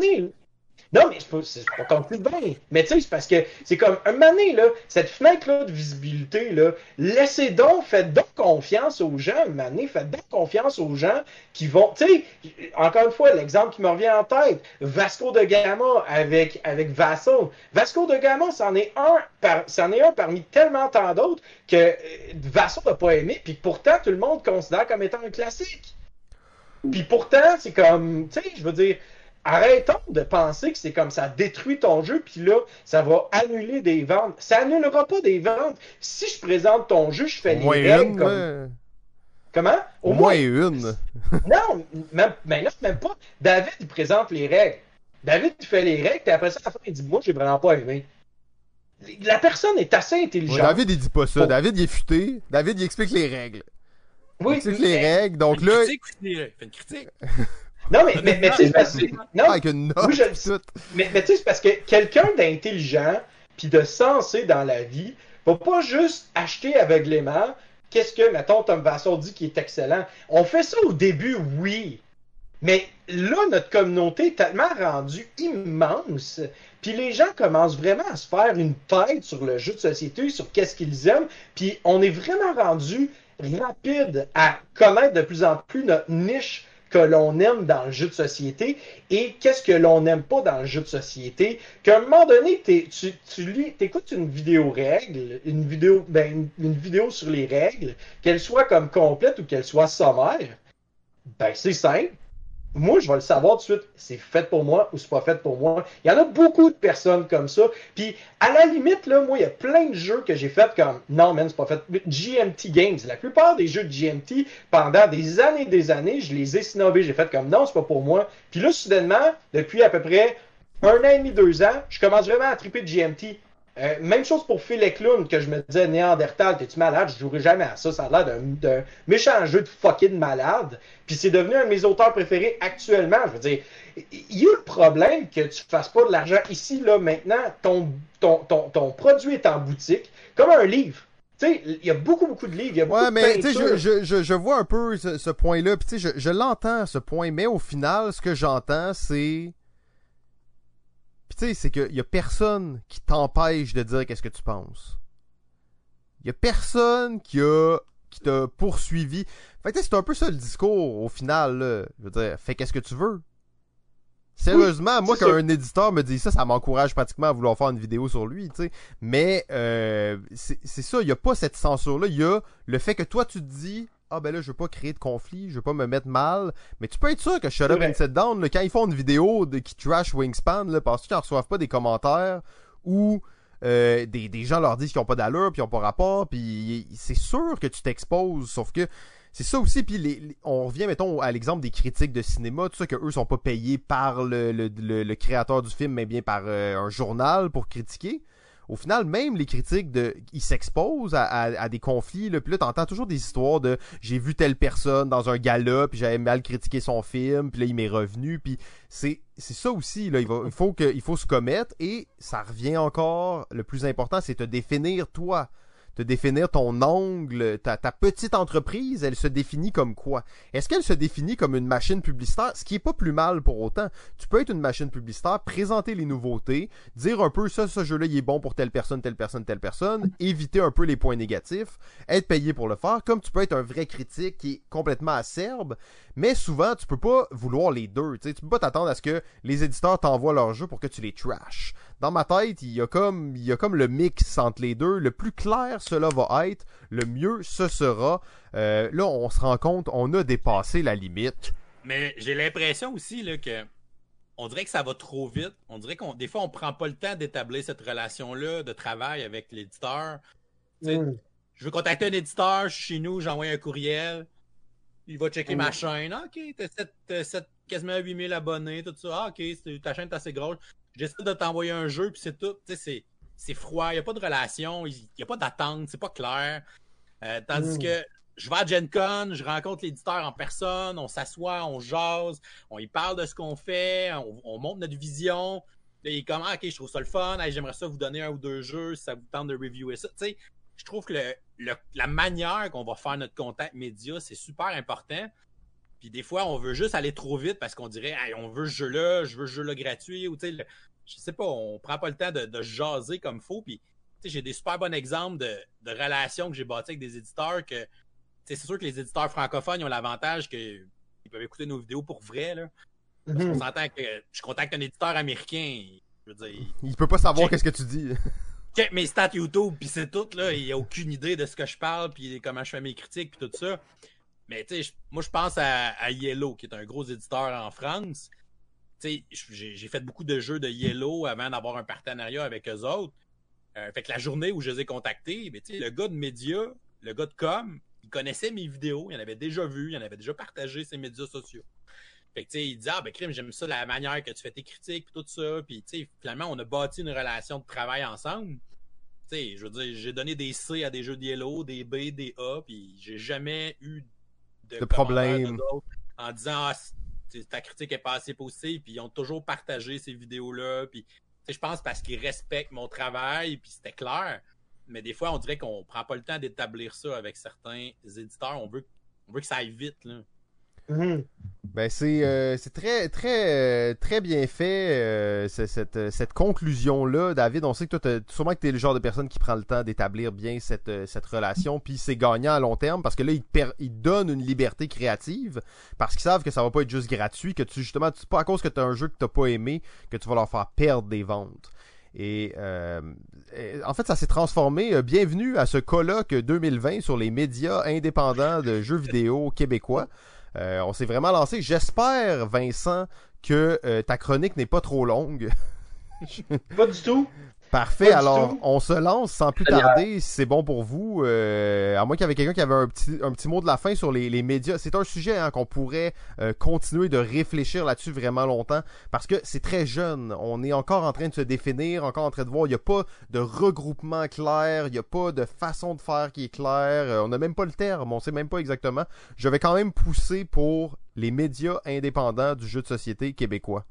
Non, mais pas, c'est pas contre Sylvain. Mais tu sais, c'est parce que c'est comme un donné, là, cette fenêtre-là de visibilité, là, laissez donc, faites donc confiance aux gens, donné, faites donc confiance aux gens qui vont. Tu sais, encore une fois, l'exemple qui me revient en tête, Vasco de Gama avec, avec. Vasco de Gama, c'en est un c'en est un parmi tellement tant d'autres que euh, Vassal n'a pas aimé, puis pourtant tout le monde considère comme étant un classique. Puis pourtant, c'est comme, tu sais, je veux dire, arrêtons de penser que c'est comme ça détruit ton jeu, puis là, ça va annuler des ventes. Ça annulera pas des ventes. Si je présente ton jeu, je fais Au les moins règles une, comme... Comment? Au moins une. Non, même, mais là, même pas. David, il présente les règles. David, il fait les règles, puis après ça, à la fin, il dit, moi, j'ai vraiment pas aimé. La personne est assez Ouais, intelligente. David, il dit pas ça. David, il est futé. David, il explique les règles. Il oui, explique mais- les règles. Donc là, critique une critique. Non, mais, mais, mais tu sais, c'est parce que... Non, avec une note, Oui, je- pis tout. Mais, mais tu sais, c'est parce que quelqu'un d'intelligent puis de sensé dans la vie va pas juste acheter aveuglément qu'est-ce que, mettons, Tom Vassal dit qui est excellent. On fait ça au début, oui. Mais là, notre communauté est tellement rendue immense, puis les gens commencent vraiment à se faire une tête sur le jeu de société, sur qu'est-ce qu'ils aiment, puis on est vraiment rendu rapide à connaître de plus en plus notre niche que l'on aime dans le jeu de société et qu'est-ce que l'on n'aime pas dans le jeu de société. Qu'à un moment donné, tu, tu écoutes une vidéo règle, une vidéo, ben, vidéo sur les règles, qu'elle soit comme complète ou qu'elle soit sommaire, ben c'est simple. Moi, je vais le savoir tout de suite, c'est fait pour moi ou c'est pas fait pour moi. Il y en a beaucoup de personnes comme ça. Puis, à la limite, là, moi, il y a plein de jeux que j'ai fait comme non, man, c'est pas fait. GMT Games, la plupart des jeux de GMT, pendant des années et des années, je les ai snobés. J'ai fait comme non, c'est pas pour moi. Puis là, soudainement, depuis à peu près un an et demi, deux ans, je commence vraiment à triper de GMT. Euh, même chose pour Phil Eklund, que je me disais Néandertal, t'es-tu malade? Je jouerai jamais à ça. Ça a l'air d'un- d'un méchant jeu de fucking malade. Puis c'est devenu un de mes auteurs préférés actuellement. Je veux dire, il y a le problème que tu fasses pas de l'argent ici, là, maintenant. Ton, ton, ton, ton produit est en boutique, comme un livre. Tu sais, il y a beaucoup, beaucoup de livres. Y a Ouais, mais tu sais, je, je, je vois un peu ce, ce point-là, puis tu sais, je, je l'entends ce point, mais au final, ce que j'entends, c'est. Puis tu sais, c'est qu'il y a personne qui t'empêche de dire qu'est-ce que tu penses. Il y a personne qui a qui t'a poursuivi. Fait que c'est un peu ça le discours au final. Là. Je veux dire, fais qu'est-ce que tu veux. Sérieusement, moi, quand un éditeur me dit ça, ça m'encourage pratiquement à vouloir faire une vidéo sur lui, tu sais. Mais euh, c'est ça, il y a pas cette censure-là. Il y a le fait que toi, tu te dis, ah ben là, je veux pas créer de conflit, je veux pas me mettre mal. Mais tu peux être sûr que Shut Up and Sit Down, là, quand ils font une vidéo de, qui trash Wingspan, là, parce qu'ils en reçoivent pas des commentaires ou euh, des, des gens leur disent qu'ils ont pas d'allure, puis ils ont pas rapport, puis c'est sûr que tu t'exposes, sauf que c'est ça aussi, puis les, les- on revient, mettons, à l'exemple des critiques de cinéma, tout ça, que eux sont pas payés par le, le, le- le créateur du film, mais bien par euh, un journal pour critiquer. Au final, même les critiques de, ils s'exposent à, des conflits, là, puis là, t'entends toujours des histoires de j'ai vu telle personne dans un gala, puis j'avais mal critiqué son film, puis là, il m'est revenu, puis c'est ça aussi, là, il faut que, il faut se commettre, et ça revient encore, le plus important, c'est te définir toi te définir ton angle, ta, petite entreprise, elle se définit comme quoi? Est-ce qu'elle se définit comme une machine publicitaire? Ce qui est pas plus mal pour autant. Tu peux être une machine publicitaire, présenter les nouveautés, dire un peu ça, ce jeu-là, il est bon pour telle personne, telle personne, telle personne, éviter un peu les points négatifs, être payé pour le faire, comme tu peux être un vrai critique qui est complètement acerbe, mais souvent, tu peux pas vouloir les deux. Tu sais, tu peux pas t'attendre à ce que les éditeurs t'envoient leur jeu pour que tu les trash. Dans ma tête, il y a comme il y a comme le mix entre les deux. Le plus clair cela va être, le mieux ce sera. Euh, là, on se rend compte, on a dépassé la limite. Mais j'ai l'impression aussi là, que on dirait que ça va trop vite. On dirait qu'on des fois on prend pas le temps d'établir cette relation-là de travail avec l'éditeur. Mm. Je veux contacter un éditeur, je suis chez nous, j'envoie un courriel. Il va checker ma Mm. chaîne. Ah, ok, t'as sept- t'as sept- quasiment 8000 abonnés, tout ça. Ah, ok, ta chaîne est assez grosse. J'essaie de t'envoyer un jeu, puis c'est tout. Tu sais, c'est, c'est froid, il n'y a pas de relation, il n'y a pas d'attente, c'est pas clair. Euh, tandis Mm. que je vais à Gen Con, je rencontre l'éditeur en personne, on s'assoit, on jase, on y parle de ce qu'on fait, on, on montre notre vision. Là, il est comme, ah, ok, je trouve ça le fun, Hey, j'aimerais ça vous donner un ou deux jeux si ça vous tente de reviewer ça. Tu sais, je trouve que le, le- la manière qu'on va faire notre contact média, c'est super important. Puis des fois, on veut juste aller trop vite parce qu'on dirait, Hey, on veut ce jeu-là, je veux ce jeu-là gratuit, ou tu sais, je sais pas, on prend pas le temps de, de jaser comme faut. Puis, j'ai des super bons exemples de, de relations que j'ai bâties avec des éditeurs que, c'est sûr que les éditeurs francophones ils ont l'avantage qu'ils peuvent écouter nos vidéos pour vrai, là. Parce qu'on Mhm. s'entend que je contacte un éditeur américain, je veux dire, Il peut pas savoir qu'est-ce que tu dis. check mes stats YouTube, puis c'est tout, là. Il a aucune idée de ce que je parle, puis comment je fais mes critiques, puis tout ça. Mais, moi, je pense à, Yellow, qui est un gros éditeur en France. J'ai fait beaucoup de jeux de Yellow avant d'avoir un partenariat avec eux autres. Euh, fait que la journée où je les ai contactés, le gars de médias, le gars de com, il connaissait mes vidéos, il en avait déjà vu, il en avait déjà partagé ses médias sociaux. Fait que, tu sais, il dit, ah, ben, crime, j'aime ça, la manière que tu fais tes critiques, puis tout ça. Puis, finalement, on a bâti une relation de travail ensemble. Je veux dire, j'ai donné des C à des jeux de Yellow, des B, des A, puis j'ai jamais eu de, De commentaires problème. de d'autres en disant, ah, ta critique est pas assez positive, puis ils ont toujours partagé ces vidéos-là, puis, je pense parce qu'ils respectent mon travail, puis c'était clair. Mais des fois, on dirait qu'on prend pas le temps d'établir ça avec certains éditeurs. On veut, on veut que ça aille vite, là. Mhm. Ben c'est euh, très très euh, très bien fait euh, cette euh, cette conclusion là David on sait que toi sûrement que t'es le genre de personne qui prend le temps d'établir bien cette euh, cette relation puis c'est gagnant à long terme parce que là ils donnent une liberté créative parce qu'ils savent que ça va pas être juste gratuit que tu justement c'est pas à cause que t'as un jeu que t'as pas aimé que tu vas leur faire perdre des ventes et euh, euh, en fait, ça s'est transformé. Bienvenue à ce colloque 2020 sur les médias indépendants de jeux vidéo québécois. Euh, on s'est vraiment lancé. J'espère, Vincent, que euh, ta chronique n'est pas trop longue. Pas du tout. Parfait. Pas Alors, on se lance sans plus tarder, si c'est bon pour vous. Euh, à moins qu'il y avait quelqu'un qui avait un petit, un petit mot de la fin sur les, les médias. C'est un sujet hein, qu'on pourrait euh, continuer de réfléchir là-dessus vraiment longtemps parce que c'est très jeune. On est encore en train de se définir, encore en train de voir. Il n'y a pas de regroupement clair, il n'y a pas de façon de faire qui est claire. Euh, on n'a même pas le terme, on sait même pas exactement. Je vais quand même pousser pour les médias indépendants du jeu de société québécois.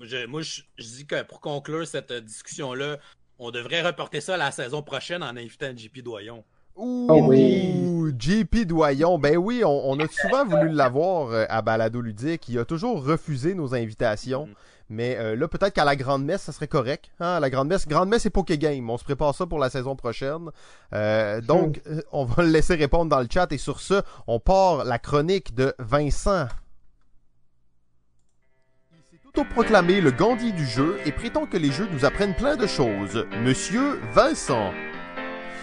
Moi, je, moi, je, je dis que pour conclure cette discussion-là, on devrait reporter ça à la saison prochaine en invitant JP Doyon. Ouh, Oh oui. JP Doyon. Ben oui, on, on a souvent voulu l'avoir euh, à Balado Ludique. Il a toujours refusé nos invitations. Mhm. Mais euh, là, peut-être qu'à la Grande Messe, ça serait correct. Hein? La Grande Messe, Grande Messe et Poké Game. On se prépare ça pour la saison prochaine. Euh, donc, on va le laisser répondre dans le chat. Et sur ce, on part la chronique de Vincent. Autoproclamé le Gandhi du jeu et prétend que les jeux nous apprennent plein de choses. Monsieur Vincent.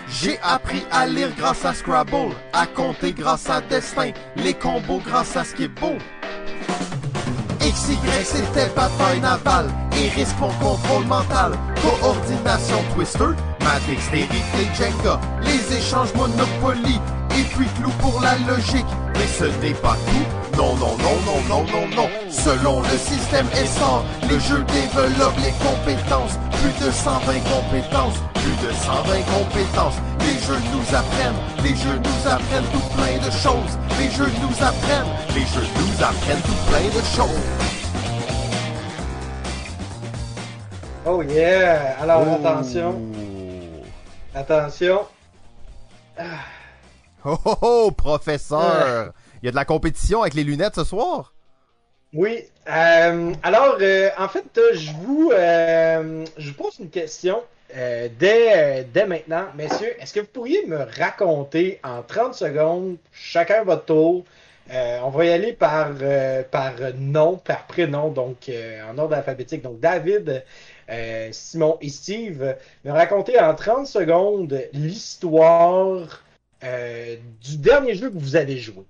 J'ai appris à lire grâce à Scrabble, à compter grâce à Destin, les combos grâce à ce qui est beau. XY c'était bataille navale, Iris pour contrôle mental, coordination Twister, ma dextérité Jenga, les échanges Monopoly, et puis clou pour la logique. Mais ce n'est pas tout, non, non, non, non, non, non, non. Selon le système ESSOR, les jeux développent les compétences, plus de 120 compétences, plus de 120 compétences. Les jeux nous apprennent, les jeux nous apprennent tout plein de choses. Les jeux nous apprennent, les jeux nous apprennent tout plein de choses. Oh yeah! Alors Oh. attention, attention. Oh oh oh, professeur! Y a de la compétition avec les lunettes ce soir? Oui. euh, alors, euh, en fait, euh, je vous, vous pose une question dès, dès maintenant. Messieurs, est-ce que vous pourriez me raconter en 30 secondes, chacun votre tour, on va y aller par, par nom, par prénom, donc en ordre alphabétique. Donc, David, Simon et Steve, me raconter en 30 secondes l'histoire du dernier jeu que vous avez joué.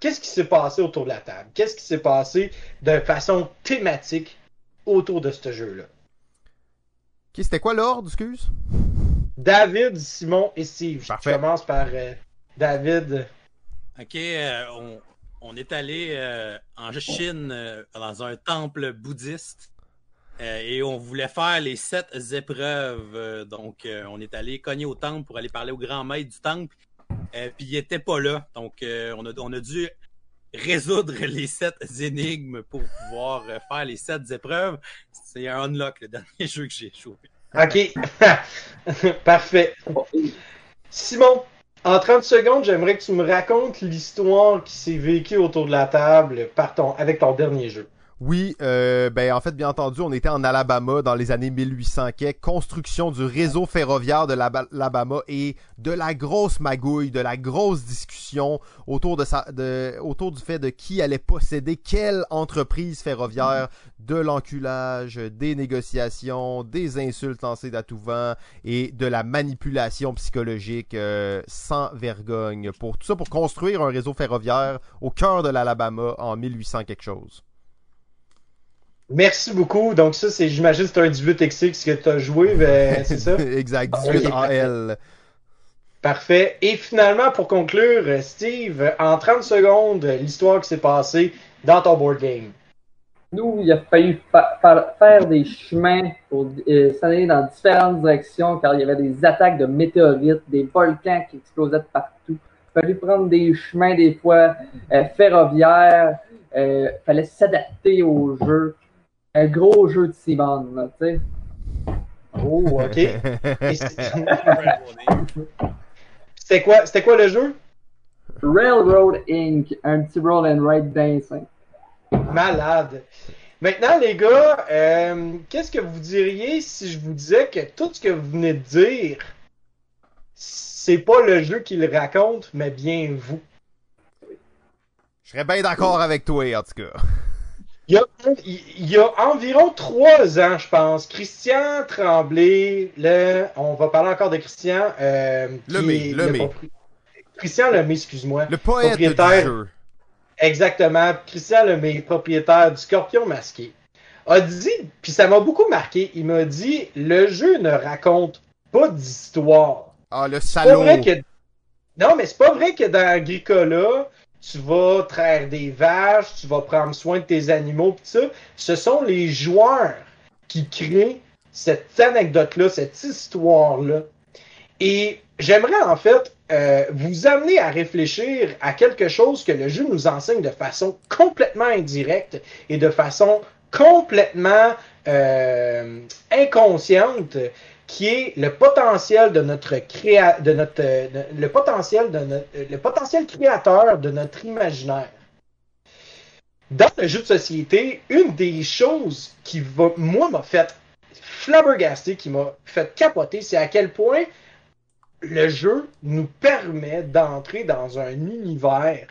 Qu'est-ce qui s'est passé autour de la table? Qu'est-ce qui s'est passé de façon thématique autour de ce jeu-là? Ok, c'était quoi l'ordre, excuse? David, Simon et Steve. Je commence par euh, David. Ok, euh, on, on est allé euh, en Chine euh, dans un temple bouddhiste euh, et on voulait faire les sept épreuves. euh, donc, euh, on est allé cogner au temple pour aller parler au grand maître du temple. Euh, Puis il était pas là. Donc, euh, on, a, dû résoudre les sept énigmes pour pouvoir euh, faire les sept épreuves. C'est un unlock, le dernier jeu que j'ai joué. OK. Parfait. Simon, en 30 secondes, j'aimerais que tu me racontes l'histoire qui s'est vécue autour de la table avec ton dernier jeu. Oui, euh, ben en fait, bien entendu, on était en Alabama dans les années 1800 quelques, construction du réseau ferroviaire de l'Aba- l'Alabama et de la grosse magouille, de la grosse discussion autour de de, autour du fait de qui allait posséder quelle entreprise ferroviaire, de l'enculage, des négociations, des insultes lancées d'à tout vent et de la manipulation psychologique euh, sans vergogne pour tout ça pour construire un réseau ferroviaire au cœur de l'Alabama en 1800 quelque chose. Merci beaucoup. Donc ça, c'est, j'imagine, c'est un 18XX que tu as joué, ben, c'est ça? exact, Ok, 18 AL. Parfait. Et finalement, pour conclure, Steve, en 30 secondes, l'histoire qui s'est passée dans ton board game. Nous, il a fallu fa- fa- faire des chemins pour euh, s'aller dans différentes directions car il y avait des attaques de météorites, des volcans qui explosaient de partout. Il a fallu prendre des chemins des fois euh, ferroviaires. Il fallait s'adapter au jeu. Un gros jeu de Simon, là, tu sais. Oh, ok. C'était quoi, c'était quoi le jeu? Railroad Inc., un petit roll and ride dancing. Malade. Maintenant, les gars, euh, qu'est-ce que vous diriez si je vous disais que tout ce que vous venez de dire, c'est pas le jeu qui le raconte, mais bien vous? Je serais bien d'accord avec toi, en tout cas. Il y, a, il y a environ trois ans, je pense, Christian Tremblay, le, on va parler encore de Christian. Euh, Lemay, Lemay. propri- Christian Lemay, excuse-moi. Le poète du Propriétaire. jeu. Exactement. Christian Lemay, propriétaire du Scorpion Masqué, a dit, puis ça m'a beaucoup marqué, il m'a dit, le jeu ne raconte pas d'histoire. Ah, le salaud. que... Non, mais c'est pas vrai que dans Agricola, tu vas traire des vaches, tu vas prendre soin de tes animaux, pis ça. Ce sont les joueurs qui créent cette anecdote-là, cette histoire-là. Et j'aimerais en fait euh, vous amener à réfléchir à quelque chose que le jeu nous enseigne de façon complètement indirecte et de façon complètement euh, inconsciente, qui est le potentiel de notre créateur de notre imaginaire. dans le jeu de société, une des choses qui va, moi, m'a fait flabbergaster, qui m'a fait capoter, c'est à quel point le jeu nous permet d'entrer dans un univers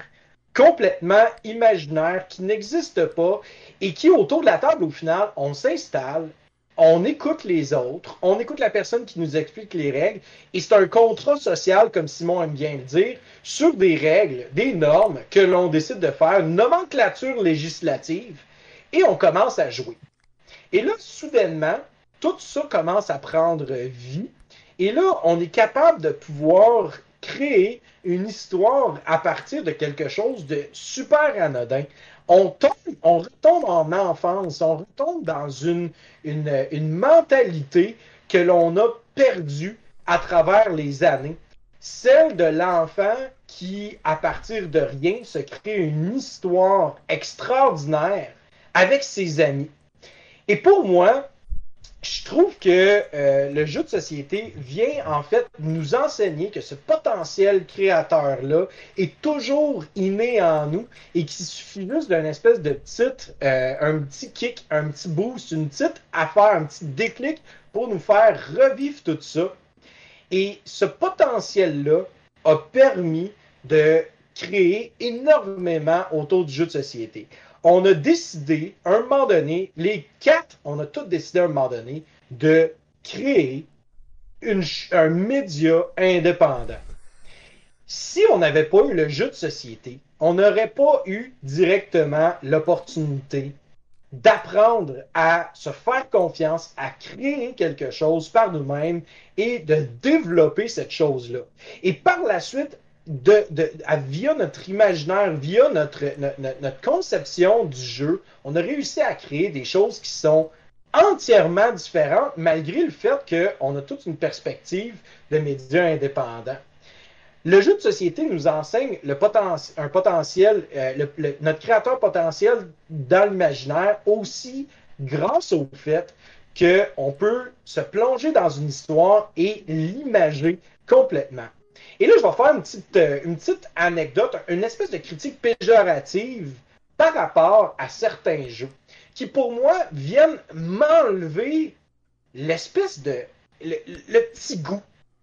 complètement imaginaire qui n'existe pas et qui, autour de la table, au final, on s'installe, on écoute les autres, on écoute la personne qui nous explique les règles, et c'est un contrat social, comme Simon aime bien le dire, sur des règles, des normes que l'on décide de faire, une nomenclature législative, et on commence à jouer. Et là, soudainement, tout ça commence à prendre vie, et là, on est capable de pouvoir créer une histoire à partir de quelque chose de super anodin. On, tombe, on retombe en enfance, on retombe dans une, une, une mentalité que l'on a perdue à travers les années. Celle de l'enfant qui, à partir de rien, se crée une histoire extraordinaire avec ses amis. Et pour moi, je trouve que euh, le jeu de société vient en fait nous enseigner que ce potentiel créateur-là est toujours inné en nous et qu'il suffit juste d'un espèce de petite, euh, un petit kick, un petit boost, une petite affaire, un petit déclic pour nous faire revivre tout ça. Et ce potentiel-là a permis de créer énormément autour du jeu de société on a décidé, à un moment donné, les quatre, on a tous décidé à un moment donné de créer une, un média indépendant. Si on n'avait pas eu le jeu de société, on n'aurait pas eu directement l'opportunité d'apprendre à se faire confiance, à créer quelque chose par nous-mêmes et de développer cette chose-là. Et par la suite, de, via notre imaginaire, via notre, notre, conception du jeu, on a réussi à créer des choses qui sont entièrement différentes, malgré le fait qu'on a toute une perspective de médias indépendants. Le jeu de société nous enseigne le un potentiel, euh, notre créateur potentiel dans l'imaginaire aussi grâce au fait qu'on peut se plonger dans une histoire et l'imager complètement. Et là, je vais faire une petite, euh, une petite anecdote, une espèce de critique péjorative par rapport à certains jeux qui, pour moi, viennent m'enlever l'espèce de. le, petit goût,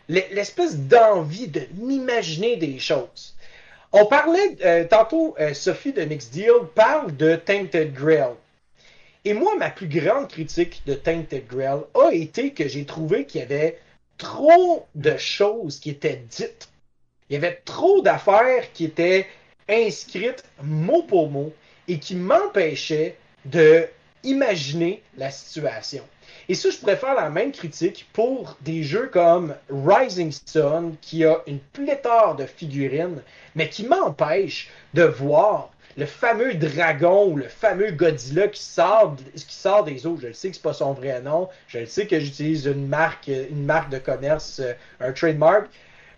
l'espèce d'envie de m'imaginer des choses. On parlait, euh, tantôt, euh, Sophie de Mixed Deal parle de Tainted Grail. Et moi, ma plus grande critique de Tainted Grail a été que j'ai trouvé qu'il y avait trop de choses qui étaient dites. Il y avait trop d'affaires qui étaient inscrites mot pour mot et qui m'empêchaient de imaginer la situation. Et ça, je préfère la même critique pour des jeux comme Rising Sun, qui a une pléthore de figurines, mais qui m'empêche de voir le fameux dragon ou le fameux Godzilla qui sort, qui sort des eaux. Je le sais que c'est pas son vrai nom. Je le sais que j'utilise une marque, une marque de commerce, euh, un trademark.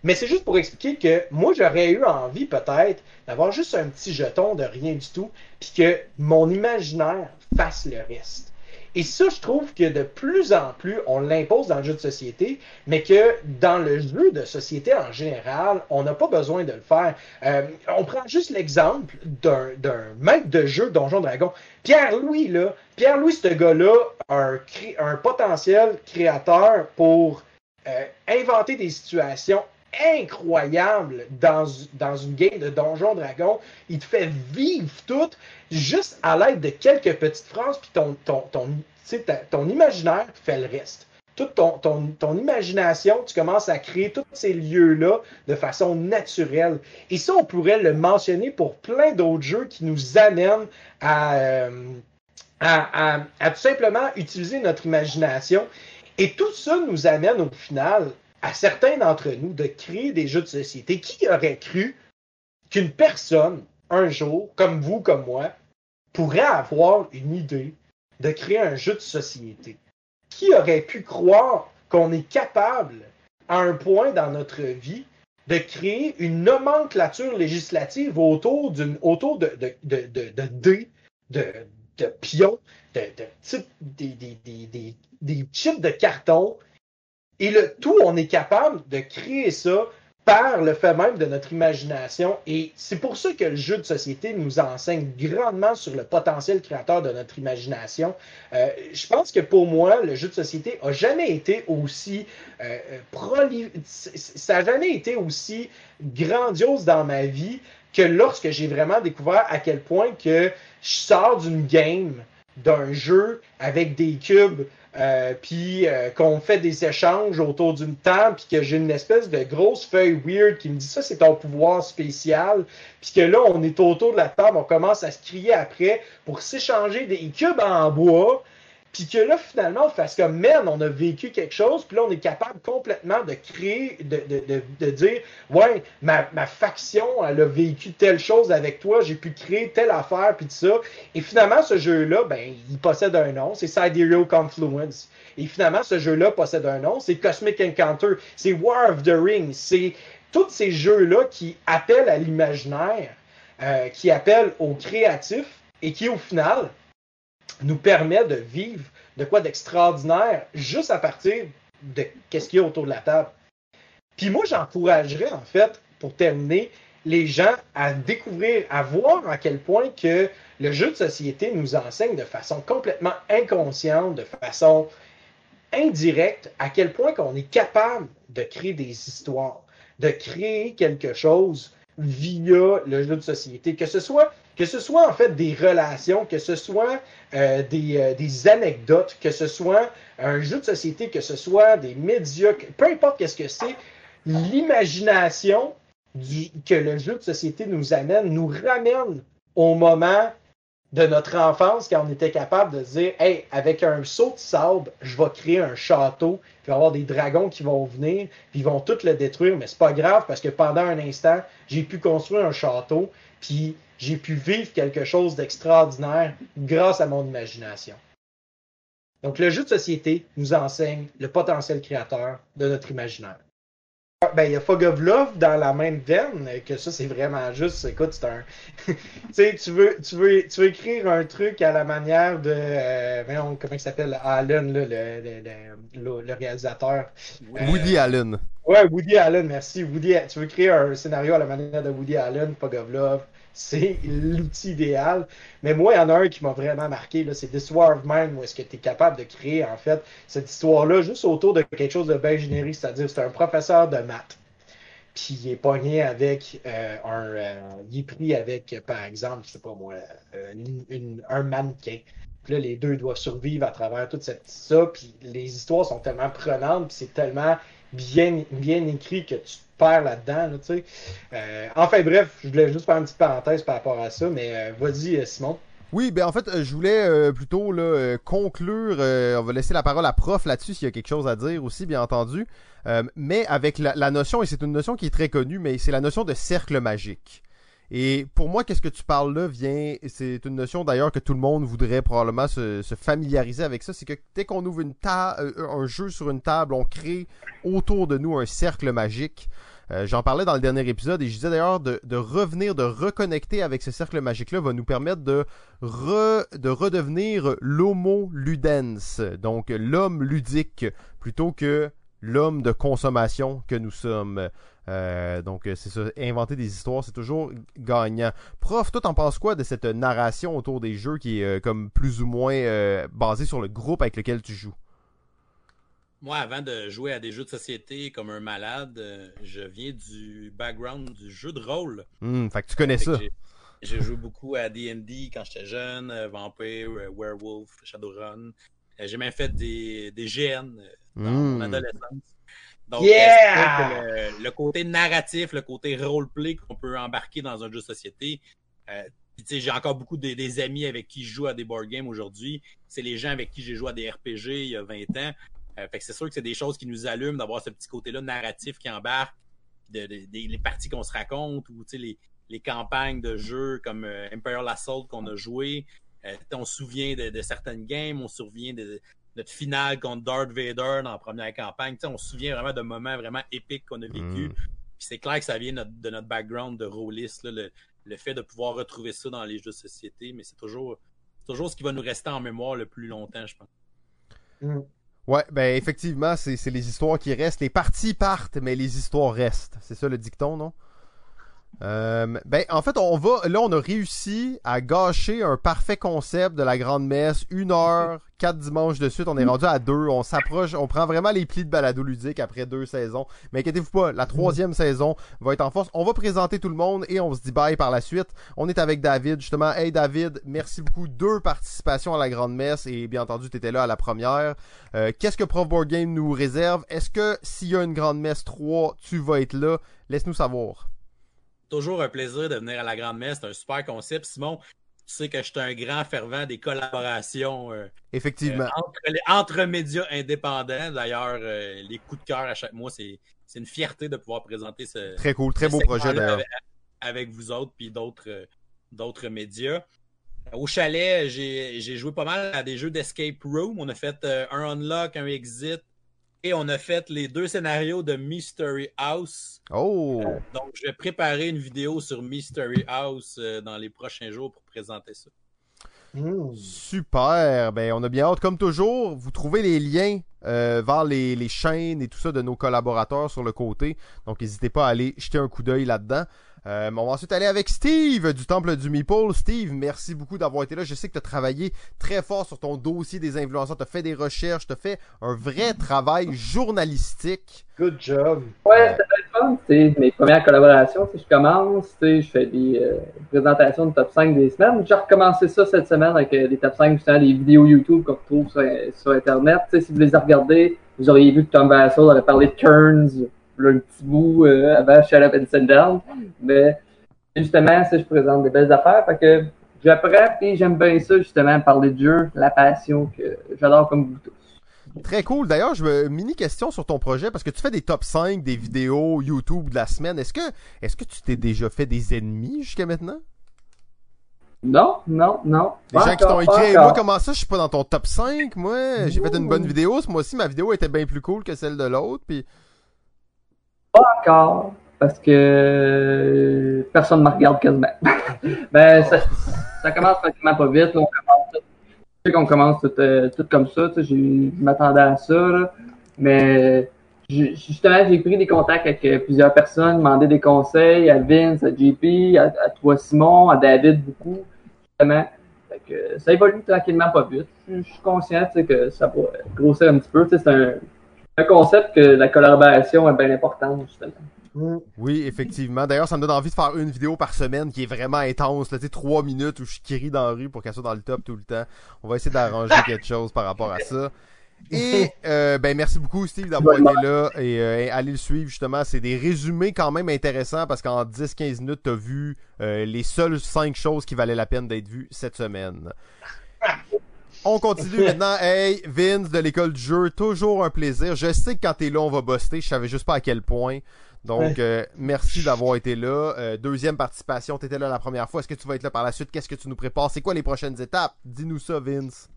Mais c'est juste pour expliquer que moi, j'aurais eu envie peut-être d'avoir juste un petit jeton de rien du tout, puis que mon imaginaire fasse le reste. Et ça, je trouve que de plus en plus, on l'impose dans le jeu de société, mais que dans le jeu de société en général, on n'a pas besoin de le faire. Euh, on prend juste l'exemple d'un, maître de jeu Donjon Dragon. Pierre-Louis, là, Pierre-Louis, ce gars-là, un potentiel créateur pour euh, inventer des situations incroyables dans, dans une game de Donjon Dragon. Il te fait vivre tout juste à l'aide de quelques petites phrases, puis ton, ton, ton, ton imaginaire fait le reste. Toute ton, ton, ton, imagination, tu commences à créer tous ces lieux-là de façon naturelle. Et ça, on pourrait le mentionner pour plein d'autres jeux qui nous amènent à, euh, à, à, tout simplement utiliser notre imagination. Et tout ça nous amène au final à certains d'entre nous de créer des jeux de société. Qui aurait cru qu'une personne un jour, comme vous, comme moi, pourrait avoir une idée de créer un jeu de société? Qui aurait pu croire qu'on est capable, à un point dans notre vie, de créer une nomenclature législative autour autour de, de, de, dés, de, pions, de, de des, des, des chips de carton. Et le tout, on est capable de créer ça par le fait même de notre imagination. Et c'est pour ça que le jeu de société nous enseigne grandement sur le potentiel créateur de notre imagination. Euh, je pense que pour moi, le jeu de société a jamais été aussi euh, ça jamais été aussi grandiose dans ma vie que lorsque j'ai vraiment découvert à quel point que je sors d'une game, d'un jeu avec des cubes, euh, puis euh, qu'on fait des échanges autour d'une table, puis que j'ai une espèce de grosse feuille weird qui me dit ça, c'est ton pouvoir spécial, puis que là, on est autour de la table, on commence à se crier après pour s'échanger des cubes en bois, puis que là, finalement, on fasse comme, on a vécu quelque chose, puis là, on est capable complètement de créer, de, de, de, de dire, ouais, ma, ma faction, elle a vécu telle chose avec toi, j'ai pu créer telle affaire, puis tout ça. Et finalement, ce jeu-là, ben, il possède un nom, c'est Sidereal Confluence. Et finalement, ce jeu-là possède un nom, c'est Cosmic Encounter, c'est War of the Ring, c'est tous ces jeux-là qui appellent à l'imaginaire, euh, qui appellent au créatif, et qui, au final, nous permet de vivre de quoi d'extraordinaire juste à partir de qu'est-ce qu'il y a autour de la table. Puis moi, j'encouragerais, en fait, pour terminer, les gens à découvrir, à voir à quel point que le jeu de société nous enseigne de façon complètement inconsciente, de façon indirecte, à quel point qu'on est capable de créer des histoires, de créer quelque chose via le jeu de société, que ce soit que ce soit en fait des relations, que ce soit euh, des, euh, des, anecdotes, que ce soit un jeu de société, que ce soit des médias, peu importe qu'est-ce que c'est, l'imagination que le jeu de société nous amène, nous ramène au moment de notre enfance quand on était capable de dire Hey, avec un saut de sable, je vais créer un château, y avoir des dragons qui vont venir, puis ils vont tout le détruire, mais c'est pas grave parce que pendant un instant, j'ai pu construire un château, puis j'ai pu vivre quelque chose d'extraordinaire grâce à mon imagination. Donc, le jeu de société nous enseigne le potentiel créateur de notre imaginaire. Ben, il y a Fog of Love dans la même veine, que ça, c'est vraiment juste, écoute, c'est un... tu veux, tu, veux, tu veux écrire un truc à la manière de... Euh, comment il s'appelle? Allen, là, le, le, le, le, réalisateur. Woody euh, Allen. Ouais, Woody Allen, merci. Woody, tu veux créer un scénario à la manière de Woody Allen, Fog of Love, c'est l'outil idéal. Mais moi, il y en a un qui m'a vraiment marqué, c'est War of Mine, où est-ce que tu es capable de créer, en fait, cette histoire-là juste autour de quelque chose de bien générique, c'est-à-dire c'est un professeur de maths. Puis il est pogné avec euh, un. Euh, il est pris avec, par exemple, je sais pas moi, euh, une, un mannequin. Puis là, les deux doivent survivre à travers toute cette ça. Puis les histoires sont tellement prenantes, puis c'est tellement bien, écrit que tu perds là-dedans, là, tu. Euh, enfin bref, je voulais juste faire une petite parenthèse par rapport à ça, mais euh, vas-y, Simon. Oui, ben en fait, je voulais euh, plutôt là, conclure. on va laisser la parole à prof là-dessus s'il y a quelque chose à dire aussi, bien entendu. mais avec la notion, et c'est une notion qui est très connue, mais c'est la notion de cercle magique. Et pour moi, qu'est-ce que tu parles là vient, c'est une notion d'ailleurs que tout le monde voudrait probablement se, se familiariser avec ça, c'est que dès qu'on ouvre une table, un jeu sur une table, on crée autour de nous un cercle magique. Euh, J'en parlais dans le dernier épisode et je disais d'ailleurs de, revenir, de reconnecter avec ce cercle magique-là va nous permettre de, de redevenir l'homo ludens, donc l'homme ludique, plutôt que l'homme de consommation que nous sommes. Euh, donc c'est ça, inventer des histoires, c'est toujours gagnant. Prof, toi t'en penses quoi de cette narration autour des jeux qui est euh, comme plus ou moins euh, basée sur le groupe avec lequel tu joues? Moi, avant de jouer à des jeux de société comme un malade, euh, je viens du background du jeu de rôle. Mmh, fait que tu connais Fait ça. j'ai- joué beaucoup à D&D quand j'étais jeune, euh, Vampire, euh, Werewolf, Shadowrun. Euh, J'ai même fait des, des GN euh, dans Mm. mon adolescence. Donc, Yeah! euh, que le, le côté narratif, le côté roleplay qu'on peut embarquer dans un jeu de société. euh, puis, tu sais, j'ai encore beaucoup de- des amis avec qui je joue à des board games aujourd'hui. C'est les gens avec qui j'ai joué à des RPG il y a 20 ans. Euh, fait que c'est sûr que c'est des choses qui nous allument d'avoir ce petit côté-là narratif qui embarque, de, de- des- les parties qu'on se raconte ou tu sais, les, les campagnes de jeux comme euh, Imperial Assault qu'on a joué. Euh, on se souvient de, de certaines games, on se souvient de notre finale contre Darth Vader dans la première campagne. Tu sais, on se souvient vraiment de moments vraiment épiques qu'on a vécu. Mm. Puis c'est clair que ça vient notre- de notre background de rôliste, le, le fait de pouvoir retrouver ça dans les jeux de société, mais c'est toujours, toujours ce qui va nous rester en mémoire le plus longtemps, je pense. Ouais, ben effectivement, c'est c'est les histoires qui restent. Les parties partent, mais les histoires restent. C'est ça le dicton, non? Euh, ben, en fait, on va. Là, on a réussi à gâcher un parfait concept de la grande messe. Une heure, quatre dimanches de suite. On est rendu à deux. On s'approche. On prend vraiment les plis de balado ludique après deux saisons. Mais inquiétez-vous pas, la troisième saison va être en force. On va présenter tout le monde et on se dit bye par la suite. On est avec David, justement. Hey David, merci beaucoup. Deux participations à la grande messe et bien entendu, tu étais là à la première. Euh, Qu'est-ce que Prof Board Game nous réserve? Est-ce que s'il y a une grande messe 3, tu vas être là? Laisse-nous savoir. Toujours un plaisir de venir à la Grande Messe. C'est un super concept. Simon, tu sais que je suis un grand fervent des collaborations euh, Effectivement. euh, entre, les- entre médias indépendants. D'ailleurs, euh, les coups de cœur à chaque mois, c'est c'est une fierté de pouvoir présenter ce, Très cool, très beau projet d'ailleurs. Avec, avec vous autres puis d'autres d'autres médias. Au chalet, j'ai j'ai joué pas mal à des jeux d'escape room. On a fait un unlock, un exit et on a fait les deux scénarios de Mystery House. Oh! Donc, je vais préparer une vidéo sur Mystery House euh, dans les prochains jours pour présenter ça. Hmm. Super! Ben, on a bien hâte. Comme toujours, vous trouvez les liens euh, vers les, les chaînes et tout ça de nos collaborateurs sur le côté. Donc, n'hésitez pas à aller jeter un coup d'œil là-dedans. Euh, on va ensuite aller avec Steve du Temple du Meeple. Steve, merci beaucoup d'avoir été là. Je sais que tu as travaillé très fort sur ton dossier des influenceurs. Tu as fait des recherches, tu as fait un vrai travail journalistique. Good job. Ouais, c'était très fun. C'est mes premières collaborations. Je commence, tu sais, je fais des euh, présentations de top 5 des semaines. J'ai recommencé ça cette semaine avec euh, des top 5, justement, des vidéos YouTube qu'on retrouve sur, sur Internet. Tu sais, si vous les regardez, vous auriez vu que Tom Vassell avait parlé de Turns, un petit bout euh, avant Shut Up and Sit Down. Mais justement, ça, je présente des belles affaires. Fait que j'apprends et j'aime bien ça, justement, parler de jeu, la passion que j'adore comme vous tous. Très cool. D'ailleurs, je me mini question sur ton projet parce que tu fais des top 5 des vidéos YouTube de la semaine. Est-ce que est-ce que tu t'es déjà fait des ennemis jusqu'à maintenant? Non, non, non. Des Pas gens qui t'ont écrit, moi comment ça, je suis pas dans ton top 5, moi, j'ai fait une bonne vidéo, ce mois-ci, ma vidéo était bien plus cool que celle de l'autre, puis encore parce que personne ne me regarde quasiment. ben, ça, commence tranquillement pas vite. là, on commence tout, sais qu'on commence tout, euh, comme ça. Je m'attendais à ça. mais ju- justement, j'ai pris des contacts avec euh, plusieurs personnes, demandé des conseils à Vince, à JP, à, toi Simon, à David beaucoup. Justement. Ça évolue tranquillement pas vite. Je suis conscient que ça va grossir un petit peu. C'est un, un concept que la collaboration est bien importante, justement. Hmm. oui, effectivement. D'ailleurs, ça me donne envie de faire une vidéo par semaine qui est vraiment intense, là, tu sais, trois minutes où je crie dans la rue pour qu'elle soit dans le top tout le temps. On va essayer d'arranger quelque chose par rapport à ça. Et euh, ben merci beaucoup Steve d'avoir été là et euh, allez le suivre justement, c'est des résumés quand même intéressants parce qu'en 10-15 minutes t'as vu euh, les seules 5 choses qui valaient la peine d'être vues cette semaine. On continue maintenant. Hey, Vince de l'école du jeu, toujours un plaisir. Je sais que quand t'es là, on va buster. Je savais juste pas à quel point. Donc, euh, merci d'avoir été là. Euh, deuxième participation, t'étais là la première fois. Est-ce que tu vas être là par la suite? Qu'est-ce que tu nous prépares? C'est quoi les prochaines étapes? Dis-nous ça, Vince.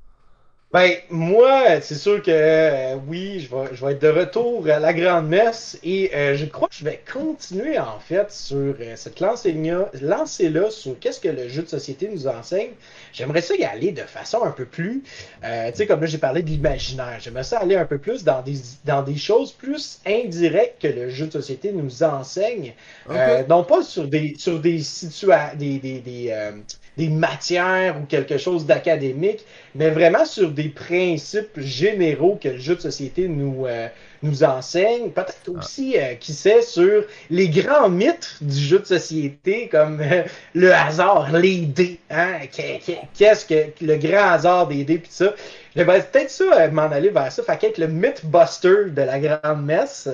Ben, moi, c'est sûr que euh, oui, je vais, je vais être de retour à la Grande Messe et euh, je crois que je vais continuer en fait sur euh, cette lancée-là sur qu'est-ce que le jeu de société nous enseigne. J'aimerais ça y aller de façon un peu plus, euh, tu sais, comme là j'ai parlé de l'imaginaire, j'aimerais ça aller un peu plus dans des, dans des choses plus indirectes que le jeu de société nous enseigne. Euh, non pas sur des sur des situa des des, des, euh, des matières ou quelque chose d'académique, mais vraiment sur des principes généraux que le jeu de société nous euh, nous enseigne. Peut-être aussi, euh, qui sait, sur les grands mythes du jeu de société, comme euh, le hasard, les dés. Hein? Qu'est- qu'est- Qu'est-ce que le grand hasard des dés, puis ça. J'aimerais peut-être ça euh, m'en aller vers ça. Fait qu'être le Mythbuster de la grande messe.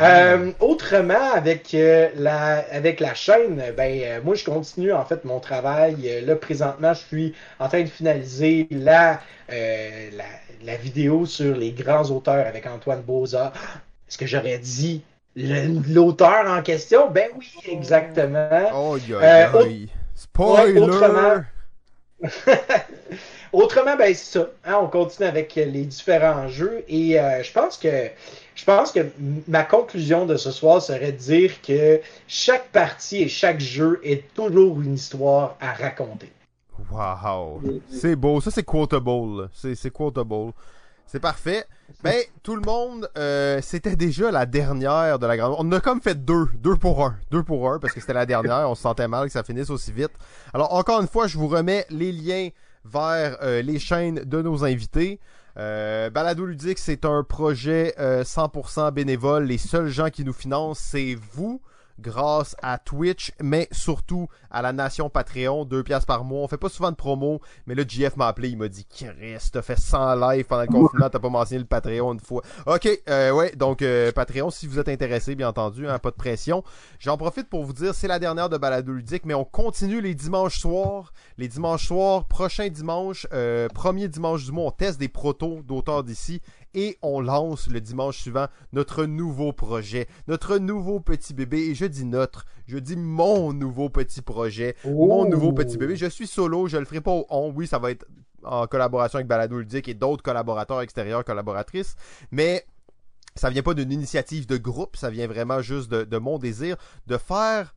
Euh, autrement, avec euh, la avec la chaîne, ben euh, moi je continue en fait mon travail. Là présentement, je suis en train de finaliser la la, la vidéo sur les grands auteurs avec Antoine Boza. Est-ce que j'aurais dit l'auteur en question? Ben oui, exactement. Oh, Euh, yo, autre- Spoiler! Ouais, autrement- Autrement, ben c'est ça. hein, on continue avec les différents jeux et euh, je pense que je pense que ma conclusion de ce soir serait de dire que chaque partie et chaque jeu est toujours une histoire à raconter. Wow! C'est beau, ça c'est quotable. c'est quotable. C'est parfait. Ben, tout le monde, euh, c'était déjà la dernière de la grande. On a comme fait deux, deux pour un, deux pour un, parce que c'était la dernière. On se sentait mal que ça finisse aussi vite. Alors, encore une fois, je vous remets les liens vers euh, les chaînes de nos invités. Euh, Balado Ludique, c'est un projet euh, 100% bénévole. Les seuls gens qui nous financent, c'est vous grâce à Twitch, mais surtout à la nation Patreon, 2 piastres par mois. On fait pas souvent de promo, mais là, JF m'a appelé, il m'a dit, Chris, t'as fait 100 live pendant le confinement, t'as pas mentionné le Patreon une fois. Ok, euh, ouais, donc euh, Patreon, si vous êtes intéressé, bien entendu, hein, pas de pression. J'en profite pour vous dire, c'est la dernière de Balado Ludique, mais on continue les dimanches soirs. Les dimanches soirs, prochain dimanche, euh, premier dimanche du mois, on teste des protos d'auteurs d'ici et on lance le dimanche suivant notre nouveau projet, notre nouveau petit bébé. Et je dis notre, je dis mon nouveau petit projet, mon Oh. nouveau petit bébé. Je suis solo, je le ferai pas au on. Oui, ça va être en collaboration avec Balado Ludique et d'autres collaborateurs extérieurs, collaboratrices. Mais ça vient pas d'une initiative de groupe, ça vient vraiment juste de, de mon désir de faire,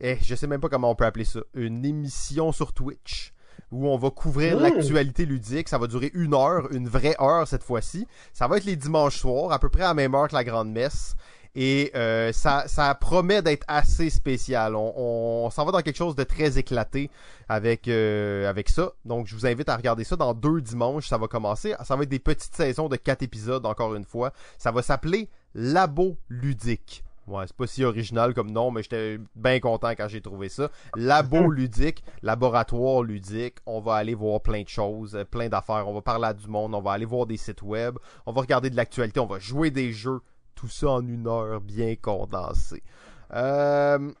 eh, je sais même pas comment on peut appeler ça, une émission sur Twitch où on va couvrir Mm. l'actualité ludique. Ça va durer une heure, une vraie heure cette fois-ci. Ça va être les dimanches soirs, à peu près à la même heure que la grande messe. Et euh, ça, ça promet d'être assez spécial. On, on s'en va dans quelque chose de très éclaté avec, euh, avec ça. Donc je vous invite à regarder ça dans deux dimanches. Ça va commencer. Ça va être des petites saisons de quatre épisodes encore une fois. Ça va s'appeler Labo Ludique. Ouais, c'est pas si original comme nom, mais j'étais bien content quand j'ai trouvé ça. Labo ludique, laboratoire ludique. On va aller voir plein de choses, euh, plein d'affaires. On va parler à du monde, on va aller voir des sites web, on va regarder de l'actualité, on va jouer des jeux. Tout ça en une heure bien condensée. Euh,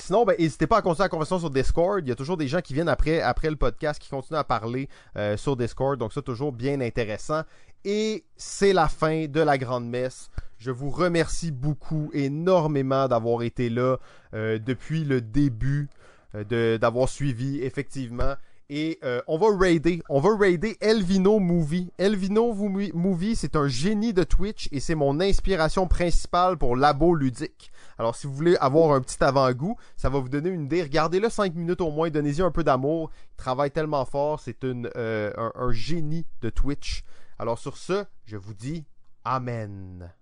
Sinon, ben, n'hésitez pas à continuer la conversation sur Discord. Il y a toujours des gens qui viennent après, après le podcast qui continuent à parler euh, sur Discord. Donc, ça, toujours bien intéressant. Et c'est la fin de la grande messe. Je vous remercie beaucoup, énormément d'avoir été là euh, depuis le début, euh, d'avoir suivi, effectivement. Et euh, on va raider, on va raider Elvino Movie. Elvino Movie, c'est un génie de Twitch et c'est mon inspiration principale pour Labo Ludique. Alors si vous voulez avoir un petit avant-goût, ça va vous donner une idée. Regardez-le 5 minutes au moins, donnez-y un peu d'amour. Il travaille tellement fort, c'est un génie de Twitch. Alors sur ce, je vous dis Amen.